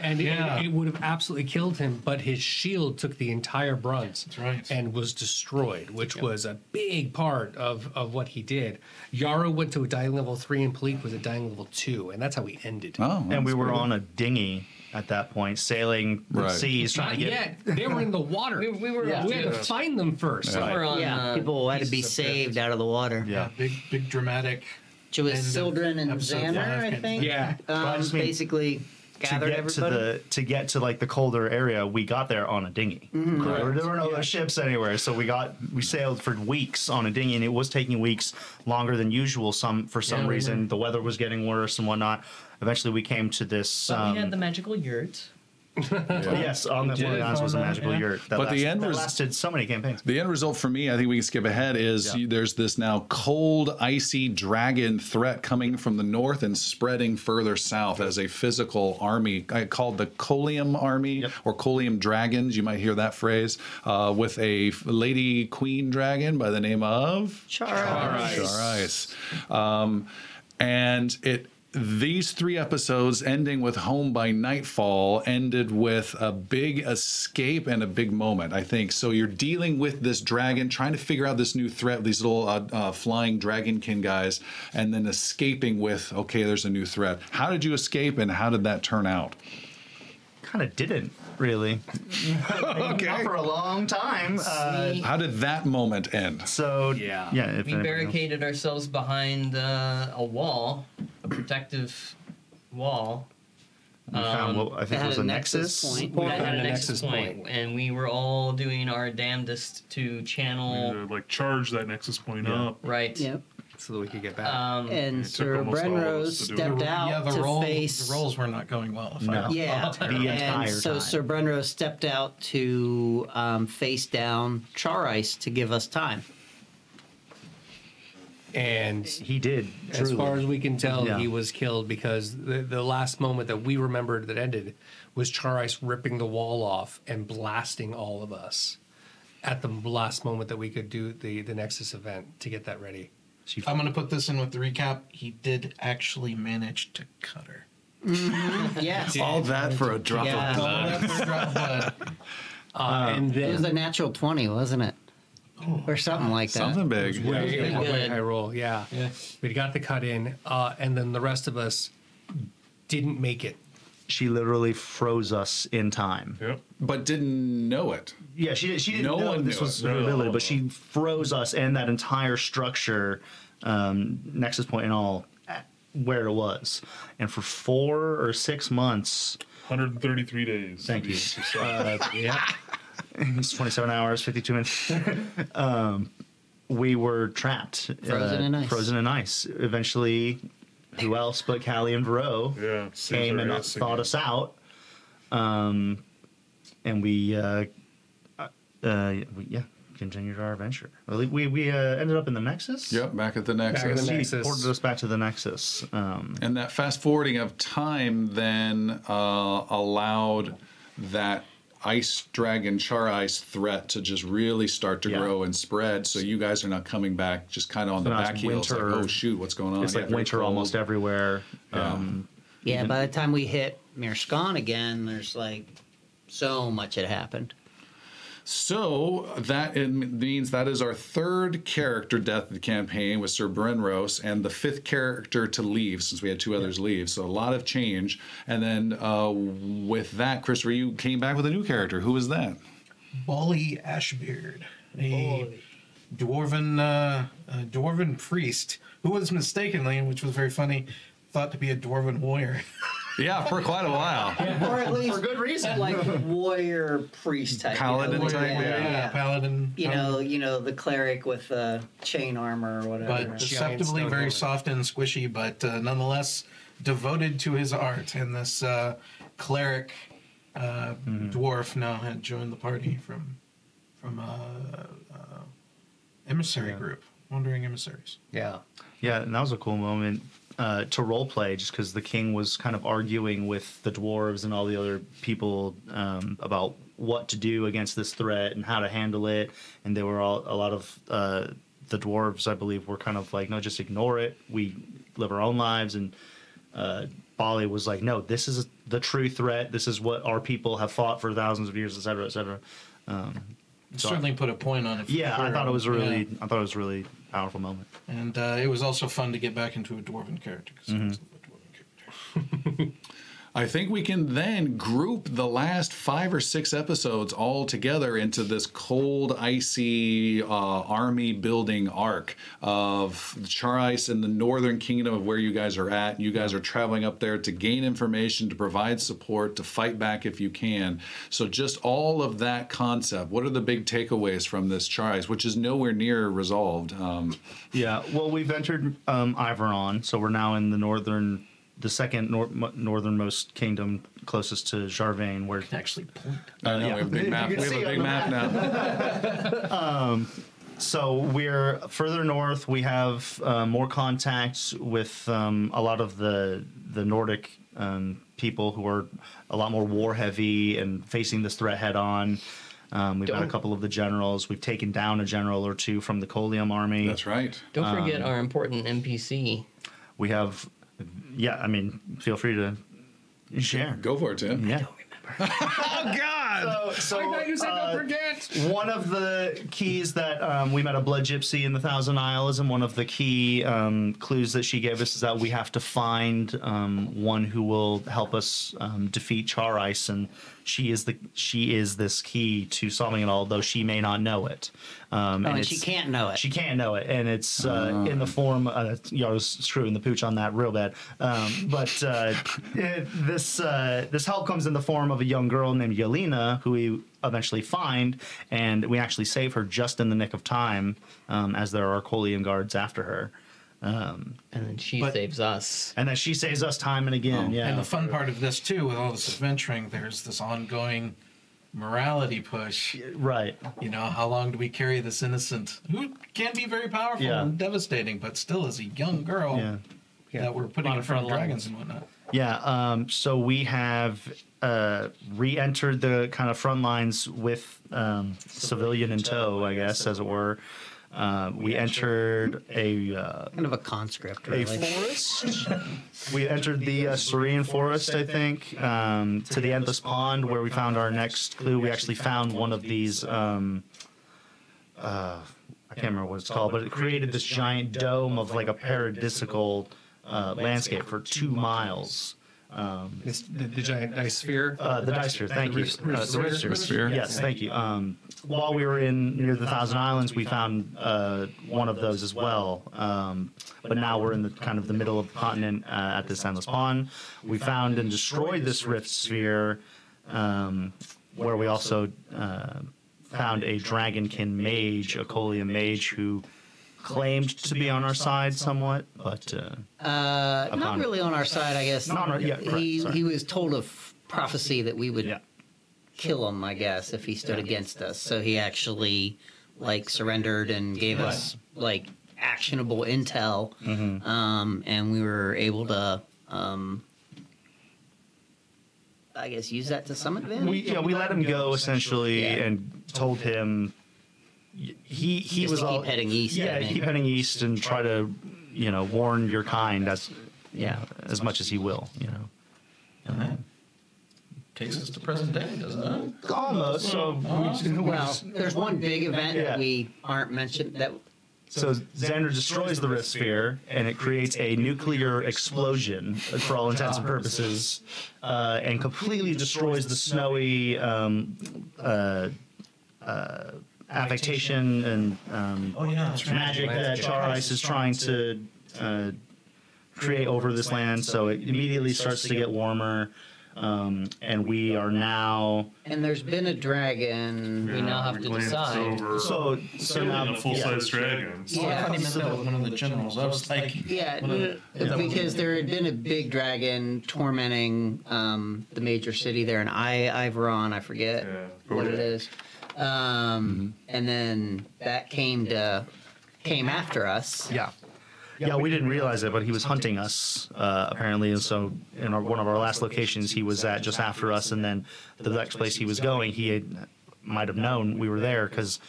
and it- Yeah. it, would have absolutely killed him, but his shield took the entire brunt That's right. and was destroyed, which was a big part of, of what he did. Yaru went to a dying level three, and Palik was a dying level two, and that's how we ended. Oh, And we were pretty on a dinghy at that point, sailing the Right. seas, trying Not to get. yet. They were in the water. We, we were we had to find them first. somewhere on yeah, uh, people had to be pieces of drift. saved out of the water. Yeah. big big dramatic. Which was End of Sildren and episode Xander, five, I think. Yeah. I Um, just mean, basically To gathered get to everybody. the to get to like the colder area, we got there on a dinghy. Mm-hmm. There, were- there were no other ships anywhere, so we got we sailed for weeks on a dinghy, and it was taking weeks longer than usual. Some for some Yeah, we reason, the weather was getting worse and whatnot. Eventually, we came to this. But Um, we had the magical yurt. yes, on the did Islands was a magical yeah. yurt. That But the lasted, end that res- lasted so many campaigns. The end result for me, I think we can skip ahead, is Yeah. there's this now cold, icy dragon threat coming from the north and spreading further south as a physical army I called the Colium Army Yep. or Colium Dragons. You might hear that phrase uh, with a lady queen dragon by the name of Charais. Charais. Um, and it these three episodes ending with home by nightfall ended with a big escape and a big moment i think. So you're dealing with this dragon trying to figure out this new threat these little uh, uh, flying dragonkin guys and then escaping with okay there's a new threat. How did you escape and how did that turn out? Kind of didn't really. Okay. Not for a long time. Uh, how did that moment end so Yeah. yeah. If we anybody else- barricaded ourselves behind uh, a wall, a protective wall. we found Um, what I think had was a a nexus nexus. point. We Yeah. had And a a nexus nexus point, point. and we were all doing our damnedest to channel. to, like charge that nexus point Yeah. up. Right. Uh, Yep. So that we could get back. Um, And Sir almost all Brenros to do stepped out yeah, the to roll, face. the rolls were not going well. If No. recall. Yeah, The and entire so time. Sir Brenros stepped out to um, face down Charice to give us time. and He did. as truly. far as we can tell, Yeah. he was killed because the, the last moment that we remembered that ended was Charais ripping the wall off and blasting all of us at the last moment that we could do the, the Nexus event to get that ready. I'm going to put this in with the recap. He did actually manage to cut her. Yes. all that for a drop Yeah. of blood but Uh, and It was a natural 20, wasn't it? Or something like that. something big way, pretty way good. high roll, yeah. Yeah. We got the cut in, uh, and then the rest of us didn't make it. She literally froze us in time. Yep. but didn't know it Yeah, she, did- she didn't No know one this was it. her No. ability, but she froze us and that entire structure, um, Nexus Point and all, where it was. And for four or six months, 133 days. thank you. Uh, yeah, it's 27 hours, 52 minutes. um, we were trapped, uh, in ice. Frozen in ice. Eventually, who else but Callie and Vero yeah. came and Caesar thought us out. Um, and we, uh, uh, we, yeah, continued our adventure. We we, we uh, ended up in the Nexus. yep back at the Back nexus at the He Nexus. ported us back to the Nexus. Um, And that fast forwarding of time then uh, allowed that ice dragon char ice threat to just really start to Yeah. grow and spread. So you guys are not coming back just kind of on So the back heels. Like, oh shoot, what's going on? it's Yeah, like very winter cold. almost everywhere. Yeah. Um, Yeah, by the time we hit Mirskan again, there's like so much had happened. So that means that is our third character death of the campaign with Sir Brenros, and the fifth character to leave since we had two others leave. So a lot of change. And then uh, with that, Christopher, you came back with a new character. Who was that? Bolly Ashbeard, a dwarven uh, a dwarven priest who was mistakenly, which was very funny, thought to be a dwarven warrior. Yeah, for quite a while. Or at least For good reason. like warrior priest type. Paladin you know, type, yeah, yeah. yeah. paladin. You um, know, you know the cleric with the chain armor or whatever. but deceptively very helmet. soft and squishy, but uh, nonetheless devoted to his art. And this uh, cleric uh, dwarf now had joined the party from from uh, uh, emissary Yeah. group, wandering emissaries. yeah. Yeah, and that was a cool moment uh, to role play, just because the king was kind of arguing with the dwarves and all the other people um, about what to do against this threat and how to handle it. And they were all a lot of uh, the dwarves, I believe, were kind of like, no, just ignore it. We live our own lives. And uh, Bali was like, no, this is the true threat. This is what our people have fought for thousands of years, et cetera, et cetera. Um, So- Certainly put a point on it. for yeah, I thought it was a really, Yeah. I thought it was a really powerful moment. And uh, it was also fun to get back into a dwarven character. 'cause I was a dwarven character. I think we can then group the last five or six episodes all together into this cold, icy uh, army building arc of Char Ice in the northern kingdom of where you guys are at. You guys are traveling up there to gain information, to provide support, to fight back if you can. So, just all of that concept. What are the big takeaways from this Char Ice, which is nowhere near resolved? Um, Yeah, well, we've entered um, so we're now in the northern, the second nor- northernmost kingdom closest to Jarvain, where Actually, point. I know we have a big map. We have a big the map now. so we're further north. We have uh, more contacts with um, a lot of the the Nordic um, people who are a lot more war heavy and facing this threat head on. Um, we've got a couple of the generals. We've taken down a general or two from the Colium army. That's right. Don't forget our important NPC. We have, yeah. I mean, feel free to share. Go for it, Tim. Yeah. Oh God! So, so, I thought you said uh, don't forget. one of the keys that um, we met a blood gypsy in the Thousand Isles, and one of the key um, clues that she gave us is that we have to find um, one who will help us um, defeat Char Ice, and she is the she is this key to solving it all, though she may not know it. Um, Oh, and it's- she can't know it. She can't know it, and it's uh, in the form. Uh, you know, I was screwing the pooch on that real bad. Um, but uh, it, this uh, this help comes in the form of a young girl named Yelena, who we eventually find, and we actually save her just in the nick of time, um, as there are Colian guards after her, um, And then she But- saves us. and then she saves us time and again. yeah, And the fun part of this too, with all this adventuring, there's this ongoing morality push. right. You know, how long do we carry this innocent who can be very powerful Yeah. and devastating, but still is a young girl Yeah. that we're putting Lot in front of front dragons and whatnot. Yeah, um, so we have uh, re-entered the kind of front lines with um, civilian in tow, I guess, as it were. Uh, we entered a uh, kind of a conscript, a forest. we entered the uh, Serene Forest, I think, um, to the Endless Pond, where we found our next clue. We actually found one of these. Um, uh, I can't remember what it's called, but it created this giant dome of like a paradisical uh, landscape for two miles. This, the, the giant ice sphere. Uh, the dice sphere, thank you. Uh, the Rift Rift sphere. Yes, thank you. Um, while we were in near the Thousand Islands, we found uh, one of those as well. Um, but now we're in the kind of the middle of the continent uh, at this endless pond. We found and destroyed this Rift sphere, um, where we also uh, found a dragonkin mage, a Colium mage, who claimed to be on our side somewhat, but uh, Uh, not really on our side, I guess. Not yeah, correct, he sorry. he was told of prophecy that we would yeah. kill him, I guess, if he stood against us. So he actually like surrendered and gave us like actionable intel, Mm-hmm. um, and we were able to, um, I guess, use that to some advantage. we yeah we let him go essentially Yeah. and told him he he Just was to all heading east, I yeah think. keep heading east and try to you know warn your kind as yeah, as much as he will, you know. All right. Takes us to present day, doesn't it? Almost. So, Well, there's one big event Yeah. that we aren't mentioned that so Xander destroys the Rift Sphere, and it creates a nuclear explosion for all intents and purposes, uh, and completely destroys the snowy um, uh, uh, affectation and um, Oh yeah, that's right. magic that Char Ice is trying to uh, create over this land. So it immediately starts to get warmer, um, and we are now. and there's been a dragon. We now have to decide. over. So so now a full-size dragon. Oh, I thought he meant that was one of the generals. I was like, Yeah, What a- n- because there had been a big dragon tormenting um, the major city there in I Iveron. I forget Yeah. what it is. Um, And then that came to came after us. Yeah. Yeah, we didn't realize it, but he was hunting us uh, apparently, and so in our, one of our last locations, he was at just after us, and then the next place he was going, he had, might have known we were there because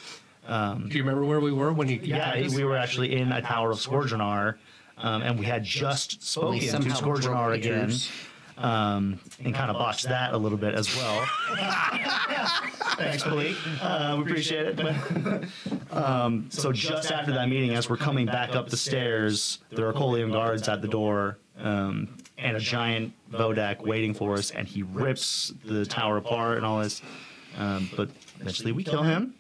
Um, Do you remember where we were when he? yeah, we were actually in a tower of Scourgeonar, um, and we had just spoken to somehow Scourgeonar broke again, pictures. Um, and kind of botched that a little bit as well. Thanks, Malik. Uh, we appreciate it. um, so just after that meeting, as we're coming back up the stairs, there are Colium guards at the door. Um, and a giant Vodak waiting for us, and he rips the tower apart and all this. Um, but eventually, we kill him,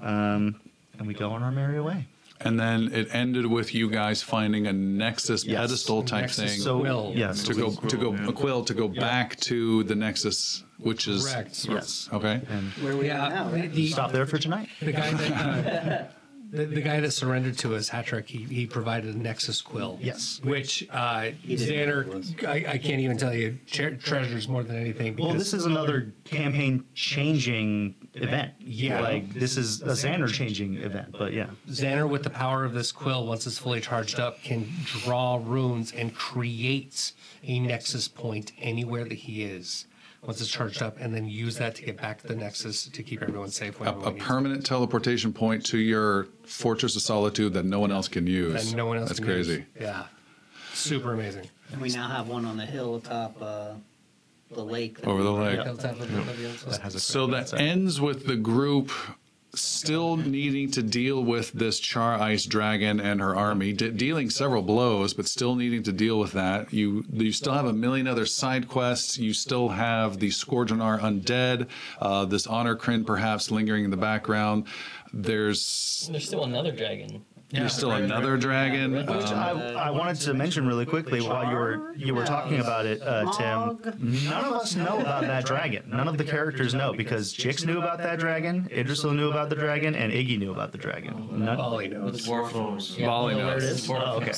um, and we go on our merry way. And then it ended with you guys finding a Nexus Yes. pedestal type Nexus thing. So Quill. yes, to go to go a quill to go back to the Nexus, which is Correct. yes. okay. And Where we are Yeah, now, right? the, stop there for tonight. the guy that uh, the, the guy that surrendered to us, Hatrick, he, he provided a Nexus quill. Yes. Which uh, Xander, I, I can't even tell you, tre- treasures more than anything. Well, this is another campaign changing event. Yeah. like this is a Xander changing event. But yeah, Xander, with the power of this quill, once it's fully charged up, can draw runes and creates a nexus point anywhere that he is. Once it's charged up, and then use that to get back to the nexus to keep everyone safe. A, a everyone needs permanent teleportation point to your Fortress of Solitude that no one else can use. that no one else. That's can crazy. use. Yeah, super amazing. And we now have one on the hill atop uh, the lake. that Over the we- lake. that has a So that ends with the group still needing to deal with this Char Ice Dragon and her army, de- dealing several blows, but still needing to deal with that. You you still have a million other side quests. You still have the Scourgeonar undead, uh, this Honorcrin perhaps lingering in the background. There's There's still another dragon. There's still another dragon. Which Um, I, I wanted to mention really quickly while you were you were talking about it, uh, Tim. None of us know about that dragon. None of the characters know because Jix knew about that dragon, Idrisil knew about the dragon, and Iggy knew about the dragon. None, Ollie knows. dwarf. Bali well, there it knows. Oh, okay.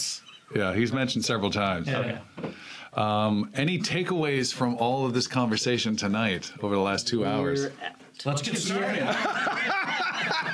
yeah, he's mentioned several times. Okay. Um, any takeaways from all of this conversation tonight over the last two hours? Let's get started.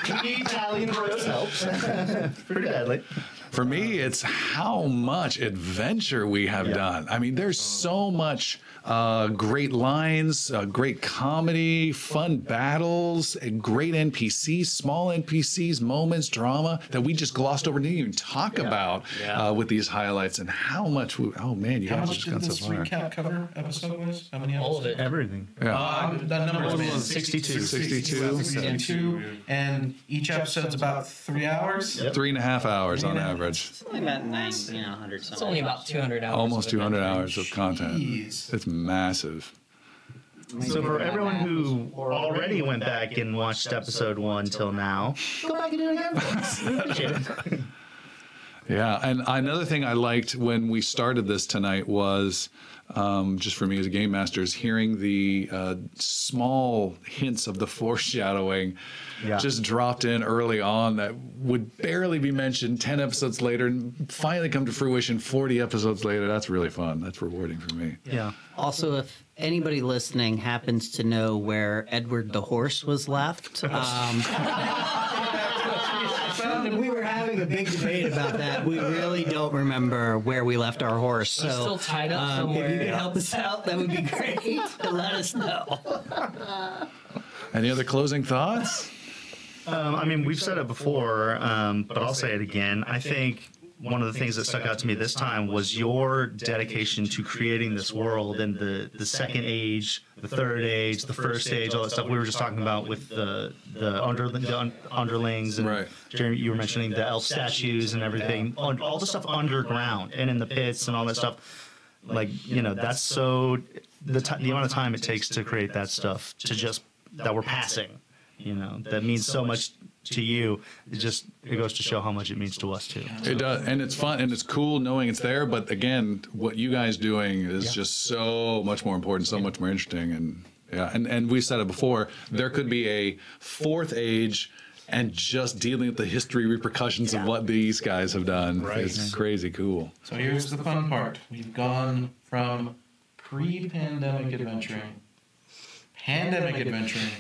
Italian roast helps. Pretty badly. For me, it's how much adventure we have Yeah. done. I mean, there's so much uh, great lines, uh, great comedy, fun battles, and great NPCs, small NPCs, moments, drama that we just glossed over, didn't even talk about uh, with these highlights, and how much. We, oh man, you How guys much just did gone so this far. recap cover episode wise? How many All of episodes? it. Everything. Yeah. Uh, that number was 62. 62. 62, and each episode's about three hours. Three and a half hours on average. It's only about nine, you know, hundred something. It's only about 200 hours. Almost of 200 hours of content. Jeez. It's massive. So for everyone who already went back and watched episode one till now, go back and do it again. folks. We appreciate it. Yeah, and another thing I liked when we started this tonight was um, just for me as a game master is hearing the uh, small hints of the foreshadowing Yeah. just dropped in early on that would barely be mentioned 10 episodes later and finally come to fruition 40 episodes later. That's really fun. That's rewarding for me. Yeah. Also, if anybody listening happens to know where Edward the horse was left, um, we were having a big debate about that. We really don't remember where we left our horse. So, It's still tied up um, if you somewhere. could help us out, that would be great. Let us know. Any other closing thoughts? Um, I mean, we've said it before, um, but I'll say it again. I think one of the things that stuck out to me this time was your dedication to creating this world and the the second age, the third age, the first age, all that stuff we were just talking about with the the under the un, underlings and Right. Jeremy, you were mentioning the elf statues and everything, all the stuff underground and in the pits and all that stuff. Like you know, that's so the ti the amount of time it takes to create that stuff to just that we're passing. You know, that means so much to you. It just it goes to show how much it means to us too. It does, and it's fun and it's cool knowing it's there. But again, what you guys doing is just so much more important, so much more interesting, and yeah, and and we said it before. There could be a fourth age, and just dealing with the history repercussions of what these guys have done is crazy cool. So here's the fun part. We've gone from pre-pandemic adventuring, pandemic adventuring,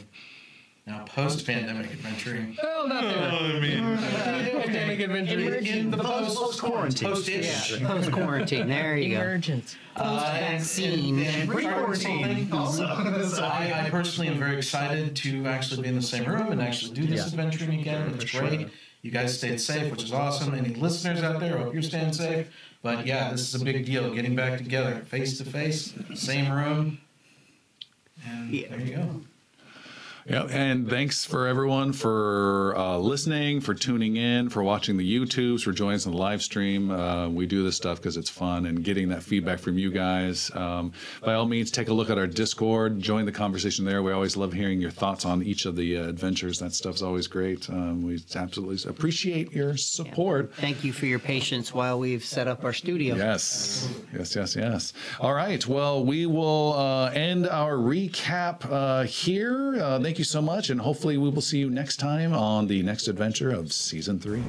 now post-pandemic adventuring. Well, oh, not there. I mean, Pandemic uh, adventuring. in, in the post Post quarantine. post-ish. Post quarantine. There you go. Emergence. Post vaccine. Uh, and, and pre-quarantine also. so I, I personally am very excited to actually be in the same room and actually do this adventuring again. It's great. You guys stayed safe, which is awesome. Any listeners out there, I hope you're staying safe. But yeah, this is a big deal. Getting back together, face to face, same room. And there you go. Yeah, and thanks for everyone for uh, listening, for tuning in, for watching the YouTubes, for joining us on the live stream. Uh, we do this stuff because it's fun and getting that feedback from you guys. Um, by all means, take a look at our Discord, join the conversation there. We always love hearing your thoughts on each of the uh, adventures. That stuff's always great. Um, we absolutely appreciate your support. Thank you for your patience while we've set up our studio. Yes, yes, yes, yes. All right. Well, we will uh, end our recap uh, here thank you so much, and hopefully we will see you next time on the next adventure of season three.